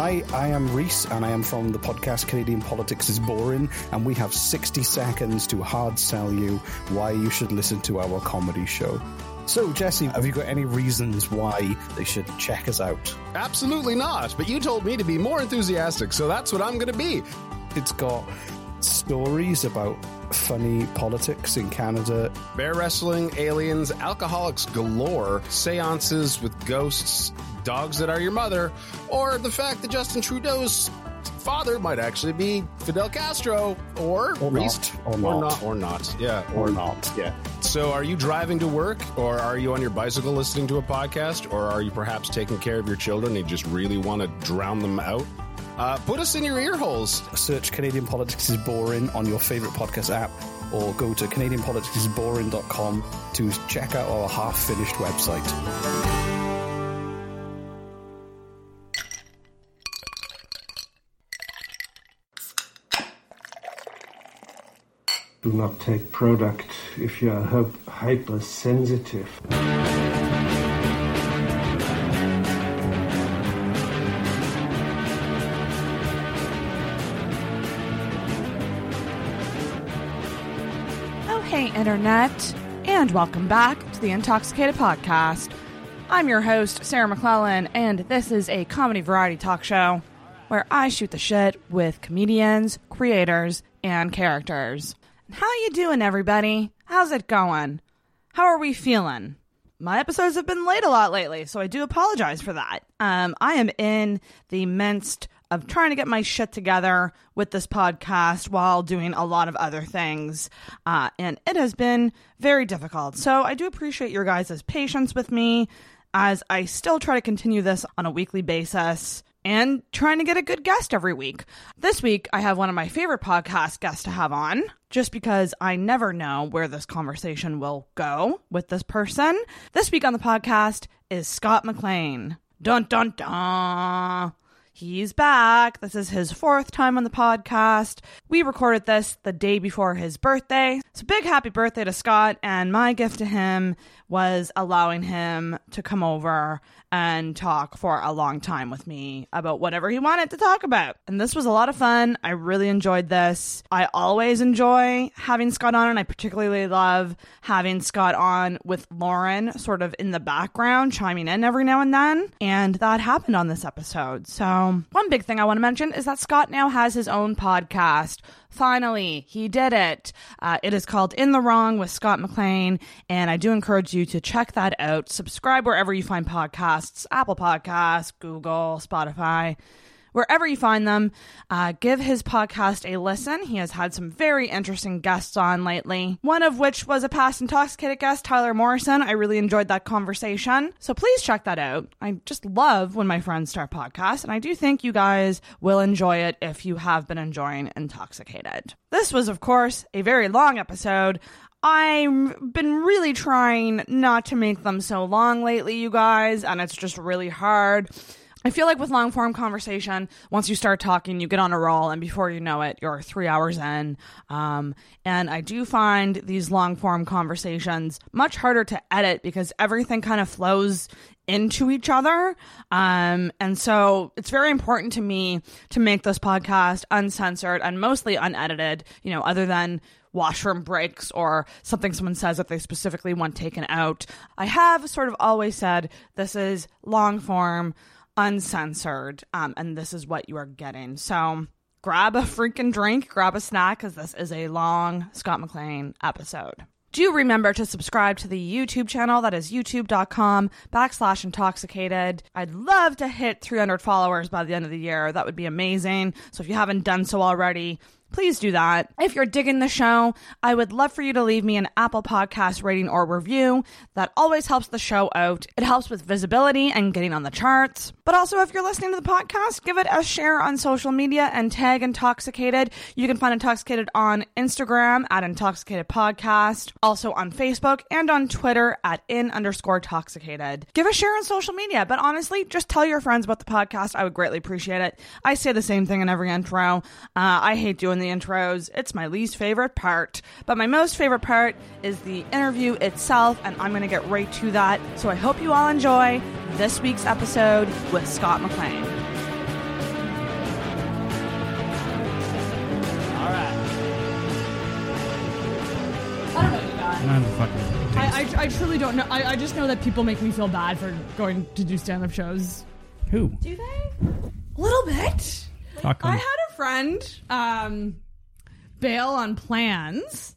Hi, I am Reese, and I am from the podcast Canadian Politics is Boring, and we have 60 seconds to hard sell you why you should listen to our comedy show. So, Jesse, have you got any reasons why they should check us out? Absolutely not, but you told me to be more enthusiastic, so that's what I'm going to be. It's got stories about funny politics in Canada. Bear wrestling, aliens, alcoholics galore, seances with ghosts, dogs that are your mother, or the fact that Justin Trudeau's father might actually be Fidel Castro, or Or Reese- not, or or not. not, or not, yeah, Or not, yeah. So, are you driving to work, or are you on your bicycle listening to a podcast, or are you perhaps taking care of your children and you just really want to drown them out? Uh, put us in your ear holes. Search Canadian Politics is Boring on your favorite podcast app or go to CanadianPoliticsIsBoring.com to check out our half finished website. Do not take product if you are hypersensitive. Oh, hey, Internet, and welcome back to the Intoxicated Podcast. I'm your host, Sarah McClellan, and this is a comedy variety talk show where I shoot the shit with comedians, creators, and characters. How you doing, everybody? How's it going? How are we feeling? My episodes have been late a lot lately, so I do apologize for that. Um, I am in the midst of trying to get my shit together with this podcast while doing a lot of other things, uh, and it has been very difficult. So I do appreciate your guys' patience with me as I still try to continue this on a weekly basis and trying to get a good guest every week. This week, I have one of my favorite podcast guests to have on, just because I never know where this conversation will go with this person. This week on the podcast is Scott McLean. Dun dun dun. He's back. This is his fourth time on the podcast. We recorded this the day before his birthday. So, big happy birthday to Scott. And my gift to him was allowing him to come over and talk for a long time with me about whatever he wanted to talk about. And this was a lot of fun. I really enjoyed this. I always enjoy having Scott on, and I particularly love having Scott on with Lauren sort of in the background, chiming in every now and then. And that happened on this episode. So, one big thing I want to mention is that Scott now has his own podcast. Finally, he did it. Uh, it is called In the Wrong with Scott McLean, and I do encourage you to check that out. Subscribe wherever you find podcasts Apple Podcasts, Google, Spotify. Wherever you find them, uh, give his podcast a listen. He has had some very interesting guests on lately, one of which was a past intoxicated guest, Tyler Morrison. I really enjoyed that conversation. So please check that out. I just love when my friends start podcasts, and I do think you guys will enjoy it if you have been enjoying Intoxicated. This was, of course, a very long episode. I've been really trying not to make them so long lately, you guys, and it's just really hard. I feel like with long form conversation, once you start talking, you get on a roll, and before you know it, you're three hours in. Um, and I do find these long form conversations much harder to edit because everything kind of flows into each other. Um, and so it's very important to me to make this podcast uncensored and mostly unedited, you know, other than washroom breaks or something someone says that they specifically want taken out. I have sort of always said this is long form, uncensored, um, and this is what you are getting. So grab a freaking drink, grab a snack, because this is a long Scott McLean episode. Do remember to subscribe to the YouTube channel. That is youtube.com backslash intoxicated. I'd love to hit 300 followers by the end of the year. That would be amazing. So if you haven't done so already, please do that. If you're digging the show, I would love for you to leave me an Apple Podcast rating or review. That always helps the show out. It helps with visibility and getting on the charts. But also, if you're listening to the podcast, give it a share on social media and tag Intoxicated. You can find Intoxicated on Instagram at Intoxicated Podcast, also on Facebook and on Twitter at in underscore intoxicated. Give a share on social media, but honestly, just tell your friends about the podcast. I would greatly appreciate it. I say the same thing in every intro. Uh, I hate doing the intros. It's my least favorite part. But my most favorite part is the interview itself, and I'm going to get right to that. So I hope you all enjoy this week's episode with with Scott McLean. All right. I don't know, you guys. I. I, truly don't know. I, I just know that people make me feel bad for going to do stand up shows. Who? Do they? A little bit. I had a friend um, bail on plans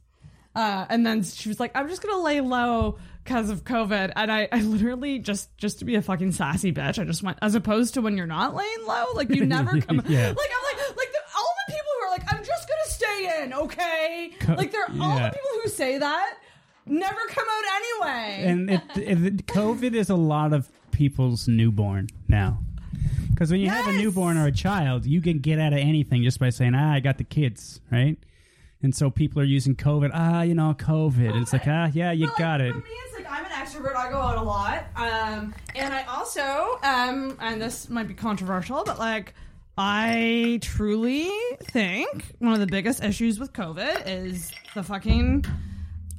uh, and then she was like, "I'm just gonna lay low." Because of COVID, and I, I literally just just to be a fucking sassy bitch, I just went as opposed to when you're not laying low, like you never come. Yeah. Like I'm like like the, all the people who are like, I'm just gonna stay in, okay? Co- like they're all yeah. the people who say that never come out anyway. and it, it, COVID is a lot of people's newborn now. Because when you have a newborn or a child, you can get out of anything just by saying, "Ah, I got the kids," right? And so people are using COVID. Ah, you know, COVID. It's like, ah, yeah, you But, like, got it. For me, it's like I'm an extrovert. I go out a lot, um, and I also, um, and this might be controversial, but like. I truly think one of the biggest issues with COVID is the fucking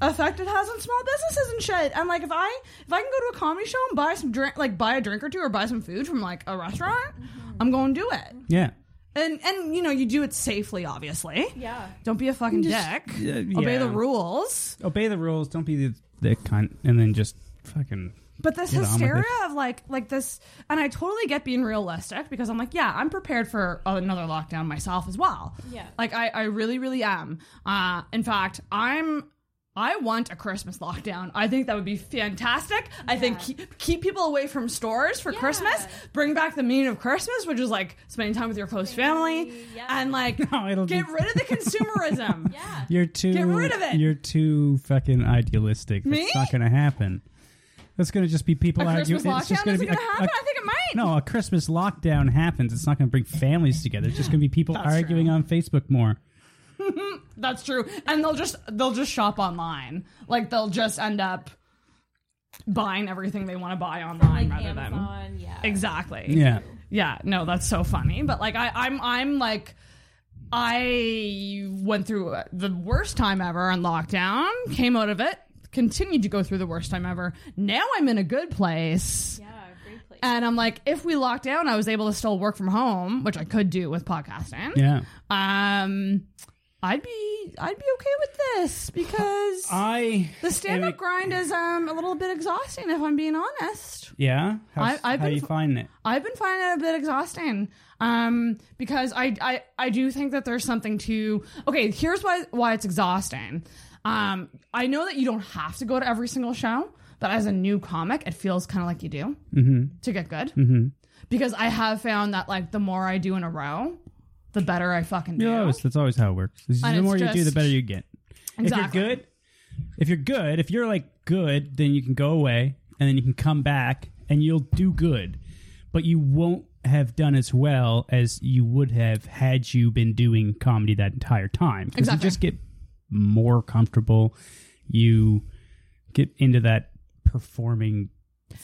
effect it has on small businesses and shit. And like, if I if I can go to a comedy show and buy some drink, like buy a drink or two, or buy some food from like a restaurant, I'm going to do it. Yeah. And and you know you do it safely, obviously. Yeah. Don't be a fucking dick. yeah. Obey the rules. Obey the rules. Don't be the, the cunt. And then just fucking. But this Get on with hysteria of like like this, and I totally get being realistic because I'm like, yeah, I'm prepared for another lockdown myself as well. Yeah. like I I really really am. Uh, in fact, I'm. I want a Christmas lockdown. I think that would be fantastic. I think keep, keep people away from stores for Yeah. Christmas. Bring back the meaning of Christmas, which is like spending time with your close family, yeah. and like No, it'll get be- rid of the consumerism. Yeah. You're too. Get rid of it. You're too fucking idealistic. Me? It's not going to happen. That's going to just be people A arguing. Christmas It's just lockdown going isn't to be going to happen. I think it might. No, a Christmas lockdown happens. It's not going to bring families together. It's just going to be people That's arguing true. on Facebook more. That's true. And they'll just they'll just shop online. Like they'll just end up buying everything they want to buy online Like rather than Amazon. Yeah. exactly. Yeah. Yeah. No, that's so funny. But like I, I'm I'm like I went through the worst time ever in lockdown. Came out of it. Continued to go through the worst time ever. Now I'm in a good place. Yeah. Great place. And I'm like, if we locked down, I was able to still work from home, which I could do with podcasting. Yeah. Um, I'd be I'd be okay with this because I. the stand up grind is um a little bit exhausting if I'm being honest. Yeah. How's, I- I've how been you find it? I've been finding it a bit exhausting. Um, because I, I I do think that there's something to okay, here's why why it's exhausting. Um, I know that you don't have to go to every single show, but as a new comic, it feels kind of like you do to get good. Mm-hmm. Because I have found that like the more I do in a row, the better I fucking do. Always, that's always how it works. The And more it's you do, the just- better you get. Exactly. If you're good, if you're good, if you're like good, then you can go away and then you can come back and you'll do good, but you won't have done as well as you would have had you been doing comedy that entire time. 'Cause Exactly. You just get more comfortable. You get into that performing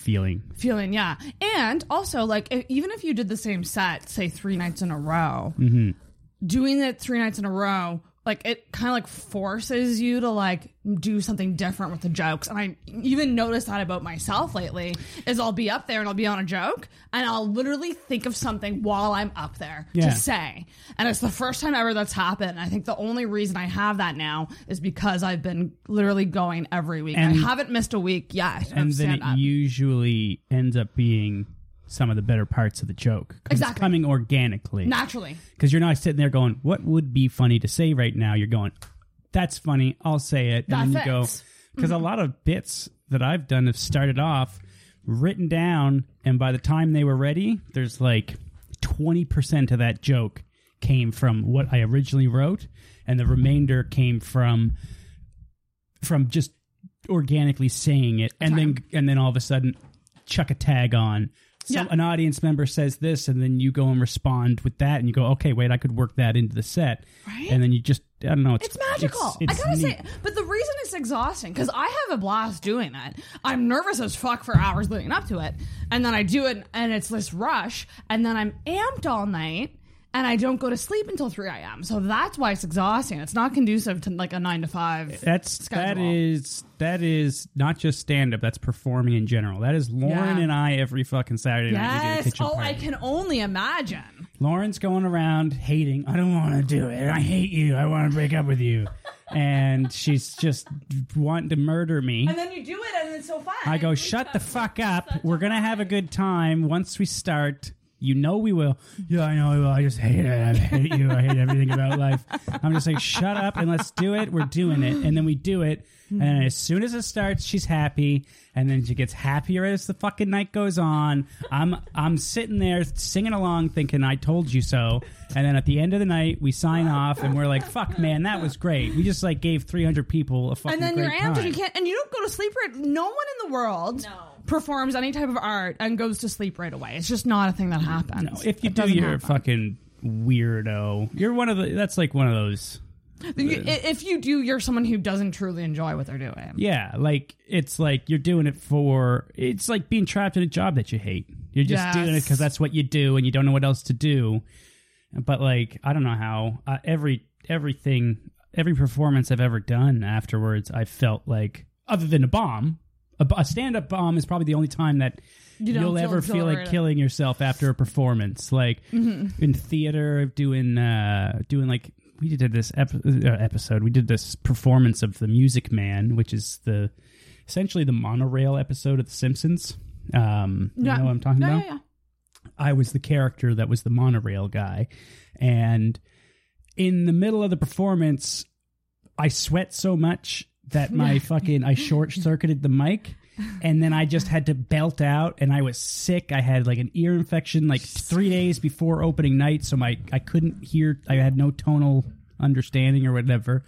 feeling. feeling yeah and also like if, even if you did the same set say three nights in a row mm-hmm. doing it three nights in a row like it kind of like forces you to like do something different with the jokes. And i even noticed that about myself lately is i'll be up there and i'll be on a joke and i'll literally think of something while i'm up there Yeah. to say. And it's the first time ever that's happened. And i think the only reason i have that now is because i've been literally going every week. And- i haven't missed a week yet. and then it usually ends up being some of the better parts of the joke. 'Cause Exactly. it's coming organically. Naturally. Because you're not sitting there going what would be funny to say right now? You're going that's funny. I'll say it. And That then you go because a lot of bits that i've done have started off written down and by the time they were ready there's like 20% of that joke came from what i originally wrote and the remainder came from from just organically saying it. And then and then all of a sudden chuck a tag on some, Yeah. an audience member says this and then you go and respond with that and you go okay wait i could work that into the set Right? and then you just i don't know it's, It's magical. it's I gotta neat. say, but the reason it's exhausting because I have a blast doing that. I'm nervous as fuck for hours leading up to it, and then I do it, and it's this rush, and then I'm amped all night, and I don't go to sleep until three a.m. So that's why it's exhausting. It's not conducive to like a nine to five. that's that schedule. is that is not just stand up that's performing in general that is lauren Yeah. and i every fucking saturday night we do a Yes. Oh, party I can only imagine. Lauren's going around hating. I don't want to do it. I hate you. I want to break up with you. and she's just wanting to murder me. And then you do it, and it's so fun. I go, shut the fuck up. We're gonna have a good time once we start. You know we will. Yeah, I know we will. I just hate it. I hate you. I hate everything about life. I'm just like, shut up and let's do it. We're doing it, and then we do it. And as soon as it starts, she's happy, and then she gets happier as the fucking night goes on. I'm I'm sitting there singing along, thinking I told you so. And then at the end of the night, we sign off, and we're like, fuck, man, that was great. We just like gave 300 people a fucking and then great you're amped, and time. you can't, and you don't go to sleep for it. No one in the world performs any type of art and goes to sleep right away. It's just not a thing that happens. No, if you It do, you're a happen. fucking weirdo. You're one of the. That's like one of those. You- if you do, you're someone who doesn't truly enjoy what they're doing. Yeah, like it's like you're doing it for. It's like being trapped in a job that you hate. You're just Yes. doing it because that's what you do, and you don't know what else to do. But like, I don't know how uh, every everything, every performance I've ever done afterwards, I felt like, other than a bomb, a, a stand-up bomb is probably the only time that you you'll ever feel like killing yourself after a performance. Like Mm-hmm. in theater, doing uh, doing like we did this ep- uh, episode. We did this performance of the Music Man, which is the essentially the monorail episode of The Simpsons. Um, you Yeah. know what I'm talking Yeah, about? yeah, yeah. I was the character that was the monorail guy. And in the middle of the performance, I sweat so much that my fucking I short circuited the mic. And then I just had to belt out, and I was sick. I had like an ear infection like three days before opening night, so my I couldn't hear. I had no tonal understanding or whatever.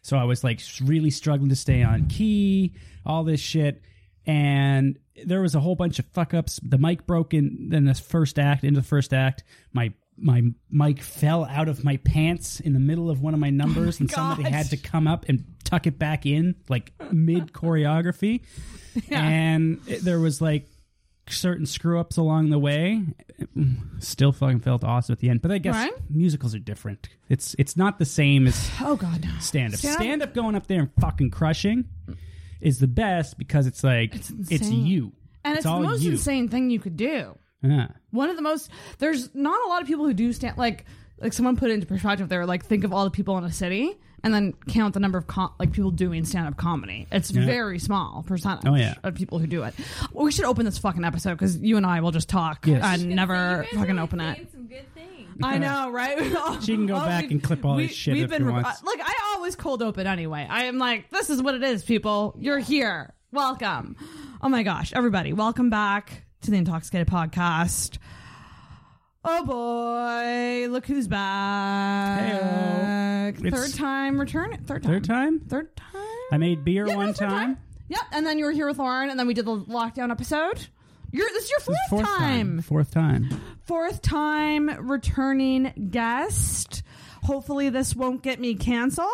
So I was like really struggling to stay on key, all this shit. And there was a whole bunch of fuck ups. The mic broke in then the first act, into the first act. My my mic fell out of my pants in the middle of one of my oh numbers, and somebody gosh. had to come up and tuck it back in, like mid choreography. And it- there was like certain screw ups along the way. Still fucking felt awesome at the end. But I guess Right. musicals are different. It's it's not the same as Oh God, stand up. Stand-up- going up there and fucking crushing is the best because it's like it's, insane. you. and it's, the most you. insane thing you could do. Yeah. One of the most. There's not a lot of people who do stand like like someone put it into perspective. They were like, think of all the people in a city and then count the number of com- like people doing stand up comedy. It's Yeah. very small percentage Oh, yeah. of people who do it. Well, we should open this fucking episode because you and I will just talk Yes. and never fucking open it. Some good things. I know, right? She can go Oh, back and clip all we, this shit We've if been she rec- wants. like I always cold open anyway. I am like, this is what it is, people. You're here. Welcome. Oh my gosh, everybody, welcome back to the Intoxicated Podcast. Oh boy, look who's back! Heyo. Oh. Third It's- time return. Third time. Third time? Third time. I made beer Yeah, no, one third time. Yep, and then you were here with Lauren, and then we did the lockdown episode. You're this is your fourth, Fourth time Fourth time. fourth time returning guest. Hopefully, this won't get me canceled.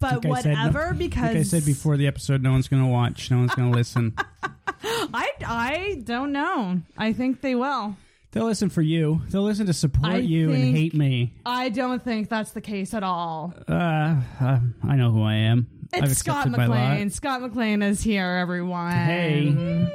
But Like I said, no- whatever, because Like I said before the episode, no one's going to watch. No one's going to listen. I I don't know. I think they will. They'll listen for you. They'll listen to support I you and hate me. I don't think that's the case at all. Uh, uh, I know who I am. I've It's Scott. McLean. Scott McLean is here, everyone. Hey.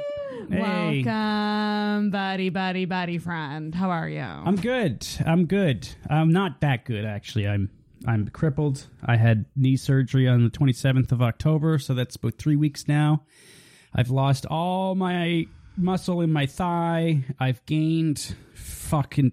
Hey. Welcome, buddy, buddy, buddy, friend. How are you? I'm good. I'm good. I'm not that good actually. I'm I'm crippled. I had knee surgery on the 27th of October, so that's about 3 weeks now. I've lost all my muscle in my thigh. I've gained fucking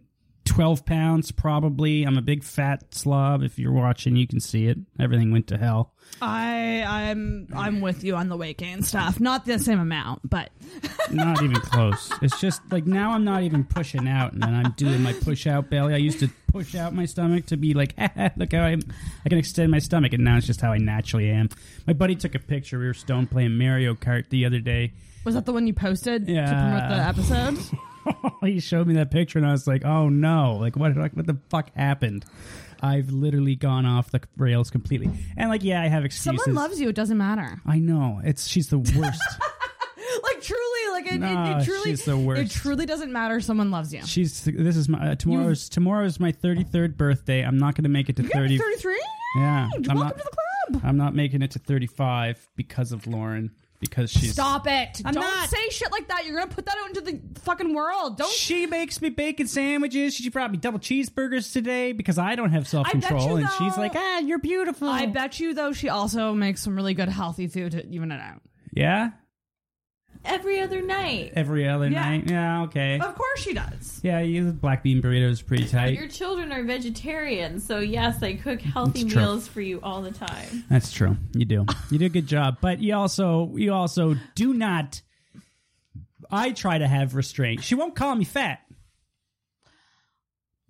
12 pounds probably. I'm a big fat slob. If you're watching, you can see it. Everything went to hell. I I'm I'm with you on the weight gain stuff. Not the same amount, but Not even close. It's just like now I'm not even pushing out, and then I'm doing my push out belly. I used to push out my stomach to be like, look how I'm, I can extend my stomach, and now it's just how I naturally am. My buddy took a picture. We were stone playing Mario Kart the other day. was that the one you posted yeah. to promote the episode? he showed me that picture, and I was like, oh no, like what, like, what the fuck happened? I've literally gone off the rails completely. And like, yeah, I have excuses. Someone loves you. It doesn't matter. I know it's she's the worst. Like truly, like it, it, No, it truly, she's the worst. it truly doesn't matter. Someone loves you. she's this is my uh, tomorrow's tomorrow's my 33rd birthday. I'm not going to make it to 30. Thirty three. Yeah, I'm Welcome not- to the club. I'm not making it to 35 because of Lauren. Because she's Stop it! I'm Don't not. say shit like that. You're gonna put that out into the fucking world. Don't. She makes me bacon sandwiches. She brought me double cheeseburgers today because I don't have self you, control. and she's though- like, "Ah, you're beautiful." I bet you though she also makes some really good healthy food to even it out. Yeah, Every other night. every other Yeah. night. Yeah, okay. Of course she does. Yeah, you, the black bean burrito is pretty tight. Your children are vegetarians, so yes, I cook healthy It's true. meals for you all the time. That's true. You do. You do a good job, but you also you also do not. I try to have restraint. She won't call me fat.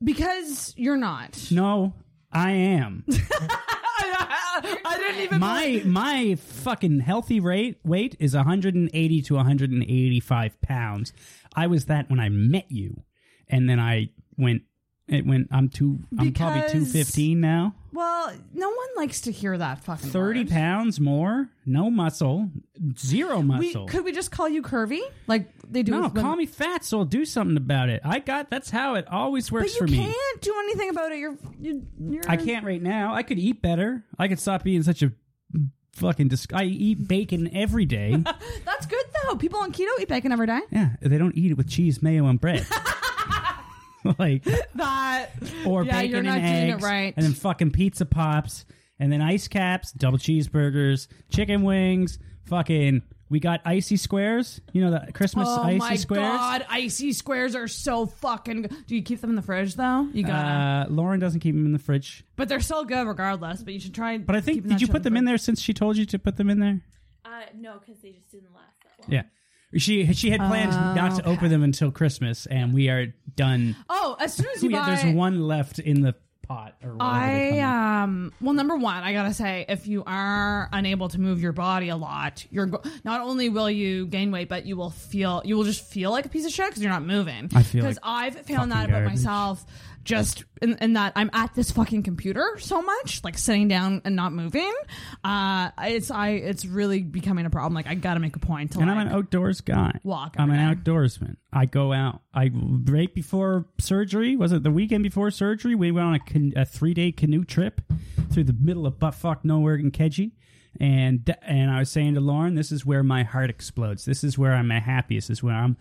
Because you're not. No, I am. I didn't even. my my fucking healthy rate weight is 180 to 185 pounds. I was that when I met you, and then I went. It went. I'm two. I'm probably Because- 215 now. Well, no one likes to hear that fucking. 30 word. pounds more. No muscle. Zero We, muscle. could we just call you curvy, like they do? no, with women? call me fat, so I'll do something about it. I got. That's how it always But works you for me. You can't do anything about it. You're, you, you're. I can't right now. I could eat better. I could stop eating such a fucking. Dis- I eat bacon every day. That's good though. People on keto eat bacon every day. yeah, they don't eat it with cheese, mayo, and bread. like That or yeah, bacon you're not and doing eggs, it right. and then fucking pizza pops, and then ice caps, double cheeseburgers, chicken wings, fucking. We got icy squares. You know the Christmas icy squares. oh icy my squares. god, icy squares are so fucking. good. Do you keep them in the fridge though? You gotta. Uh, Lauren doesn't keep them in the fridge, but they're still good regardless. But you should try. but I think did you put them in there since she told you to put them in there? Uh, no, because they just didn't last that long. Yeah. She she had planned not to open them until Christmas, and we are done. Oh, as soon as you We, buy. there's one left in the pot. Or I um well number one I gotta say if you are unable to move your body a lot you're go- not only will you gain weight but you will feel you will just feel like a piece of shit because you're not moving I feel because like I've found that about garbage. myself just in, in that I'm at this fucking computer so much like sitting down and not moving uh it's I it's really becoming a problem like I gotta make a point to and like I'm an outdoors guy. walk I'm an day. outdoorsman. I go out. I right before surgery. Was it the weekend before surgery? We went on a, can, a three day canoe trip through the middle of buttfuck nowhere in Keji. And and I was saying to Lauren, this is where my heart explodes. This is where I'm at happiest. This is where I'm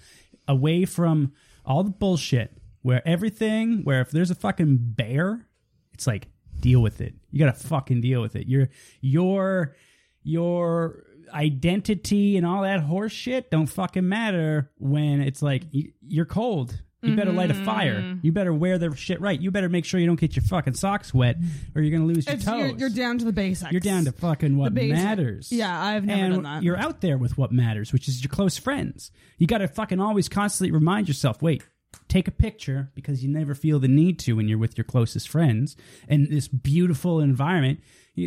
away from all the bullshit. Where everything, where if there's a fucking bear, it's like deal with it. You gotta fucking deal with it. Your your your identity and all that horse shit don't fucking matter when it's like you, you're cold. You better light a mm-hmm. fire. You better wear the shit right. You better make sure you don't get your fucking socks wet, or you're gonna lose your It's- toes. you're, you're down to the basics You're down to fucking what matters. Yeah, I've never and done that. You're out there with what matters, which is your close friends. You got to fucking always constantly remind yourself, wait, take a picture because you never feel the need to when you're with your closest friends in this beautiful environment.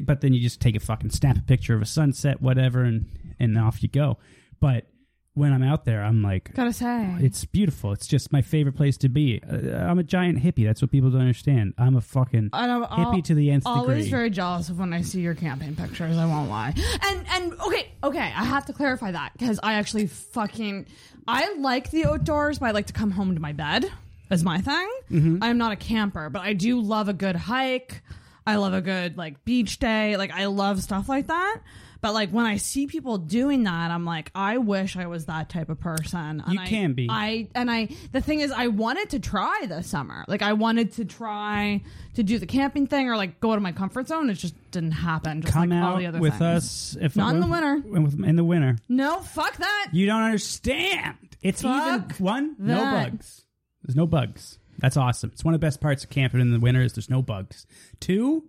But then you just take a fucking snap a picture of a sunset, whatever, and and off you go. But when I'm out there, I'm like, gotta say it's beautiful. It's just my favorite place to be. Uh, I'm a giant hippie. That's what people don't understand. I'm a fucking I know, hippie to the nth always degree. very jealous of when I see your camping pictures. I won't lie. And and okay, okay, I have to clarify that because I actually fucking I like the outdoors, but I like to come home to my bed Is my thing. Mm-hmm. I'm not a camper, but I do love a good hike. I love a good like beach day. Like I love stuff like that. But like when I see people doing that, I'm like, I wish I was that type of person. And You I- can be. I and I the thing is I wanted to try this summer. Like I wanted to try to do the camping thing or like go out of my comfort zone. It just didn't happen. Just Come like all out the other with things. us if Not in the winter. In the winter, No, fuck that. you don't understand. It's Fuck even one no bugs. There's no bugs. That's awesome. It's one of the best parts of camping in the winter is there's no bugs. Two,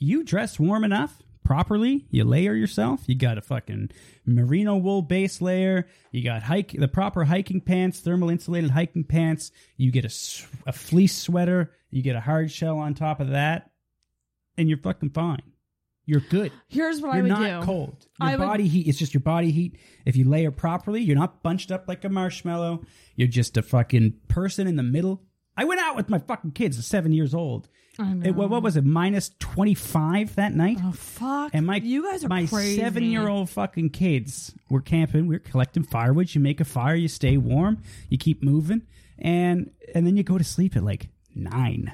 you dress warm enough properly. You layer yourself. You got a fucking merino wool base layer. You got hike the proper hiking pants, thermal insulated hiking pants. You get a, a fleece sweater. You get a hard shell on top of that, and you're fucking fine. You're good. Here's what I would do. You're not cold. Your I would- body heat. It's just your body heat. If you layer properly, you're not bunched up like a marshmallow. You're just a fucking person in the middle. I went out with my fucking kids, seven years old. It, what, was it? Minus twenty five that night. Oh fuck! And my you guys are my seven year old fucking kids were camping. We were collecting firewood. You make a fire, you stay warm, you keep moving, and and then you go to sleep at like nine.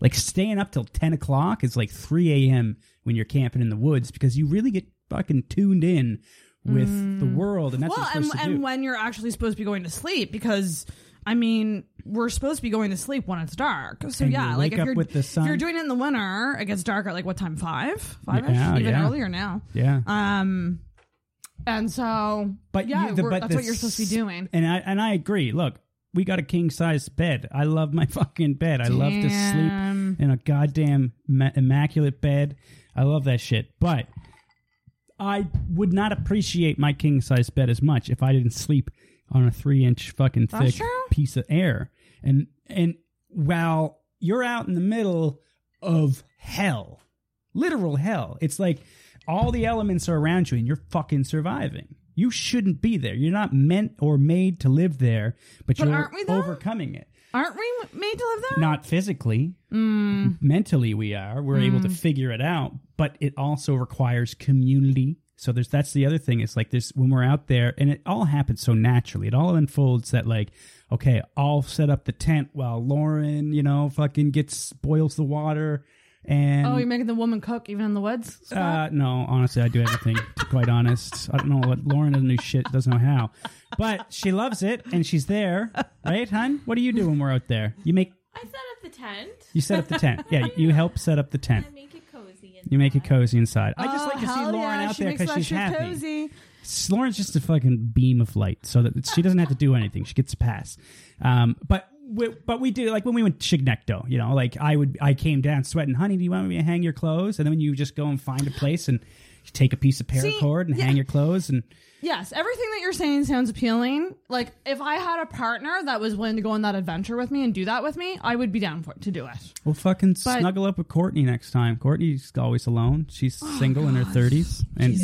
Like staying up till ten o'clock is like three a.m. when you're camping in the woods because you really get fucking tuned in with the mm. world, and that's well, and, and when you're actually supposed to be going to sleep, because I mean, we're supposed to be going to sleep when it's dark. So And yeah, you like wake if up you're with the sun. if you're doing it in the winter, it gets dark at like what time? Five, five ish, Yeah, even yeah. earlier now. yeah, Um, and so, but yeah, you, the, we're- but that's the what you're supposed to be s- doing. And I and I agree. Look, we got a king size bed. I love my fucking bed. I love to sleep in a goddamn ma- immaculate bed. I love that shit. But I would not appreciate my king size bed as much if I didn't sleep on a three inch fucking thick true. piece of air. And and while you're out in the middle of hell, literal hell, it's like all the elements are around you and you're fucking surviving. You shouldn't be there. You're not meant or made to live there, but, But you're aren't we, overcoming it. Aren't we made to live there? Not physically. Hmm. Mentally, we are. We're able to hmm. figure it out, but it also requires community. So there's that's the other thing. It's like this when we're out there, and it all happens so naturally. It all unfolds that like, okay, I'll set up the tent while Lauren, you know, fucking gets boils the water, and Oh, you're making the woman cook even in the woods. Scott? uh, no, honestly, I do everything. to be quite honest, I don't know what Lauren doesn't do shit, doesn't know how, but she loves it and she's there, right, hun? What do you do when we're out there? You make I set up the tent. you set up the tent. Yeah, you help set up the tent. I make it cozy. You make it cozy inside. I just Oh, like to see Lauren out there because she's happy. Cozy. Lauren's just a fucking beam of light, so that she doesn't have to do anything. She gets a pass. Um, but we, but we do like when we went to Chignecto, you know, like I would I came down sweating, honey, do you want me to hang your clothes? And then when you just go and find a place and take a piece of paracord and yeah. hang your clothes and Yes, everything that you're saying sounds appealing. Like if I had a partner that was willing to go on that adventure with me and do that with me, I would be down for it, to do it. we'll fucking But- snuggle up with Courtney next time. Courtney's always alone. She's oh, single in her thirties. And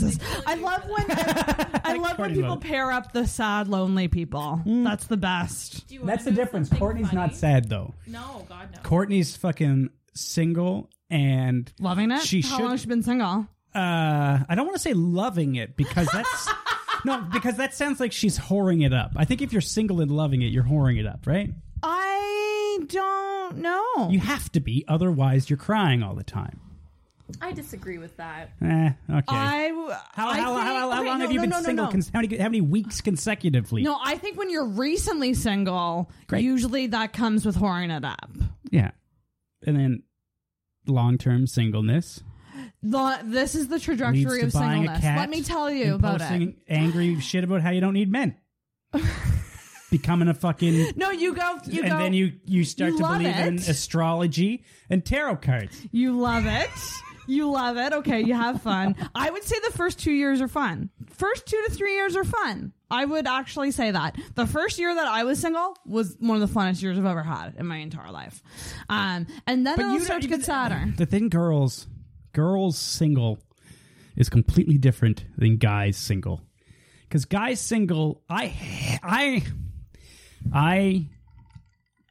I love when I love when people love pair up the sad, lonely people. Mm. That's the best. Do you wanna that's the difference. something Courtney's not sad though. No, God no. Courtney's fucking single and Loving it. She How should- long has she been single? Uh I don't want to say loving it because that's no because that sounds like she's whoring it up. I think if you're single and loving it, you're whoring it up, right? I don't know. You have to be, otherwise you're crying all the time. I disagree with that. Eh, okay. I how, I how, think- how, how okay, long no, have you no, been no, no, single? no. Cons- how, many, how many weeks consecutively? No, I think when you're recently single, Great. usually that comes with whoring it up. Yeah. And then long term singleness. The, this is the trajectory of singleness. Let me tell you about posting it. angry shit about how you don't need men. Becoming a fucking No, you go. You and go. then you you start You to love believe in it. astrology and tarot cards. You love it. You love it. Okay, you have fun. I would say the first two years are fun. First two to three years are fun. I would actually say that. The first year that I was single was one of the funnest years I've ever had in my entire life. Um, and then it'll start to get sadder. The thing, girls, girls single is completely different than guys single. Because guys single, I, I, I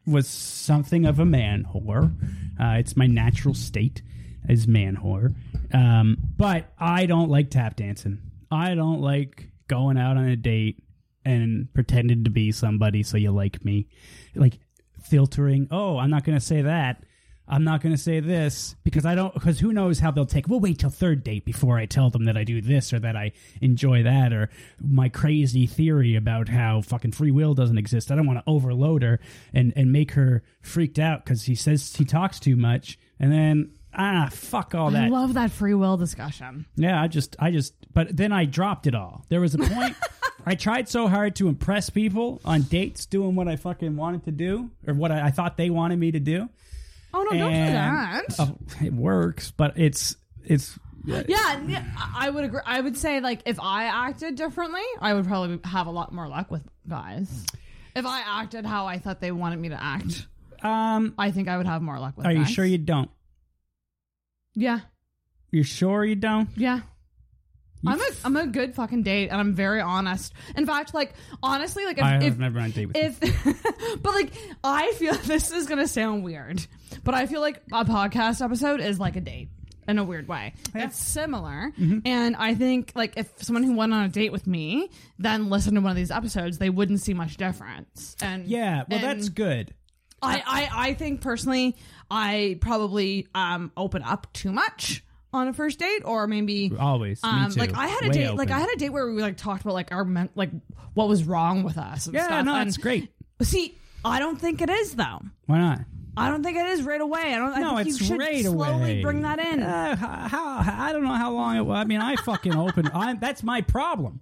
was something of a man whore. Uh, it's my natural state as man whore. Um, but I don't like tap dancing. I don't like going out on a date and pretending to be somebody so you like me. Like filtering, oh, I'm not going to say that. I'm not going to say this because I don't, because who knows how they'll take. We'll wait till third date before I tell them that I do this or that I enjoy that or my crazy theory about how fucking free will doesn't exist. I don't want to overload her and, and make her freaked out because he says he talks too much. And then, ah, fuck all that. I love that free will discussion. Yeah, I just, I just, but then I dropped it all. There was a point. I tried so hard to impress people on dates, doing what I fucking wanted to do or what I, I thought they wanted me to do. Oh no, don't do that. Oh, it works, but it's, it's. yeah, yeah, I would agree. I would say like if I acted differently, I would probably have a lot more luck with guys. If I acted how I thought they wanted me to act, Um, I think I would have more luck with. are you sure you don't? Yeah, You're sure you don't? yeah. I'm a I'm a good fucking date, and I'm very honest. In fact, like honestly, like if, I have if never on a date with you. if but like I feel this is gonna sound weird, but I feel like a podcast episode is like a date in a weird way. It's similar, Mm-hmm. and I think like if someone who went on a date with me then listened to one of these episodes, they wouldn't see much difference. And Yeah, well, and that's good. I, I I think personally, I probably um open up too much on a first date, or maybe Always. Me Um, too. like I had a Way date, open. like I had a date where we like talked about like our men- like what was wrong with us. And Yeah, stuff. no, and, it's great. See, I don't think it is though. Why not? I don't think it is right away. I don't. No, I think it's you should right slowly away. bring that in. Uh, how, how I don't know how long it. I mean, I fucking open. I, that's my problem.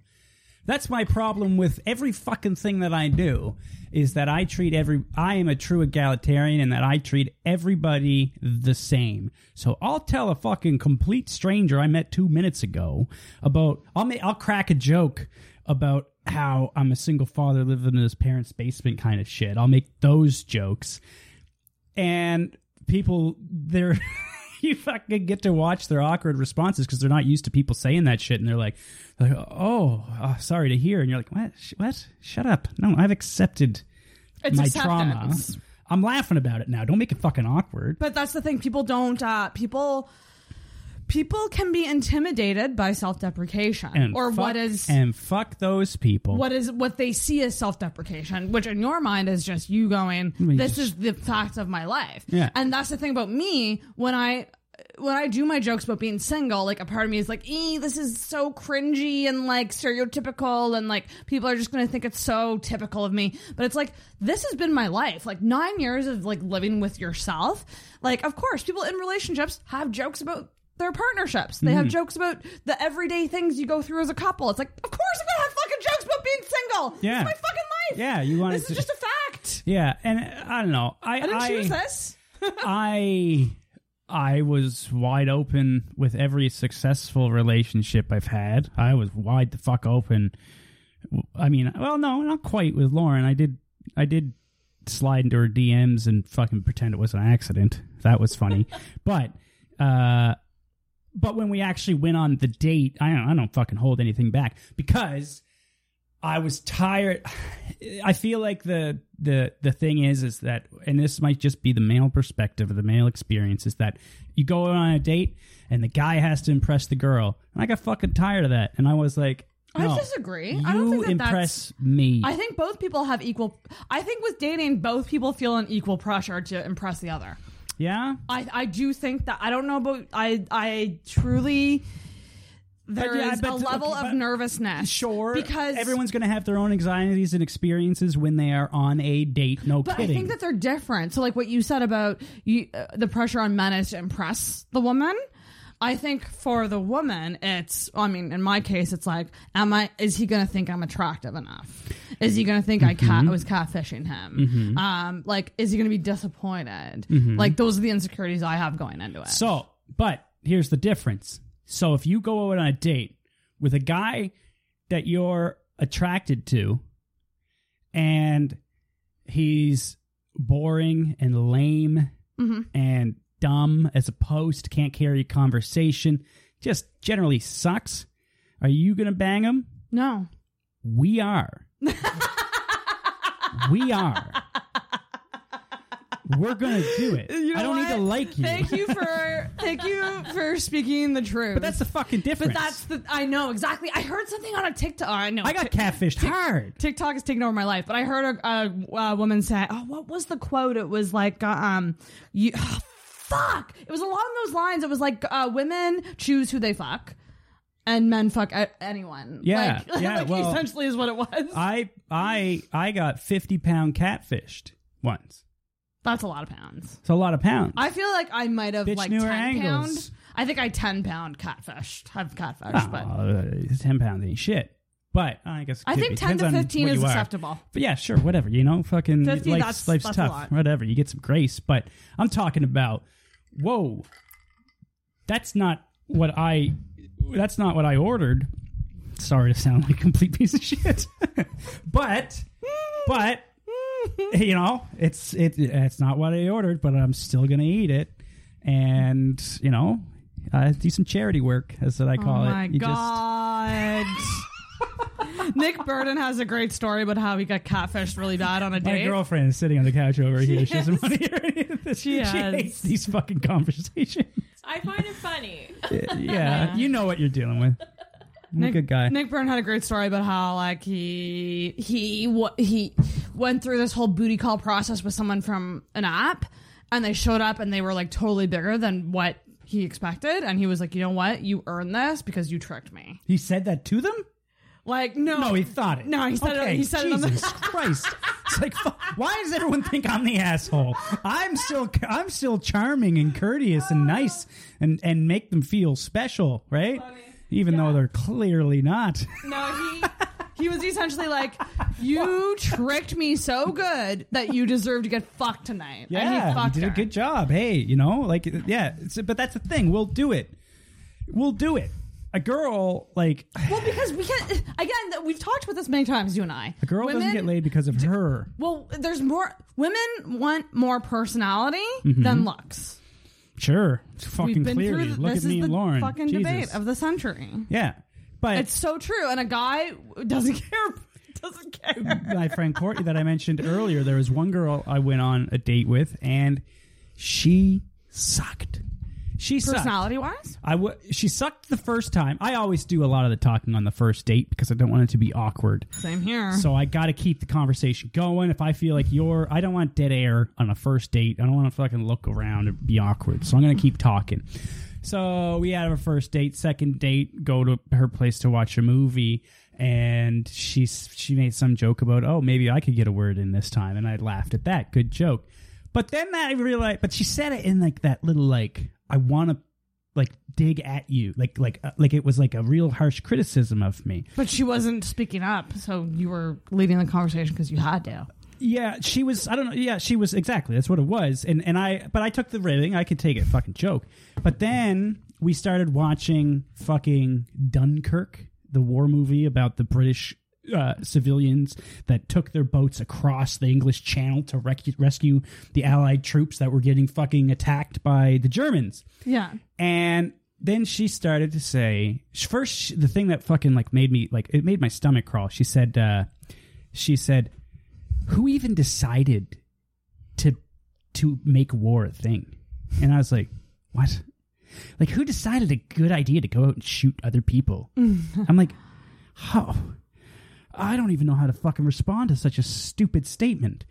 That's my problem with every fucking thing that I do is that I treat every. I am a true egalitarian, and that I treat everybody the same. So I'll tell a fucking complete stranger I met two minutes ago about. I'll make. I'll crack a joke about how I'm a single father living in his parents' basement kind of shit. I'll make those jokes and people they're you fucking get to watch their awkward responses because they're not used to people saying that shit and they're like like oh, uh, sorry to hear and you're like what Sh- what shut up no i've accepted It's my trauma i'm laughing about it now don't make it fucking awkward But that's the thing. People don't. Uh, people. People can be intimidated by self-deprecation, and or fuck, what is and fuck those people what is what they see as self-deprecation, which in your mind is just you going, "This is the fact of my life." Yeah. and that's the thing about me when I when I do my jokes about being single. Like a part of me is like, "ee, this is so cringy and like stereotypical, and like people are just going to think it's so typical of me." But it's like this has been my life, like nine years of like living with yourself. Like, of course, people in relationships have jokes about. Their partnerships. They Mm-hmm. have jokes about the everyday things you go through as a couple. It's like, of course, I'm gonna have fucking jokes about being single. Yeah. It's my fucking life. Yeah, you wanted This is to- just a fact. yeah and uh, i don't know i I didn't I, choose this. I I was wide open with every successful relationship I've had. I was wide the fuck open. I mean, well, no, not quite with Lauren. I did I did slide into her DMs and fucking pretend it was an accident. That was funny. but uh but when we actually went on the date, I don't I don't fucking hold anything back because I was tired. I feel like the the the thing is is that, and this might just be the male perspective or the male experience, is that you go on a date and the guy has to impress the girl, and I got fucking tired of that, and I was like, I disagree. You I don't think that impress me. I think both people have equal. I think with dating, both people feel an equal pressure to impress the other. Yeah, I I do think that I don't know about I I truly there is but- a level okay, of nervousness. sure, because everyone's going to have their own anxieties and experiences when they are on a date. No But kidding. I think that they're different. So, like what you said about you, uh, the pressure on men is to impress the woman. I think for the woman, it's. I mean, in my case, it's like, am I? Is he going to think I'm attractive enough? Is he going to think I Mm-hmm. cat I was catfishing him? Um, like, is he going to be disappointed? Mm-hmm. Like, those are the insecurities I have going into it. So, but here's the difference. So, if you go out on a date with a guy that you're attracted to and he's boring and lame and dumb as a post, can't carry a conversation, just generally sucks, are you going to bang him? no, We are. we are. We're gonna do it. You know I don't need to like you. Thank you for thank you for speaking the truth. But that's the fucking difference. But that's the I know exactly. I heard something on a TikTok. I know. I got Tik- catfished hard. TikTok is taking over my life, but I heard a, a, a woman say, "Oh, what was the quote? It was like, uh, um, you, oh, fuck. It was along those lines. It was like, uh, women choose who they fuck, and men fuck a- anyone. Yeah, like, yeah, like well, essentially is what it was. I I I got fifty pound catfished once. That's a lot of pounds. It's a lot of pounds. I feel like I might have Bitch like knew ten pound. I think I ten pound catfished. Have catfished, but Oh, uh, ten pounds ain't shit. But I guess it I could think be. 10 to Depends on 15 what is you are. acceptable. But yeah, sure, whatever. You know, fucking 50, life's, that's- life's that's a tough. lot. Whatever. You get some grace, but I'm talking about. Whoa, that's not what I. That's not what I ordered. Sorry to sound like a complete piece of shit, but but you know it's it it's not what I ordered, but I'm still gonna eat it, and you know. Uh, do some charity work, as what I call oh it. my You just- god. Nick Burden has a great story about how he got catfished really bad on a date. My girlfriend is sitting on the couch over here. She doesn't want to hear any of this. She, has. hates these fucking conversations. I find it funny. yeah, you know what you're dealing with. I'm a Nick, good guy. Nick Byrne had a great story about how like he he wa- he went through this whole booty call process with someone from an app, and they showed up and they were like totally bigger than what he expected, and he was like, you know what, you earned this because you tricked me. He said that to them. Like, no, No, he thought it. No, he said it- okay, he said it on the- Jesus Christ! It's like, why does everyone think I'm the asshole? I'm still, I'm still charming and courteous and nice, and and make them feel special, right? Even though they're clearly not. No, he he was essentially like, "You tricked me so good that you deserve to get fucked tonight." and he Yeah, you fucked did a good job. Hey, you know, like, yeah. It's, but that's the thing. We'll do it. We'll do it. A girl, like, Well, because we can again. th- We've talked about this many times, you and I. a girl doesn't get laid because of her. Well, there's more. Women want more personality Mm-hmm. than looks. Sure, it's fucking We've been clearly. through. th- Look this at me is and the Lauren. fucking Jesus. debate of the century. yeah, but It's so true, and a guy doesn't care. Doesn't care. my friend Courtney that I mentioned earlier, there was one girl I went on a date with, and she sucked. She sucked. Personality wise, I w- she sucked the first time. I always do a lot of the talking on the first date because I don't want it to be awkward. same here. So I got to keep the conversation going. If I feel like you're, I don't want dead air on a first date. I don't want to fucking look around and be awkward. So I'm going to keep talking. So we had our first date, second date, go to her place to watch a movie, and she she made some joke about, oh, maybe I could get a word in this time, and I laughed at that. Good joke. But then I realized, but she said it in like that little like, I want to like dig at you, like like uh, like it was like a real harsh criticism of me. but she wasn't speaking up, so you were leading the conversation because you had to. Yeah, she was. I don't know. Yeah, she was exactly. That's what it was. And and I, but I took the ribbing. I could take it. Fucking joke. But then we started watching fucking Dunkirk, the war movie about the British uh, civilians that took their boats across the English Channel to rec- rescue the Allied troops that were getting fucking attacked by the Germans. Yeah. And then she started to say, first, the thing that fucking like made me like it made my stomach crawl. She said, uh, she said, "Who even decided to to make war a thing?" And I was like, "What? Like who decided a good idea to go out and shoot other people?" I'm like, "How? I don't even know how to fucking respond to such a stupid statement."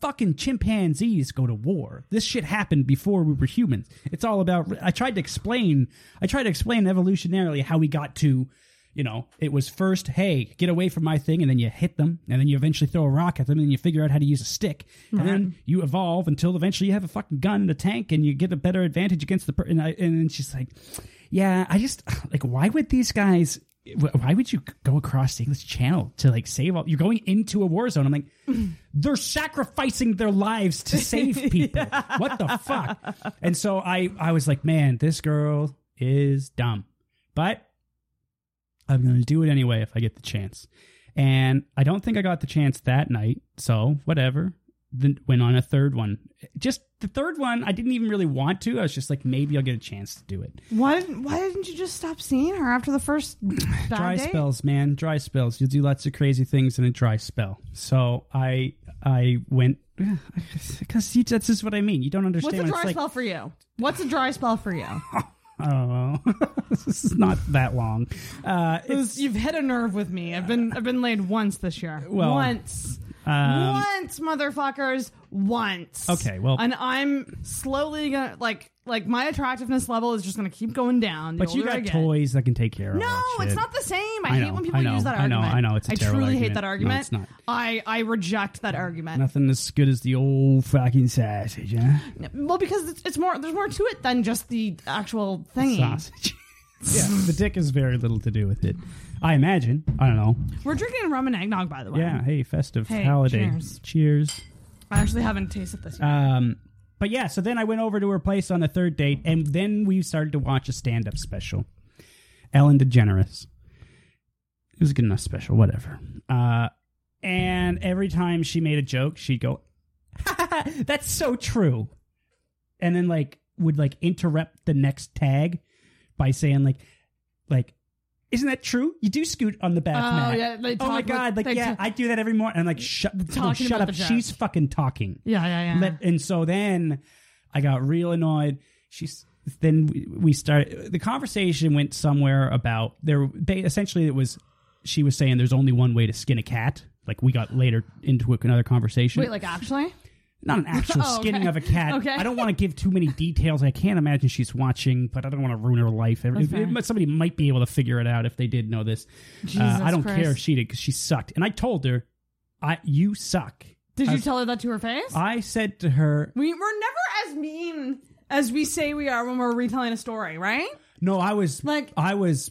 Fucking chimpanzees go to war. This shit happened before we were humans. It's all about. I tried to explain. I tried to explain evolutionarily how we got to. You know, it was first, hey, get away from my thing, and then you hit them, and then you eventually throw a rock at them, and then you figure out how to use a stick, and then you evolve until eventually you have a fucking gun and a tank, and you get a better advantage against the person. And, I- and then she's like, "Yeah, I just like, why would these guys? Wh- Why would you go across the English Channel to like save all? You're going into a war zone. I'm like, they're sacrificing their lives to save people. What the fuck? And so I, I was like, man, this girl is dumb, but I'm going to do it anyway if I get the chance. And I don't think I got the chance that night, so whatever. Then went on a third one. Just the third one, I didn't even really want to. I was just like, maybe I'll get a chance to do it. Why didn't Why didn't you just stop seeing her after the first dry date? spells, man. Dry spells. You'll do lots of crazy things in a dry spell. So I I went because that's just what I mean. You don't understand. What's a dry like, spell for you? What's a dry spell for you? I don't know. this is not that long. Uh, it's, You've hit a nerve with me. I've been I've been laid once this year. Well, once. Um, once, motherfuckers. Once. Okay, well- and I'm slowly gonna like like my attractiveness level is just gonna keep going down. the but you got toys that can take care of. No, that it's not the same. I, I hate when people know, use that argument. I know, argument. I know, it's a I truly hate argument. that No, argument. it's not. I I reject that argument. Nothing as good as the old fucking sausage, huh? Well, because it's, it's more. There's more to it than just the actual thingy. Sausage. yeah, the dick has very little to do with it. I imagine. I don't know. We're drinking rum and eggnog, by the way. Yeah. Hey, festive Hey, holiday. cheers. cheers. I actually haven't tasted this yet. Um, but yeah, so then I went over to her place on the third date, and then we started to watch a stand-up special. Ellen DeGeneres. It was a good enough special, whatever. Uh, and every time she made a joke, she'd go, "That's so true," and then like would like interrupt the next tag by saying like, like. Isn't that true? You do scoot on the bath Oh, mat. yeah, they oh my about- god! Like, they yeah, I do that every morning. I'm like, shut, no, Talking shut about up. the. She's fucking talking. yeah, yeah, yeah. Let- and so then I got real annoyed. She's then we- we started the conversation went somewhere about there. They, essentially, it was she was saying there's only one way to skin a cat. Like we got later into another conversation. Wait, like actually? Not an actual Oh, okay. skinning of a cat. Okay. I don't want to give too many details. I can't imagine she's watching, but I don't want to ruin her life. If- if- fair. somebody might be able to figure it out if they did know this. Uh, I don't Christ. care if she did because she sucked, and I told her, "I you suck." Did I you tell her that to her face? I said to her, we we're never as mean as we say we are when we're retelling a story, right? No, I was Like- I was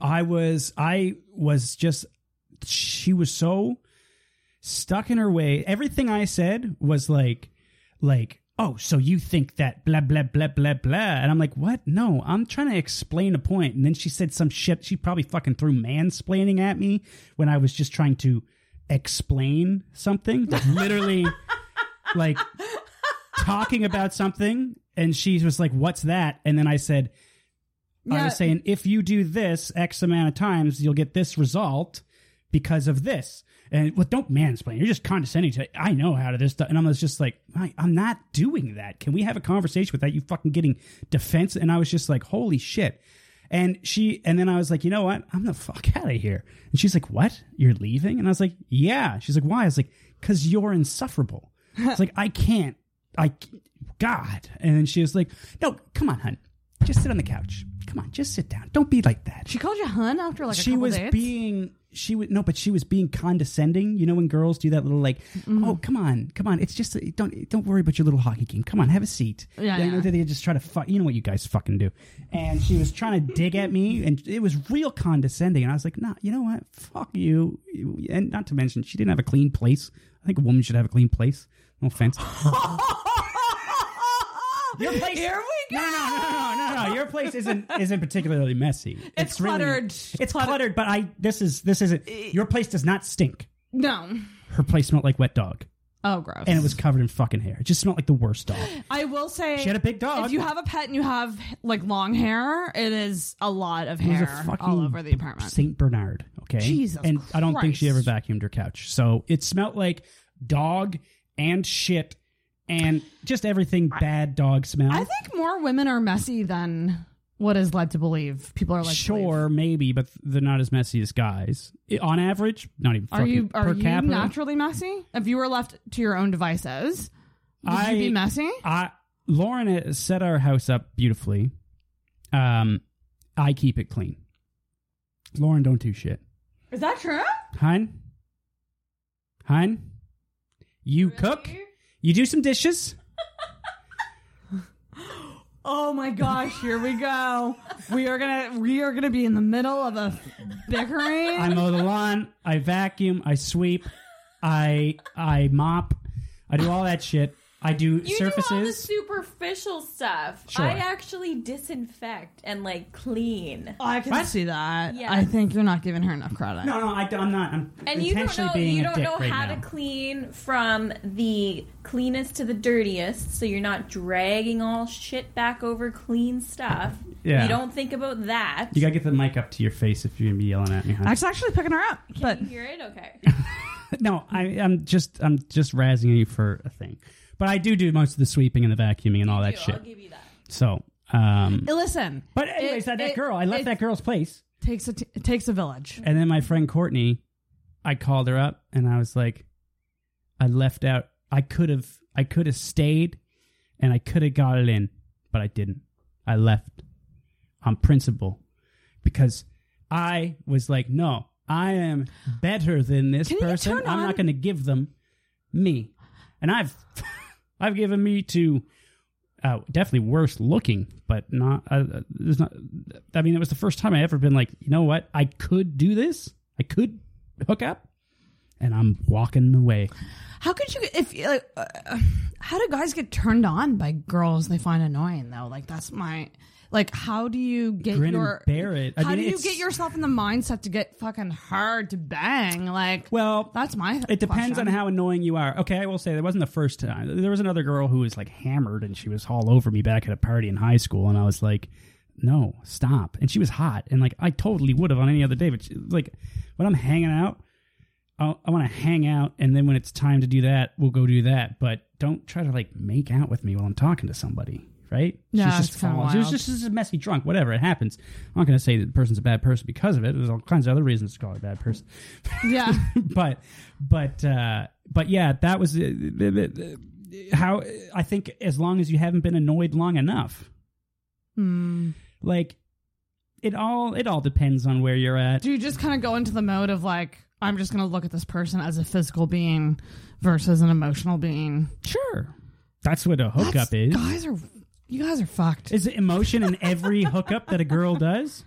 I was I was just she was so stuck in her way. Everything I said was like like oh so you think that blah blah blah blah blah and I'm like what no I'm trying to explain a point. and then she said some shit she probably fucking threw mansplaining at me when I was just trying to explain something like literally like talking about something and she was like what's that and then I said I was saying if you do this X amount of times, you'll get this result because of this. And well, don't mansplain. You're just condescending to. I know how to this stuff, and I was just like, I'm not doing that. Can we have a conversation without you fucking getting defense? And I was just like, holy shit. And she, and then I was like, you know what? I'm the fuck out of here. And she's like, what? You're leaving? And I was like, yeah. She's like, why? I was like, because you're insufferable. It's like I can't. I, God. And then she was like, no, come on, hun. Just sit on the couch. Come on, just sit down. Don't be like that. She called you hun after like a she was being she was no, but she was being condescending. You know when girls do that little like, Mm-hmm. oh come on, come on, it's just don't don't worry about your little hockey game. Come on, have a seat. Yeah, you know, yeah. they just try to fuck. You know what you guys fucking do. And she was trying to dig at me, and it was real condescending. And I was like, nah, you know what? Fuck you. And not to mention, she didn't have a clean place. I think a woman should have a clean place. No offense. Your place. Here we go. No, no, no, no, no, no. Your place isn't isn't particularly messy. It's cluttered. it's Cluttered. cluttered, but I this is this isn't. Eh. Your place does not stink. No. Her place smelled like wet dog, Oh, gross. and it was covered in fucking hair. It just smelled like the worst dog. I will say, She had a big dog. If you have a pet and you have like long hair, it is a lot of It was hair a fucking all over the apartment. Saint Bernard. Okay, Jesus and I don't think she ever Christ. vacuumed her couch, so it smelled like dog and shit and just everything bad dog smell. I think more women are messy than what is led to believe. People are like, sure, maybe, but they're not as messy as guys. On average, not even. Are you are per you capita. naturally messy? If you were left to your own devices, would I- you be messy? I Lauren set our house up beautifully. Um, I keep it clean. Lauren don't do shit. Is that true? Hun, hun, you cook. You do some dishes. Oh my gosh! Here we go. We are gonna we are gonna be in the middle of a bickering. I mow the lawn. I vacuum. I sweep. I I mop. I do all that shit. I do You do all the surfaces. superficial stuff. Sure. I actually disinfect and like clean. I can What? see that. Yeah. I think you're not giving her enough credit. no, no, I, am not. I'm And you don't know being you a don't dick know right how now. to clean from the cleanest to the dirtiest, so you're not dragging all shit back over clean stuff. Yeah. You don't think about that. You gotta get the mic up to your face if you're gonna be yelling at me. Huh? I was actually picking her up, but you hear it? Okay. no, I, I'm just I'm just razzing you for a thing, but I do do most of the sweeping and the vacuuming and all that shit. I'll give you that. So, um, listen. but anyways, that, that it- girl, I left it that girl's place, takes a t- it takes a village. and then my friend Courtney, I called her up and I was like, I left out. I could have I could have stayed, and I could have got it in, but I didn't. I left on principle because I was like, no, I am better than this Can you person. turn I'm on- not going to give them me, and I've I've given me to uh, definitely worse looking, but not. Uh, uh, there's not. I mean, it was the first time I ever been like, you know what? I could do this. I could hook up, and I'm walking away. How could you if like uh, how do guys get turned on by girls they find annoying though? Like that's my like how do you get Grin your bear it. I how mean, do you it's- get yourself in the mindset to get fucking hard to bang? Like Well, that's my It depends question. on how annoying you are. Okay, I will say that wasn't the first time. There was another girl who was like hammered and she was all over me back at a party in high school, and I was like, "No, stop!" And she was hot, and like I totally would have on any other day, but she, like when I'm hanging out, I'll, I want to hang out, and then when it's time to do that, we'll go do that. But don't try to like make out with me while I'm talking to somebody. Right? Yeah, She's just falling. She was just, just a messy drunk. Whatever, it happens. I'm not going to say that the person's a bad person because of it. There's all kinds of other reasons to call her a bad person yeah. but but uh but yeah that was uh, how I think as long as you haven't been annoyed long enough. Hmm. Like it all it all depends on where you're at. Do you just kind of go into the mode of like, I'm just going to look at this person as a physical being versus an emotional being? Sure. That's what a hookup That's- is. Guys are, you guys are fucked. Is it emotion in every hookup that a girl does?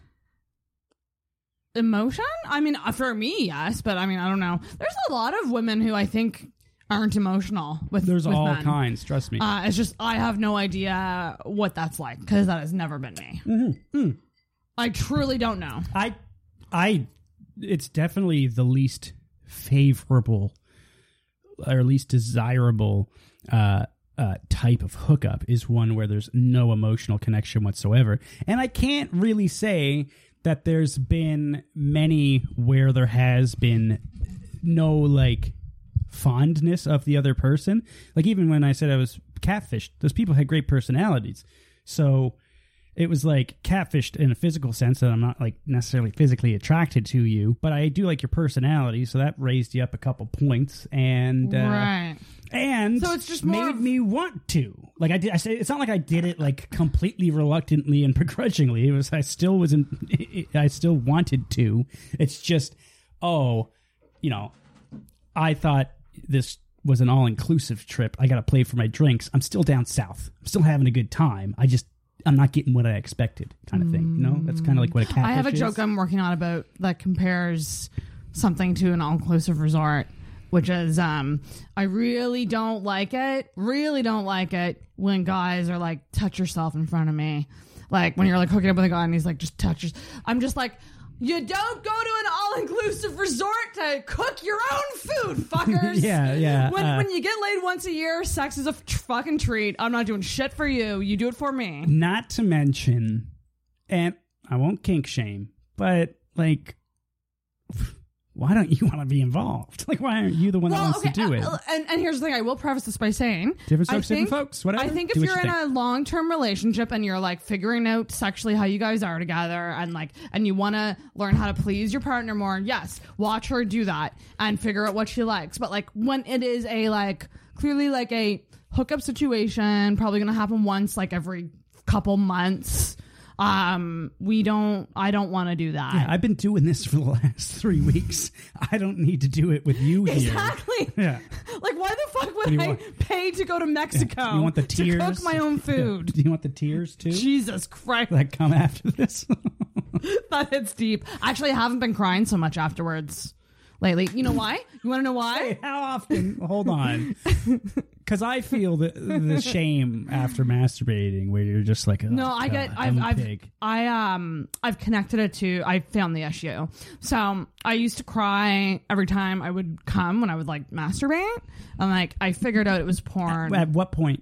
Emotion? I mean, uh, for me, yes, but I mean, I don't know. There's a lot of women who I think aren't emotional with. There's with all men. kinds, trust me. Uh, it's just I have no idea what that's like because that has never been me. Mm-hmm. I truly don't know. I I it's definitely the least favorable or least desirable uh uh, type of hookup is one where there's no emotional connection whatsoever. And I can't really say that there's been many where there has been no like fondness of the other person. Like even when I said I was catfished, those people had great personalities. So it was like catfished in a physical sense that I'm not like necessarily physically attracted to you, but I do like your personality, so that raised you up a couple points and uh, right. And So it's just made of- me want to. Like I did, I say it's not like I did it like completely reluctantly and begrudgingly. It was I still wasn't. I still wanted to. It's just oh, you know, I thought this was an all inclusive trip. I got to play for my drinks. I'm still down south. I'm still having a good time. I just I'm not getting what I expected, kind of thing. You know, that's kind of like what a mm. catfish I have a is. joke I'm working on about that compares something to an all-inclusive resort, which is um, I really don't like it. Really don't like it when guys are like, "Touch yourself" in front of me, like when you're like hooking up with a guy and he's like, "Just touch." I'm just like. You don't go to an all-inclusive resort to cook your own food, fuckers. Yeah, yeah, When, uh, when you get laid once a year, sex is a f- fucking treat. I'm not doing shit for you. You do it for me. Not to mention, and I won't kink shame, but like, why don't you want to be involved? Like, why aren't you the one that wants to do it? uh, And, and here's the thing: I will preface this by saying, Different strokes, different folks, whatever. I think if Do you're you in a long term relationship and you're like figuring out sexually how you guys are together, and like, and you want to learn how to please your partner more, yes, watch her do that and figure out what she likes. But like when it is a like clearly like a hookup situation, probably gonna happen once like every couple months. Um, we don't. I don't want to do that. Yeah, I've been doing this for the last three weeks. I don't need to do it with you here. Exactly. Yeah. Like, why the fuck would I want? pay to go to Mexico You want the to tears? cook my own food? Do you want the tears too? Jesus Christ, that come after this? that hits deep. Actually, I haven't been crying so much afterwards lately. You know why? You want to know why? How often? Hold on. Because I feel the, the shame after masturbating where you're just like, oh, No, I get. I've. I'm a I've. pig. I um. I've connected it to. I found the issue. So um, I used to cry every time I would come when I would like masturbate, and like I figured out it was porn. At what point?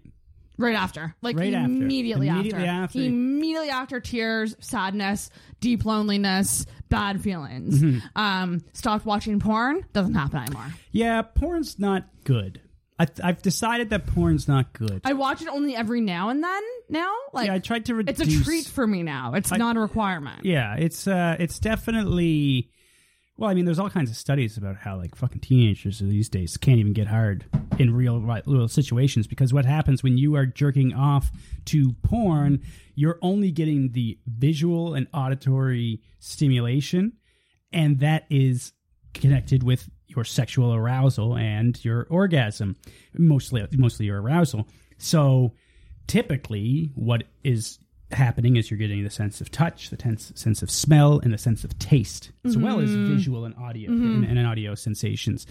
Right after, like Right after. immediately, Immediately after. immediately after tears, sadness, deep loneliness, bad feelings. Mm-hmm. Um, stopped watching porn. Doesn't happen anymore. Yeah, porn's not good. I, I've decided that porn's not good. I watch it only every now and then. Now, like yeah, I tried to reduce. it's a treat for me now. It's not a requirement. Yeah, it's uh, it's definitely. Well, I mean, there's all kinds of studies about how like fucking teenagers these days can't even get hard in real real situations because what happens when you are jerking off to porn, you're only getting the visual and auditory stimulation, and that is connected with your sexual arousal and your orgasm, mostly mostly your arousal. So typically, what is happening is you're getting the sense of touch, the tense, sense of smell, and the sense of taste, as well as Mm-hmm. visual and audio and, and audio sensations.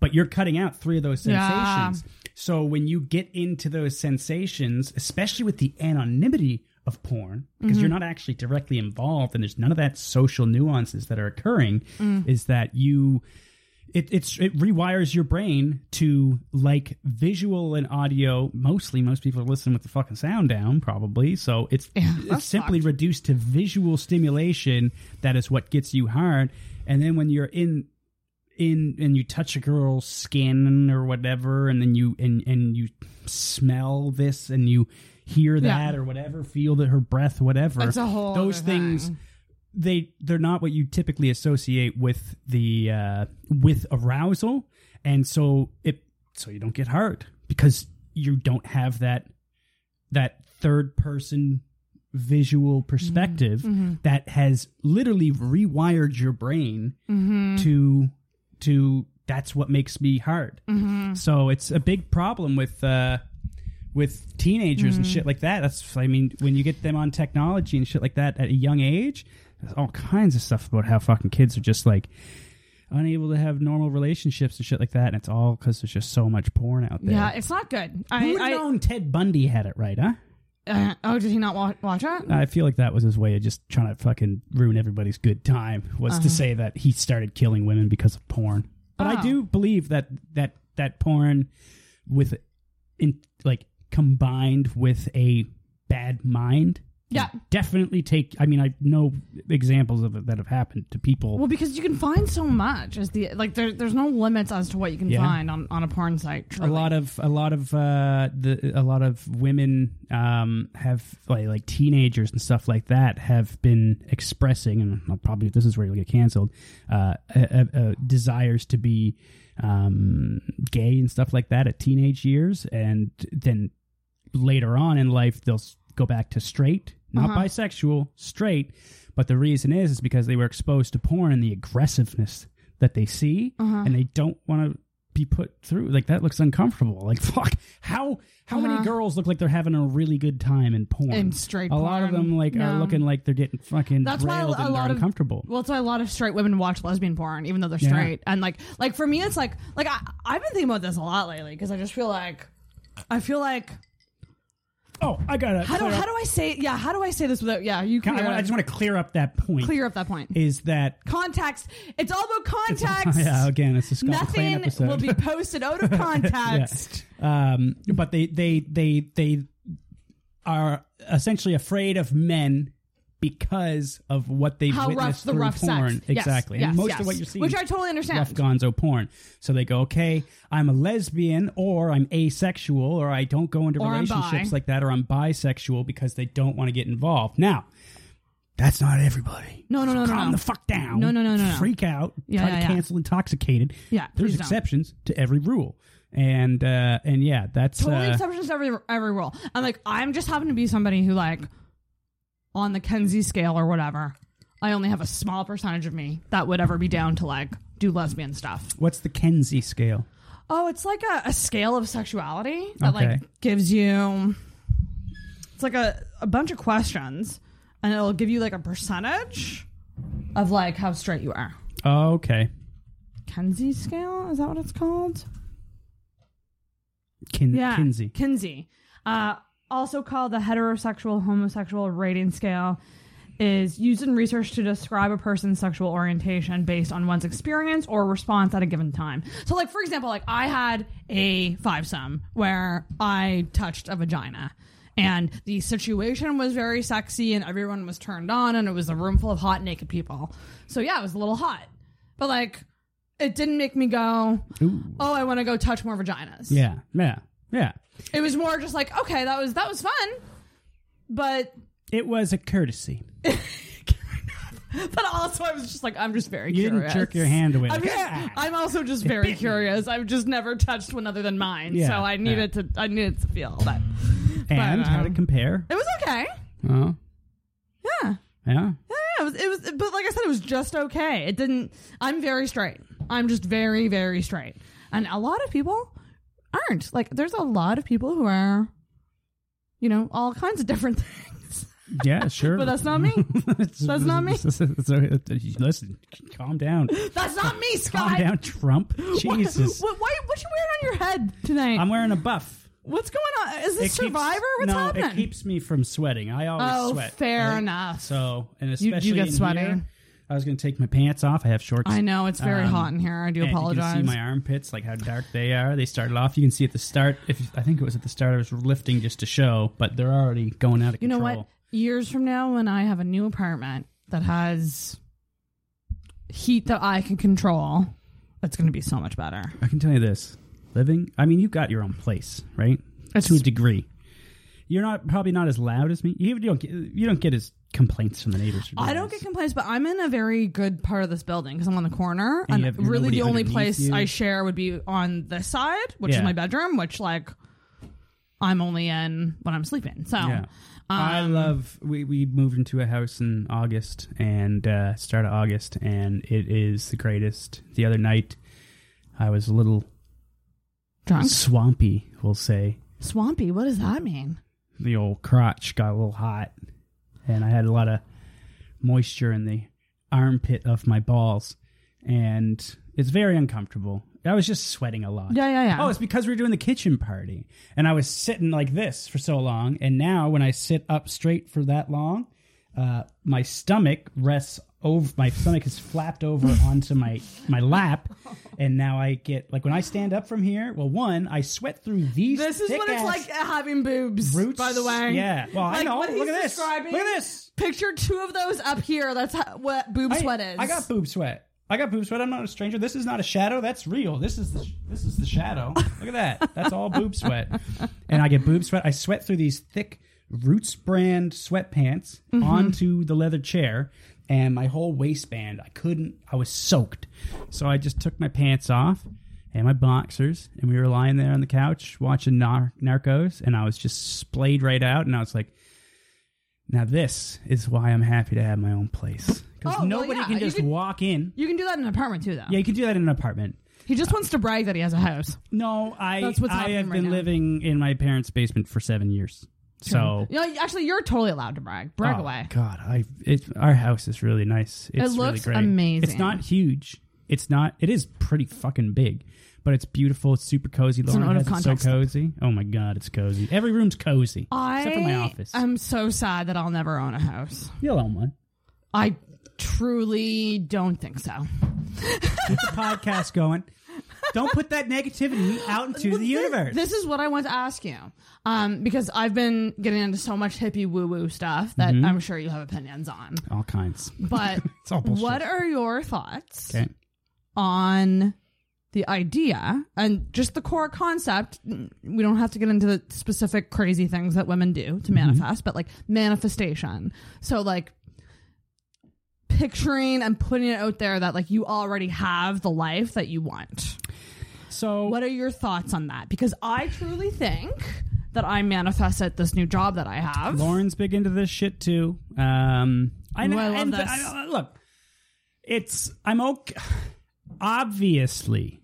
But you're cutting out three of those Yeah. sensations. So when you get into those sensations, especially with the anonymity of porn, because Mm-hmm. you're not actually directly involved and there's none of that social nuances that are occurring, Mm. is that you it it's it rewires your brain to like visual and audio. Mostly, most people are listening with the fucking sound down, probably. So it's Yeah, it's simply fucked. reduced to visual stimulation. That is what gets you hard. And then when you're in in and you touch a girl's skin or whatever, and then you and and you smell this and you hear Yeah. that or whatever, feel that her breath, whatever. It's a whole those things thing. They they're not what you typically associate with the uh with arousal and so it so you don't get hard because you don't have that that third person visual perspective Mm-hmm. that has literally rewired your brain Mm-hmm. to to that's what makes me hard. Mm-hmm. So it's a big problem with uh with teenagers and Mm-hmm. shit like that. That's I mean when you get them on technology and shit like that at a young age, there's all kinds of stuff about how fucking kids are just like unable to have normal relationships and shit like that and it's all cuz there's just so much porn out there. Yeah, it's not good. Who I, would have I known Ted Bundy had it right, huh? uh, oh, did he not wa- watch it? I feel like that was his way of just trying to fucking ruin everybody's good time was Uh-huh. to say that he started killing women because of porn. But I Oh. do believe that that that porn with in like combined with a bad mind Yeah. definitely take I mean I know examples of it that have happened to people. Well, because you can find so much as the like there, there's no limits as to what you can Yeah. find on, on a porn site. a lot of a lot of uh the a lot of women um have like like teenagers and stuff like that have been expressing and I'll probably this is where you'll get canceled uh, uh, uh desires to be um gay and stuff like that at teenage years and then later on in life they'll go back to straight not Uh-huh. bisexual straight but the reason is is because they were exposed to porn and the aggressiveness that they see Uh-huh. and they don't want to be put through like that looks uncomfortable like fuck how how many Uh-huh. girls look like they're having a really good time in porn In straight a lot of them like are looking like they're getting fucking That's why a- a and lot of- uncomfortable Well, it's why a lot of straight women watch lesbian porn, even though they're Yeah. straight. And like, like for me, it's like, like I, I've been thinking about this a lot lately because I just feel like, I feel like, oh i got it. how do how do I say, yeah, how do I say this without, yeah, you I, clear, I just want to clear up that point clear up that point. is that Context. It's all about context. yeah again it's a Scott Nothing episode will be posted out of context. um, but they they they they are essentially afraid of men because of what they've How rough witnessed the through rough porn. sex. Yes, Exactly, yes, and most yes. of what you're seeing, Which I totally understand. rough gonzo porn. So they go, okay, I'm a lesbian, or I'm asexual, or I don't go into Or I'm relationships like that, or I'm bisexual because they don't want to get involved. Now. That's not everybody. No, no, no, no, Calm no. the fuck down. No, no, no, no, no. Freak out. Yeah, try yeah, to yeah. cancel intoxicated. Yeah, There's please don't. exceptions to every rule. And uh and yeah, that's totally uh, exceptions to every every rule. I'm like I'm just happen to be somebody who like on the Kenzie scale or whatever, I only have a small percentage of me that would ever be down to like do lesbian stuff. What's the Kenzie scale? Oh, it's like a, a scale of sexuality that Okay. like gives you it's like a, a bunch of questions and it'll give you like a percentage of like how straight you are. Oh, okay. Kenzie scale? Is that what it's called? Kin- yeah, Kinsey. Kinsey, uh, also called the heterosexual homosexual rating scale, is used in research to describe a person's sexual orientation based on one's experience or response at a given time. So, like for example, like I had a five some where I touched a vagina. And the situation was very sexy, and everyone was turned on, and it was a room full of hot, naked people. So yeah, it was a little hot, but like, it didn't make me go, "Oh, I want to go touch more vaginas." Yeah, yeah, yeah. It was more just like, okay, that was that was fun, but It was a courtesy. but also I was just like, I'm just very You curious. didn't jerk your hand away. I'm, like, just, "Ah." I'm also just very curious. I've just never touched one other than mine, Yeah, so I needed to. I needed to feel that. and but, how to um, compare? It was okay. Oh, Yeah. yeah. Yeah, yeah, it was, it was, but like I said, it was just okay. It didn't. I'm very straight. I'm just very, very straight, and a lot of people aren't. Like, there's a lot of people who are, you know, all kinds of different things. Yeah, sure. But that's not me. That's not me. Listen, calm down. That's not me, Scott. Calm down, Trump. Jesus. what, why, what you wearing on your head tonight? I'm wearing a buff. What's going on? Is It this keeps- Survivor? What's no, happening? it keeps me from sweating. I always oh, sweat. fair right? enough. So, and You- especially you get in sweaty. here, I was going to take my pants off. I have shorts. I know it's very Um, hot in here. I do apologize. You can see my armpits, like how dark they are. They started off. You can see at the start. If I think it was at the start, I was lifting just to show, but they're already going out of you know what? Years from now, when I have a new apartment that has heat that I can control, it's going to be so much better. I can tell you this: living. I mean, you've got your own place, right? It's- to a degree. You're not probably not as loud as me. You don't get you don't get as complaints from the neighbors. I don't get complaints, but I'm in a very good part of this building because I'm on the corner, And and, really the only place you. I share would be on this side, which Yeah. is my bedroom. Which like, I'm only in when I'm sleeping. So Yeah. I um, love. We we moved into a house in August and uh, start of August, and it is the greatest. The other night, I was a little drunk. swampy. We'll say Swampy. What does that mean? the old crotch got a little hot, and I had a lot of moisture in the armpit of my balls, and it's very uncomfortable. I was just sweating a lot. Yeah, yeah, yeah. Oh, it's because we were doing the kitchen party, and I was sitting like this for so long, and now when I sit up straight for that long, uh, my stomach rests over. My stomach is flapped over onto my my lap, and now I get like when I stand up from here. Well, one, I sweat through these. This is what it's like having boobs. roots. by the way. yeah. Well, I know. what Look at this. Look at this. Picture two of those up here. That's how, what boob I, sweat is. I got boob sweat. I got boob sweat. I'm not a stranger. This is not a shadow. That's real. This is the this is the shadow. Look at that. That's all boob sweat. And I get boob sweat. I sweat through these thick Roots brand sweatpants Mm-hmm. onto the leather chair, and my whole waistband. I couldn't. I was soaked. So I just took my pants off and my boxers, and we were lying there on the couch watching Nar- Narcos, and I was just splayed right out, and I was like. Now this is why I'm happy to have my own place because Oh, well, nobody yeah, can you just could- walk in. You can do that in an apartment too, though. Yeah, you can do that in an apartment. He just wants to brag that he has a house. No, I That's what's I happening have right been now. living in my parents' basement for seven years. So You know, actually, you're totally allowed to brag. Brag Oh, away. God, I it, our house is really nice. It's really looks great. amazing. It's not huge. It's not. It is pretty fucking big, but it's beautiful. It's super cozy. an Lauren has it so cozy. Oh my god, it's cozy. Every room's cozy I except for my office. am so sad that I'll never own a house. You'll own one. I truly don't think so. Keep the podcast going. Don't put that negativity out into the universe. This is what I want to ask you, um, because I've been getting into so much hippie woo woo stuff that Mm-hmm. I'm sure you have opinions on. All kinds. But what are your thoughts Okay. on the idea and just the core concept? We don't have to get into the specific crazy things that women do Mm-hmm. to manifest, but like manifestation. So like picturing and putting it out there that like you already have the life that you want. So What are your thoughts on that? Because I truly think that I manifested this new job that I have. Lauren's big into this shit too. Um, I. Ooh, I love and this. I- look, it's I'm okay. Obviously,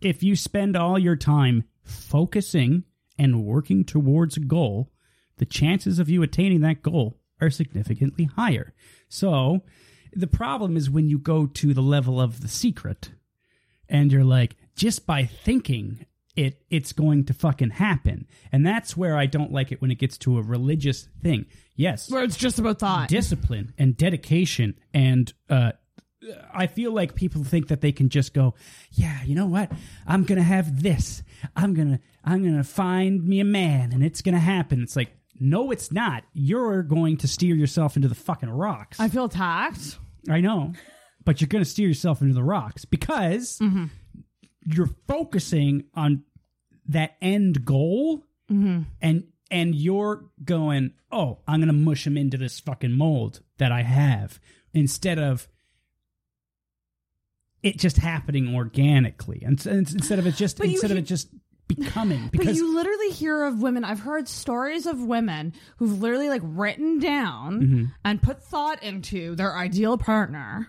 if you spend all your time focusing and working towards a goal, the chances of you attaining that goal are significantly higher. So, the problem is when you go to the level of the secret and you're like just by thinking it it's going to fucking happen and that's where i don't like it when it gets to a religious thing yes Where it's just about thought. discipline and dedication and uh I feel like people think that they can just go, yeah, you know what? I'm gonna have this. I'm gonna I'm gonna find me a man, and it's gonna happen. It's like, no, it's not. You're going to steer yourself into the fucking rocks. I feel attacked. I know, but you're going to steer yourself into the rocks because you're focusing on that end goal, and and you're going, oh, I'm going to mush him into this fucking mold that I have instead of it just happening organically, and, and instead of it just But you instead of it just becoming But you literally hear of women. I've heard stories of women who've literally like written down Mm-hmm. and put thought into their ideal partner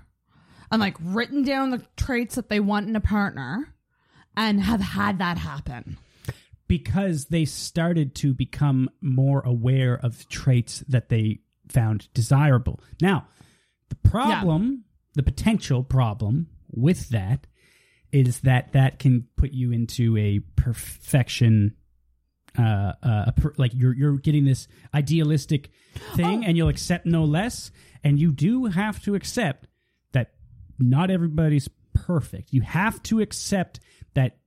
and like written down the traits that they want in a partner and have had that happen. because they started to become more aware of traits that they found desirable. Now, the problem, the potential problem with that is that that can put you into a perfection uh, uh per, like you're you're getting this idealistic thing and you'll accept no less and you do have to accept that not everybody's perfect. You have to accept that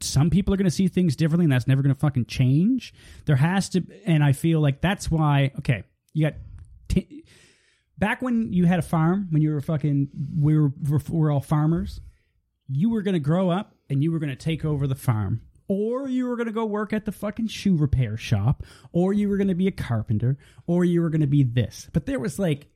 some people are going to see things differently and that's never going to fucking change. There has to and i feel like that's why okay you got t- back when you had a farm when you were fucking we were we're, we're all farmers you were going to grow up and you were going to take over the farm. Or you were going to go work at the fucking shoe repair shop or you were going to be a carpenter or you were going to be this. But there was like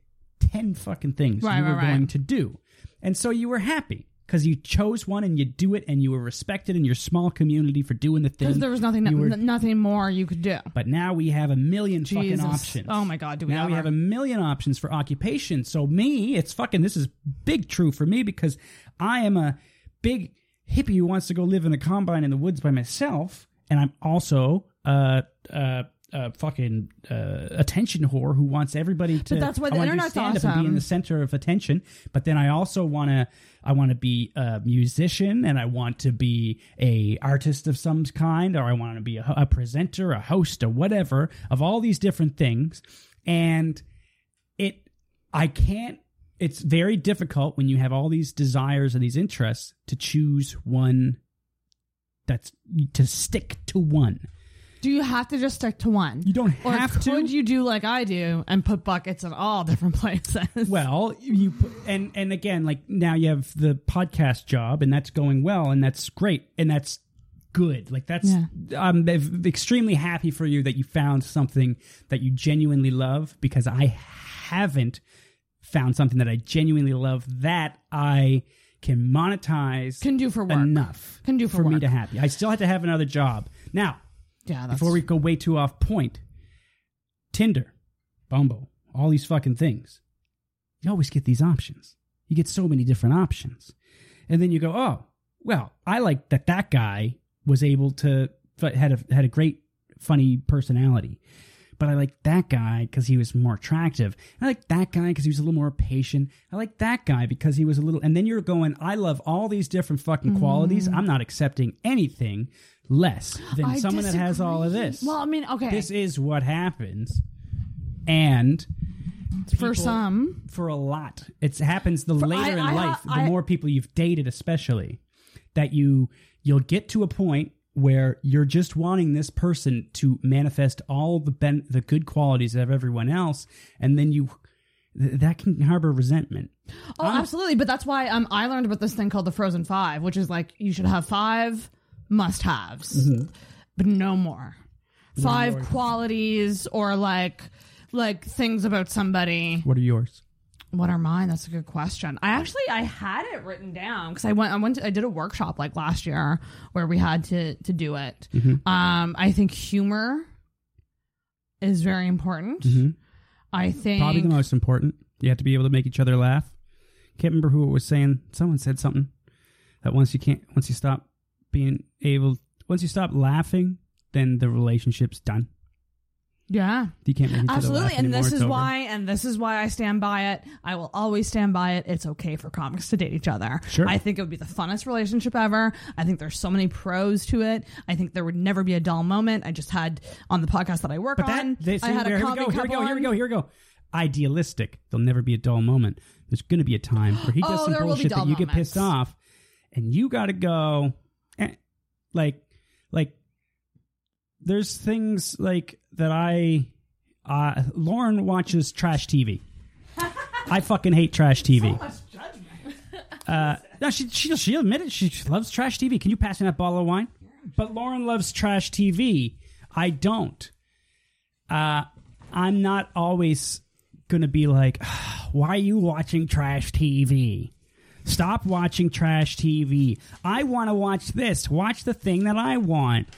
10 fucking things Right, you were right, right. going to do. And so you were happy because you chose one and you do it and you were respected in your small community for doing the thing. Because there was nothing, were- n- nothing more you could do. but now we have a million Jesus. fucking options. Oh my God, do we now we have a million options for occupation. So me, it's fucking. This is big true for me because I am a big hippie who wants to go live in a combine in the woods by myself, and I'm also a. Uh, uh, fucking uh, attention whore who wants everybody to. But that's why the I wanna internet's stand-up and be in the center of attention. But then I also want to. I want to be a musician, and I want to be a artist of some kind, or I want to be a, a presenter, a host, or whatever of all these different things. And it, I can't. It's very difficult when you have all these desires and these interests to choose one. That's to stick to one. Do you have to just stick to one? You don't or have to. could you do like I do and put buckets in all different places? Well, you put- and and again, like now you have the podcast job, and that's going well, and that's great, and that's good. Like that's I'm extremely happy for you that you found something that you genuinely love because I haven't found something that I genuinely love that I can monetize Can do for work. enough Can do for me work. to happy. I still have to have another job now. Yeah, that's Before we go way too off point, Tinder, Bumble, all these fucking things. You always get these options. You get so many different options. And then you go, oh, well, I like that that guy was able to, had a, had a great, funny personality. But I like that guy because he was more attractive. I like that guy because he was a little more patient. I like that guy because he was a little. And then you're going, I love all these different fucking qualities. Mm. I'm not accepting anything less than I someone that has all of this. Well, I mean, okay. This is what happens. And for some, for a lot, it happens the later I- in I life, the I- more people you've dated, especially, that you you'll get to a point where you're just wanting this person to manifest all the ben- the good qualities of everyone else, and then you th- that can harbor resentment. Oh, absolutely. But that's why um, I learned about this thing called the Frozen Five, which is like you should have five must haves, but no more. Five qualities or like like things about somebody. What are yours? What are mine? That's a good question. I actually I had it written down because I went I went to, I did a workshop like last year where we had to to do it. Um, I think humor is very important. I think Probably the most important. You have to be able to make each other laugh. Can't remember who it was saying. Someone said something that once you can't, once you stop being able, once you stop laughing, then the relationship's done. Yeah. You can't make Absolutely, and anymore, this it's is over. why, and this is why I stand by it. I will always stand by it. It's okay for comics to date each other. Sure. I think it would be the funnest relationship ever. I think there's so many pros to it. I think there would never be a dull moment. I just had on the podcast that I work But on. that, they, see, I had here a we go, here we go, here we go, here we go. Idealistic. There'll never be a dull moment. There's going to be a time where he does Oh, some there will be bullshit that you get pissed off, and you got to go, eh, like, like. There's things like that I, uh, Lauren watches trash TV. I fucking hate trash TV. Uh, no, she she she admitted she loves trash TV. Can you pass me that bottle of wine? But Lauren loves trash TV. I don't. Uh, I'm not always gonna be like, why are you watching trash TV? Stop watching trash TV. I want to watch this. Watch the thing that I want,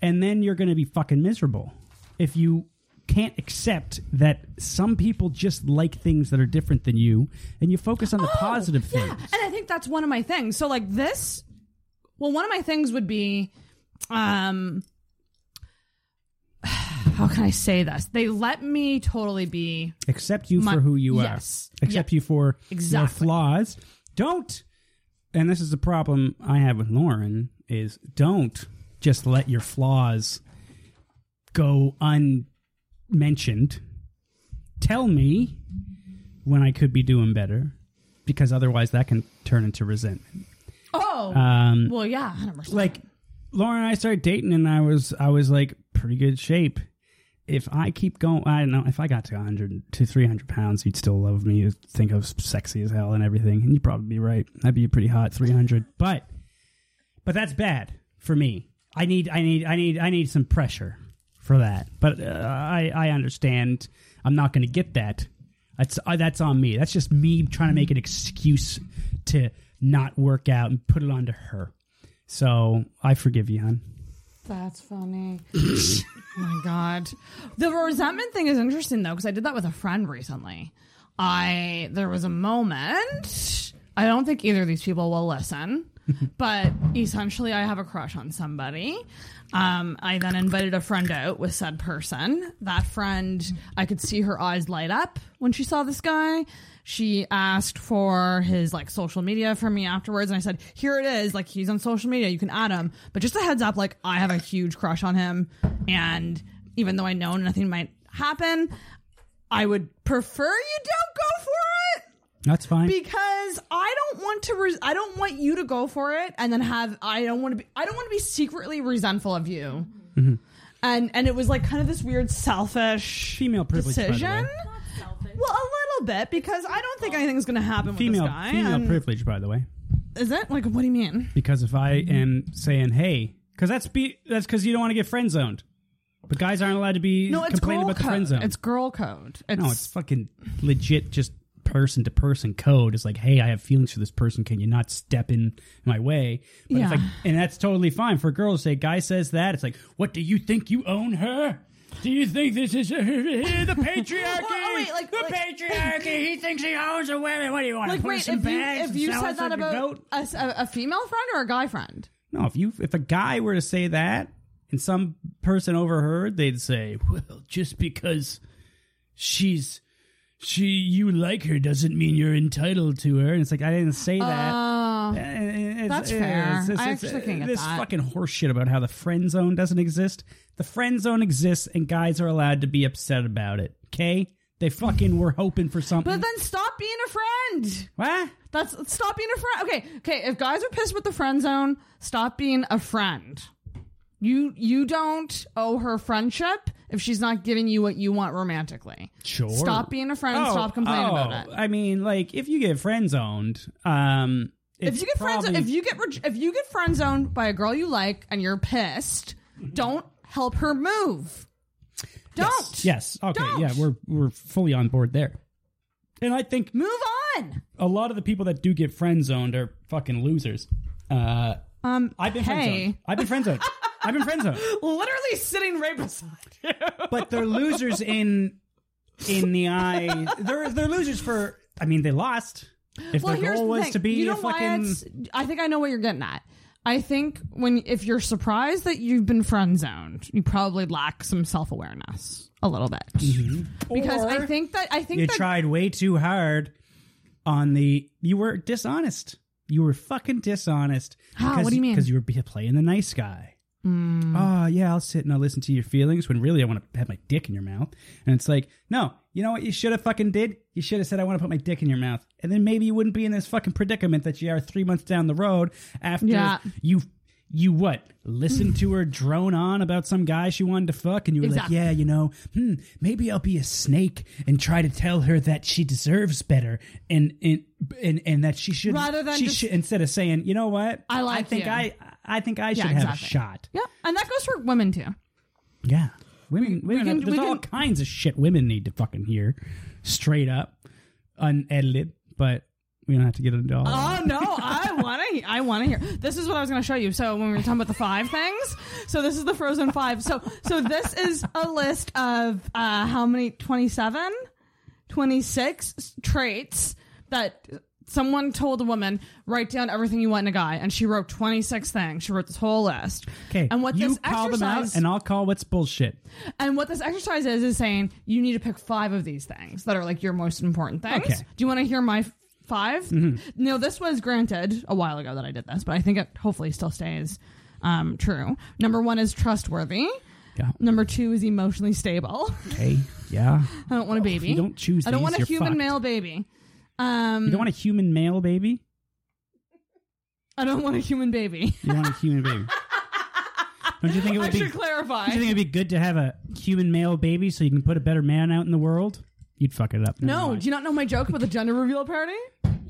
and then you're gonna be fucking miserable if you can't accept that some people just like things that are different than you, and you focus on the positive Oh, Yeah, and I think that's one of my things. So like this, well, one of my things would be, um, how can I say this? They let me totally be accept you My- for who you yes. are accept Yeah. you for your flaws don't and this is the problem i have with lauren is don't just let your flaws go unmentioned tell me when i could be doing better because otherwise that can turn into resentment oh um well yeah hundred percent like Lauren and I started dating and I was I was like pretty good shape. If I keep going, I don't know. If I got to 100 to 300 pounds, you'd still love me. You'd think I was sexy as hell and everything, and you'd probably be right. I'd be a pretty hot 300, but but that's bad for me. I need I need I need I need some pressure for that. But uh, I I understand. I'm not going to get that. That's uh, that's on me. That's just me trying to make an excuse to not work out and put it onto her. So I forgive you, hon. That's funny. oh my god. The resentment thing is interesting though because I did that with a friend recently. I there was a moment. I don't think either of these people will listen, but essentially I have a crush on somebody. Um, I then invited a friend out with said person. That friend, I could see her eyes light up when she saw this guy. She asked for his like social media from me afterwards, and I said, "Here it is. Like he's on social media. You can add him. But just a heads up, like I have a huge crush on him, and even though I know nothing might happen, I would prefer you don't go for it." That's fine. because I don't want to. Res- I don't want you to go for it, and then have. I don't want to be. I don't want to be secretly resentful of you. Mm-hmm. And and it was like kind of this weird selfish Female privilege, by the way. decision. Well, a little bit because I don't think anything's going to happen female with this guy. female and- privilege, by the way. Is it like what do you mean? Because if I am saying, "Hey," because that's be that's because you don't want to get friend zoned. But guys aren't allowed to be No, it's complaining girl about the friend zone. It's girl code. It's, no, it's fucking legit. Just person to person code. is like, hey, I have feelings for this person. Can you not step in my way? But it's Yeah. like, and that's totally fine for a girl to say. Guy says that. It's like, what do you think you own her? Do you think this is the patriarchy? Well, oh, wait, like- the like- patriarchy. He thinks he owns a woman. What do you want? like wait, if you if you said that about a, a, a female friend or a guy friend? No, if you if a guy were to say that and some person overheard, they'd say, "Well, just because she's she you like her doesn't mean you're entitled to her." And it's like I didn't say that. Uh, it's- That's it's- fair. it's- I actually can get this that. fucking horseshit about how the friend zone doesn't exist. The friend zone exists, and guys are allowed to be upset about it. Okay, they fucking were hoping for something. but then stop being a friend. what? That's stop being a friend. Okay, okay. If guys are pissed with the friend zone, stop being a friend. You you don't owe her friendship if she's not giving you what you want romantically. Sure. Stop being a friend. stop complaining oh, about it. I mean, like if you get friend zoned, um, if you get friend probably, if you get re- if you get friend zoned by a girl you like and you're pissed, don't help her move. Don't. yes, okay, Don't. yeah, we're we're fully on board there. And I think Move on. a lot of the people that do get friend zoned are fucking losers. Uh, Um, I've been friend hey, zoned. I've been friend zoned. I've been friend zoned. literally sitting right beside you. But they're losers in in the eye. They're they're losers for. I mean, they lost. If well, their here's goal the was thing. to be you know a fucking. why it's, I think I know what you're getting at. I think when if you're surprised that you've been friend zoned, you probably lack some self awareness a little bit. Mm-hmm. Because I think that I think you that tried way too hard on the. You were dishonest. You were fucking dishonest. How? What do you mean? Because you were playing the nice guy. Oh yeah, I'll sit and I'll listen to your feelings when really I want to have my dick in your mouth. And it's like, no, you know what you should have fucking did? You should have said I want to put my dick in your mouth, and then maybe you wouldn't be in this fucking predicament that you are three months down the road after Yeah. you. You what? Listen to her drone on about some guy she wanted to fuck, and you were Exactly. like, "Yeah, you know, hmm, maybe I'll be a snake and try to tell her that she deserves better, and and and, and that she should Rather than she just- should instead of saying, you know what, I like think you." I I think I should Yeah, have a shot. yeah, and that goes for women too. Yeah. Women, women can- have- there's we all can- kinds of shit women need to fucking hear straight up, unedited, but we don't have to get into all that. Oh no, I want to. I want to hear. This is what I was going to show you. So when we were talking about the five things, so this is the Frozen Five. So so this is a list of uh, how many 27, 26 traits that someone told a woman write down everything you want in a guy, and she wrote twenty six things. She wrote this whole list. Okay, and what you this call them out, exercise and I'll call what's bullshit. and what this exercise is is saying you need to pick five of these things that are like your most important things. Okay. Do you want to hear my f- 5 No, this was granted a while ago that I did this, but I think it hopefully still stays um, true. Number one is trustworthy. Yeah. Number two is emotionally stable. Okay. Yeah. I don't want a baby. you don't choose I don't these, want a human fucked. male baby. Um, You don't want a human male baby. I don't want a human baby. You want a human baby. Don't you think it I would be? should clarify. Don't you think it'd be good to have a human male baby so you can put a better man out in the world? You'd fuck it up. No, do you not know my joke about the gender reveal party?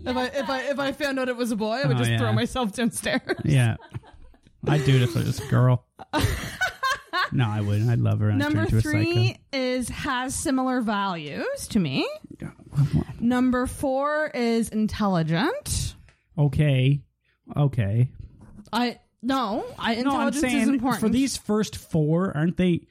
If I if I if I found out it was a boy, I would Oh, just yeah. throw myself downstairs. Yeah. I'd do it if it was a girl. no, I wouldn't. I'd love her. and I'd turn Number into three is has similar values to me. Number four is intelligent. Okay. Okay. I no, I No, I'm intelligence saying is important. for these first four, aren't they?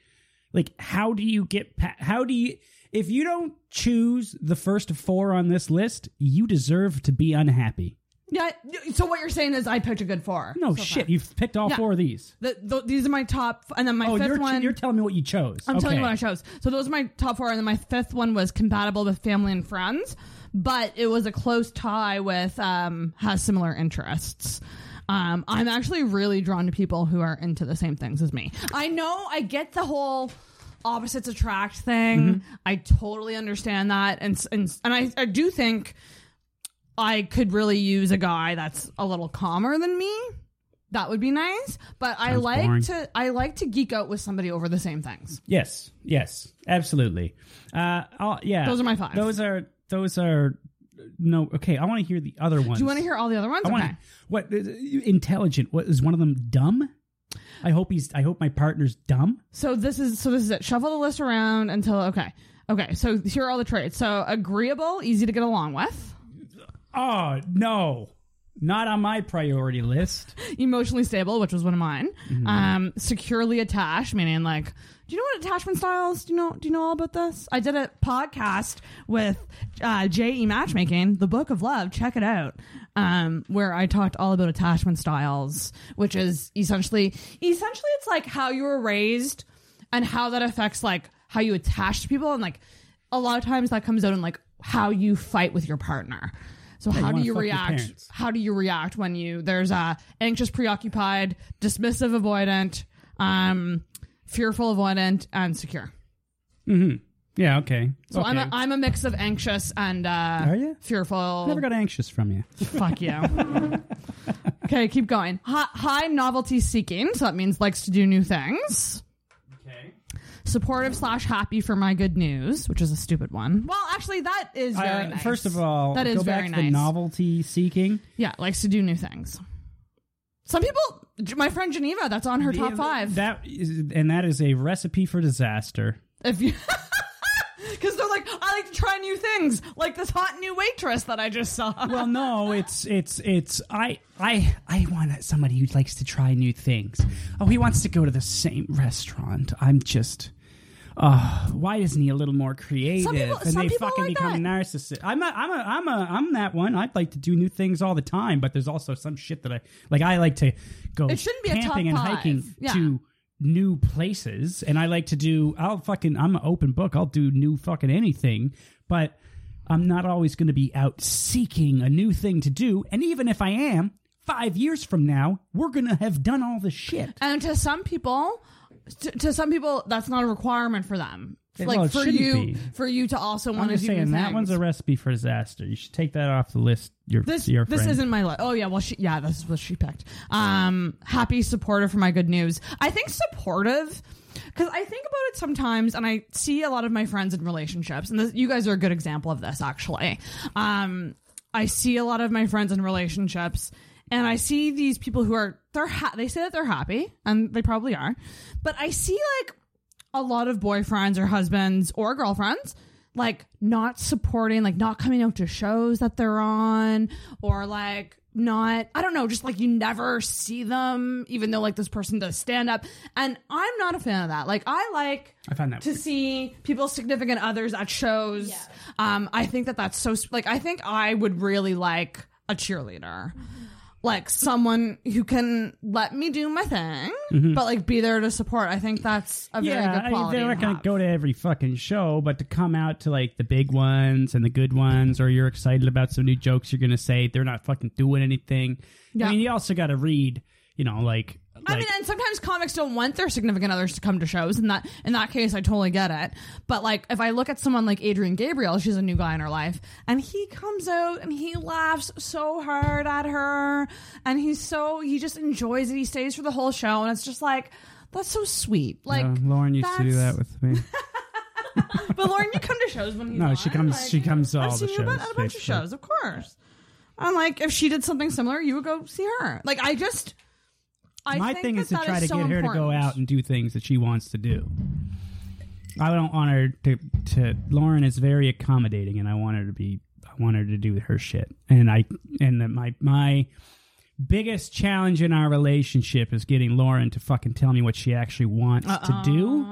Like, how do you get? Pa- how do you? If you don't choose the first four on this list, you deserve to be unhappy. yeah. So what you're saying is I picked a good four. No so shit, far. you've picked all Yeah. four of these. The, th these are my top, and then my oh, 5th you're, one. you're telling me what you chose. I'm telling you what I chose. So those are my top four, and then my fifth one was compatible with family and friends, but it was a close tie with um, has similar interests. Um, I'm actually really drawn to people who are into the same things as me. I know I get the whole opposites attract thing. Mm-hmm. I totally understand that, and and and I I do think I could really use a guy that's a little calmer than me. That would be nice, but I like boring. to I like to geek out with somebody over the same things. Yes, yes, absolutely. Uh, I'll, yeah, Those are my five. Those are those are no. Okay, I want to hear the other ones. Do you want to hear all the other ones? I okay. want what uh, intelligent? What is one of them? Dumb. I hope he's. I hope my partner's dumb. So this is so this is it. Shuffle the list around until okay. Okay, so here are all the traits. So agreeable, easy to get along with. Oh no, not on my priority list. Emotionally stable, which was one of mine. Mm-hmm. Um, securely attached, meaning like, do you know what attachment styles? Do you know? Do you know all about this? I did a podcast with uh, J.E. Matchmaking, the Book of Love. Check it out. Um, where I talked all about attachment styles, which is essentially, essentially, it's like how you were raised and how that affects like how you attach to people, and like a lot of times that comes out in like how you fight with your partner. So you how do you react? How do you react when you there's a anxious, preoccupied, dismissive, avoidant, um, fearful, avoidant, and secure. Yeah. Okay. So okay. I'm a, I'm a mix of anxious and uh, Are you? fearful. never got anxious from you. Fuck you. okay, keep going. High, high novelty seeking, so that means likes to do new things. Okay. Supportive slash happy for my good news, which is a stupid one. Well, actually, that is very Uh, nice. First of all, that is go very back to nice. the novelty seeking. Yeah, likes to do new things. Some people, my friend Geneva, that's on her top five. That is, and that is a recipe for disaster. if you, because they're like, I like to try new things, like this hot new waitress that I just saw. Well, no, it's it's it's I I I want somebody who likes to try new things. Oh, he wants to go to the same restaurant. I'm just. Uh, why isn't he a little more creative? people- and some they people fucking like become that. narcissist. I'm a, I'm a, I'm a, I'm that one. I'd like to do new things all the time, but there's also some shit that I like. I like to go It shouldn't be a top camping and five. hiking Yeah. to new places, and I like to do. I'll fucking. I'm an open book. I'll do new fucking anything, but I'm not always going to be out seeking a new thing to do. And even if I am, five years from now, we're going to have done all the shit. And to some people, to, to some people, that's not a requirement for them. Like well, it for you, be. for you to also want to do saying that things. one's a recipe for disaster. You should take that off the list. Your this your this friend. isn't my list. Oh yeah, well she yeah, this is what she picked. Um, happy supportive for my good news. I think supportive because I think about it sometimes, and I see a lot of my friends in relationships, and this, you guys are a good example of this actually. Um, I see a lot of my friends in relationships. And I see these people who are they're ha- they say that they're happy and they probably are, but I see like a lot of boyfriends or husbands or girlfriends like not supporting like not coming out to shows that they're on or like not i don't know just like you never see them even though like this person does stand up. And i'm not a fan of that. Like i like I find that to see people's significant others at shows. Um i think that that's so like i think i would really like a cheerleader like someone who can let me do my thing, but like be there to support. I think that's a very Mm-hmm. yeah, good I mean, they're not going to go to every fucking show, but to come out to like the big ones and the good ones, or you're excited about some new jokes you're going to say, they're not fucking doing anything. Yeah. I mean, you also got to read, you know, like. I like- mean, and sometimes comics don't want their significant others to come to shows, and that in that case, I totally get it. But like, if I look at someone like Adrian Gabriel, she's a new guy in her life, and he comes out and he laughs so hard at her, and he's so he just enjoys it. He stays for the whole show, and it's just like that's so sweet. Like Lauren used to do that with me. But Lauren, you come to shows when he's No, on, she comes- like, she comes to I've all the seen you at a bunch of shows, of course. And like, if she did something similar, you would go see her. Like, I just, I My think thing that is to that try to so get her to go important. out and do things that she wants to do. I don't want her to. to Lauren is very accommodating, and I want her to be I want her to do her shit. And I and that my my biggest challenge in our relationship is getting Lauren to fucking tell me what she actually wants to do.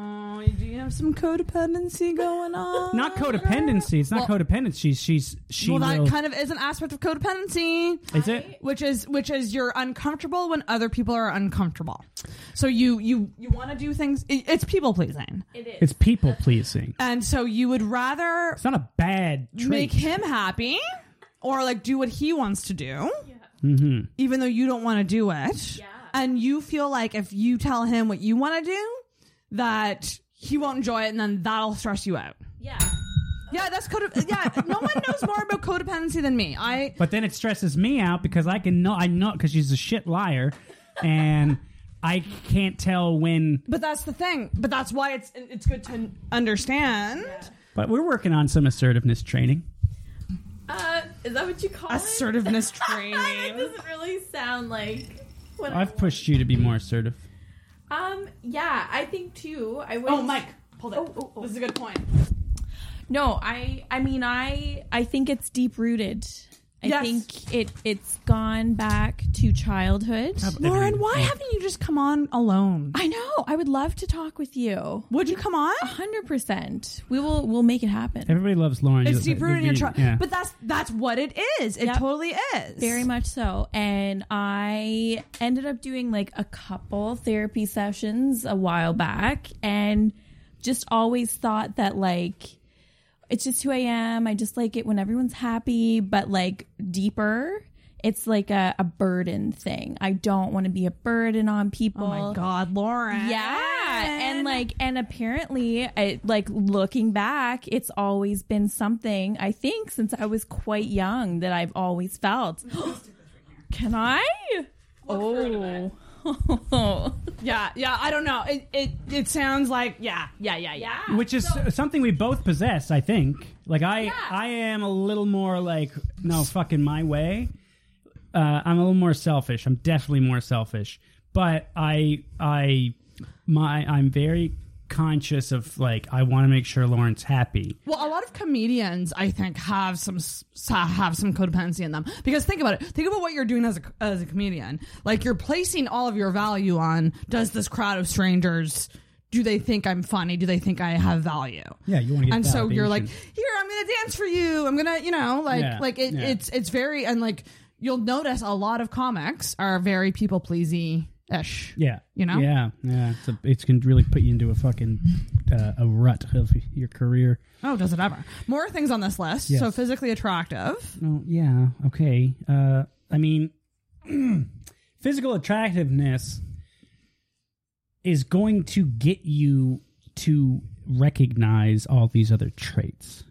Do you have some codependency going on? Not codependency. It's not Well- codependency. She's she's she well, that will. kind of is an aspect of codependency. is it? which is which is you're uncomfortable when other people are uncomfortable. So you you you want to do things. it- It's people pleasing, It is. It's people pleasing. and so you would rather It's not a bad trait. make him happy or like do what he wants to do, hmm even though you don't want to do it. Yeah. And you feel like if you tell him what you want to do, that he won't enjoy it, and then that'll stress you out. yeah. Yeah, that's code. Yeah, no one knows more about codependency than me. I But then it stresses me out because I can know I know because she's a shit liar, and I can't tell when. But that's the thing. But that's why it's it's good to understand But we're working on some assertiveness training. Uh, is that what you call assertiveness it? that training. doesn't really sound like what I I've pushed you to be more assertive. Um, yeah, I think too. I would. oh, Mike, hold it. Oh, oh, oh. This is a good point. No, I. I mean, I. I think it's deep rooted. I Yes. think it. It's gone back to childhood. Lauren, why oh. haven't you just come on alone? I know. I would love to talk with you. Would you come on? A hundred percent. We will. We'll make it happen. Everybody loves Lauren. It's You- deep rooted in your child, Yeah. but that's that's what it is. It Yep. totally is. Very much so. And I ended up doing like a couple therapy sessions a while back and just always thought that like it's just who I am. I just like it when everyone's happy, but like deeper. It's like a, a burden thing. I don't want to be a burden on people. Oh my god, Lauren. Yeah, and like, and apparently, I, like looking back, it's always been something. I think since I was quite young that I've always felt. Can I? Oh, yeah, yeah. I don't know. It it it sounds like yeah, yeah, yeah, yeah. yeah. Which is something we both possess, I think. Like I, Yeah. I am a little more like no fucking my way. Uh, I'm a little more selfish. I'm definitely more selfish. But I, I, my, I'm very conscious of like I want to make sure Lauren's happy. Well, a lot of comedians, I think, have some have some codependency in them because think about it. Think about what you're doing as a as a comedian. Like you're placing all of your value on does this crowd of strangers do they think I'm funny? Do they think I have value? Yeah, you want to get and so you're like, here, I'm gonna dance for you. I'm gonna, you know, like, Yeah, like it, yeah. it's it's very and like you'll notice a lot of comics are very people pleasy ish. yeah, you know? yeah, yeah. It's a, it can really put you into a fucking uh, a rut of your career. Oh, does it ever? More things on this list. Yes. So physically attractive. Oh yeah, okay. Uh, I mean, physical attractiveness is going to get you to recognize all these other traits.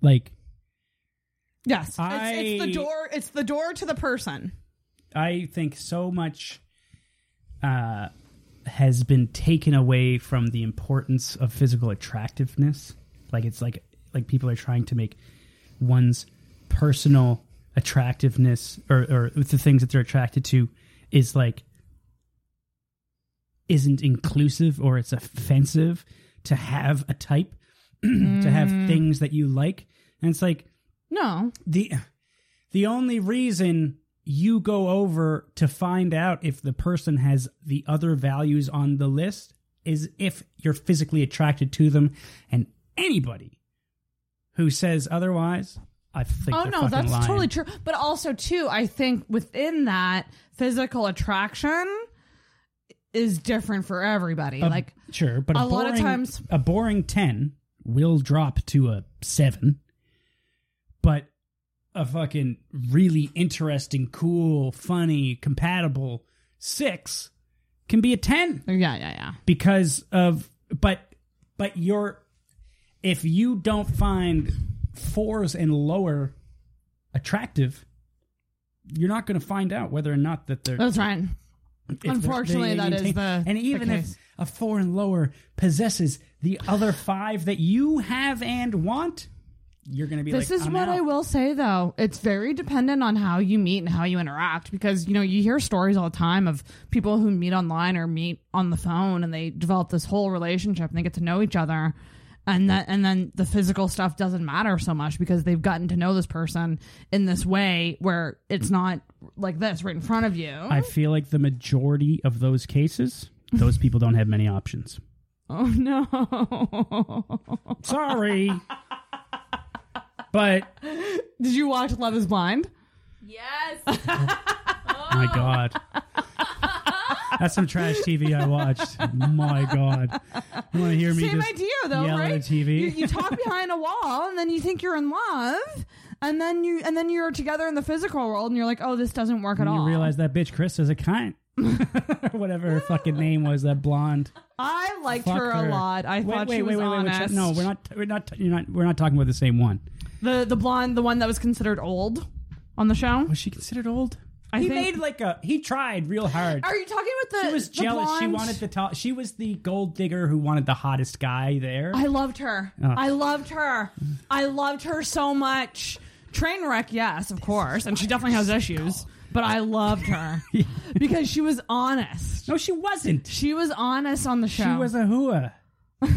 Like, Yes, it's, it's the door. It's the door to the person. I think so much uh, has been taken away from the importance of physical attractiveness. Like it's like like people are trying to make one's personal attractiveness or, or the things that they're attracted to is like isn't inclusive or it's offensive to have a type to have things that you like. And it's like No, the the only reason you go over to find out if the person has the other values on the list is if you're physically attracted to them and anybody who says otherwise i think oh no, that's lying. totally true. But also too, I think within that, physical attraction is different for everybody. A- like sure but a, a lot of times- a boring 10 will drop to a 7 but a fucking really interesting cool funny compatible 6 can be a 10 yeah, yeah, yeah. because of but but you're if you don't find fours and lower attractive you're not going to find out whether or not that they're That's right. Unfortunately, that is the- and the even if a four and lower possesses the other five that you have and want you're going to be This like is I'm what out. I will say though. It's very dependent on how you meet and how you interact because you know, you hear stories all the time of people who meet online or meet on the phone and they develop this whole relationship and they get to know each other and that and then the physical stuff doesn't matter so much because they've gotten to know this person in this way where it's not like this right in front of you. I feel like the majority of those cases, those people don't have many options. oh no. Sorry. But Did you watch Love is Blind? Yes. my god. That's some trash TV I watched. My god. You want to hear me Same just idea though, yell right? at a TV? You, you talk behind a wall and then you think you're in love and then you and then you're together in the physical world and you're like, "Oh, this doesn't work at And all." you realize that bitch Chris is a cunt. Whatever her fucking name was, that blonde. I liked Fuck her, a lot. I wait, thought wait, she was wait, wait, wait, honest. which- No, we're not. We're not. You're not. We're not talking about the same one. The the blonde, the one that was considered old on the show. Was she considered old? I he think- made like a. He tried real hard. Are you talking about the? She was the jealous. She wanted the top. She was the gold digger who wanted the hottest guy there. I loved her. Oh. I loved her. I loved her so much. Train wreck, yes, of course, and she definitely has issues. But I loved her because she was honest. no, she wasn't. She was honest on the show. She was a hua.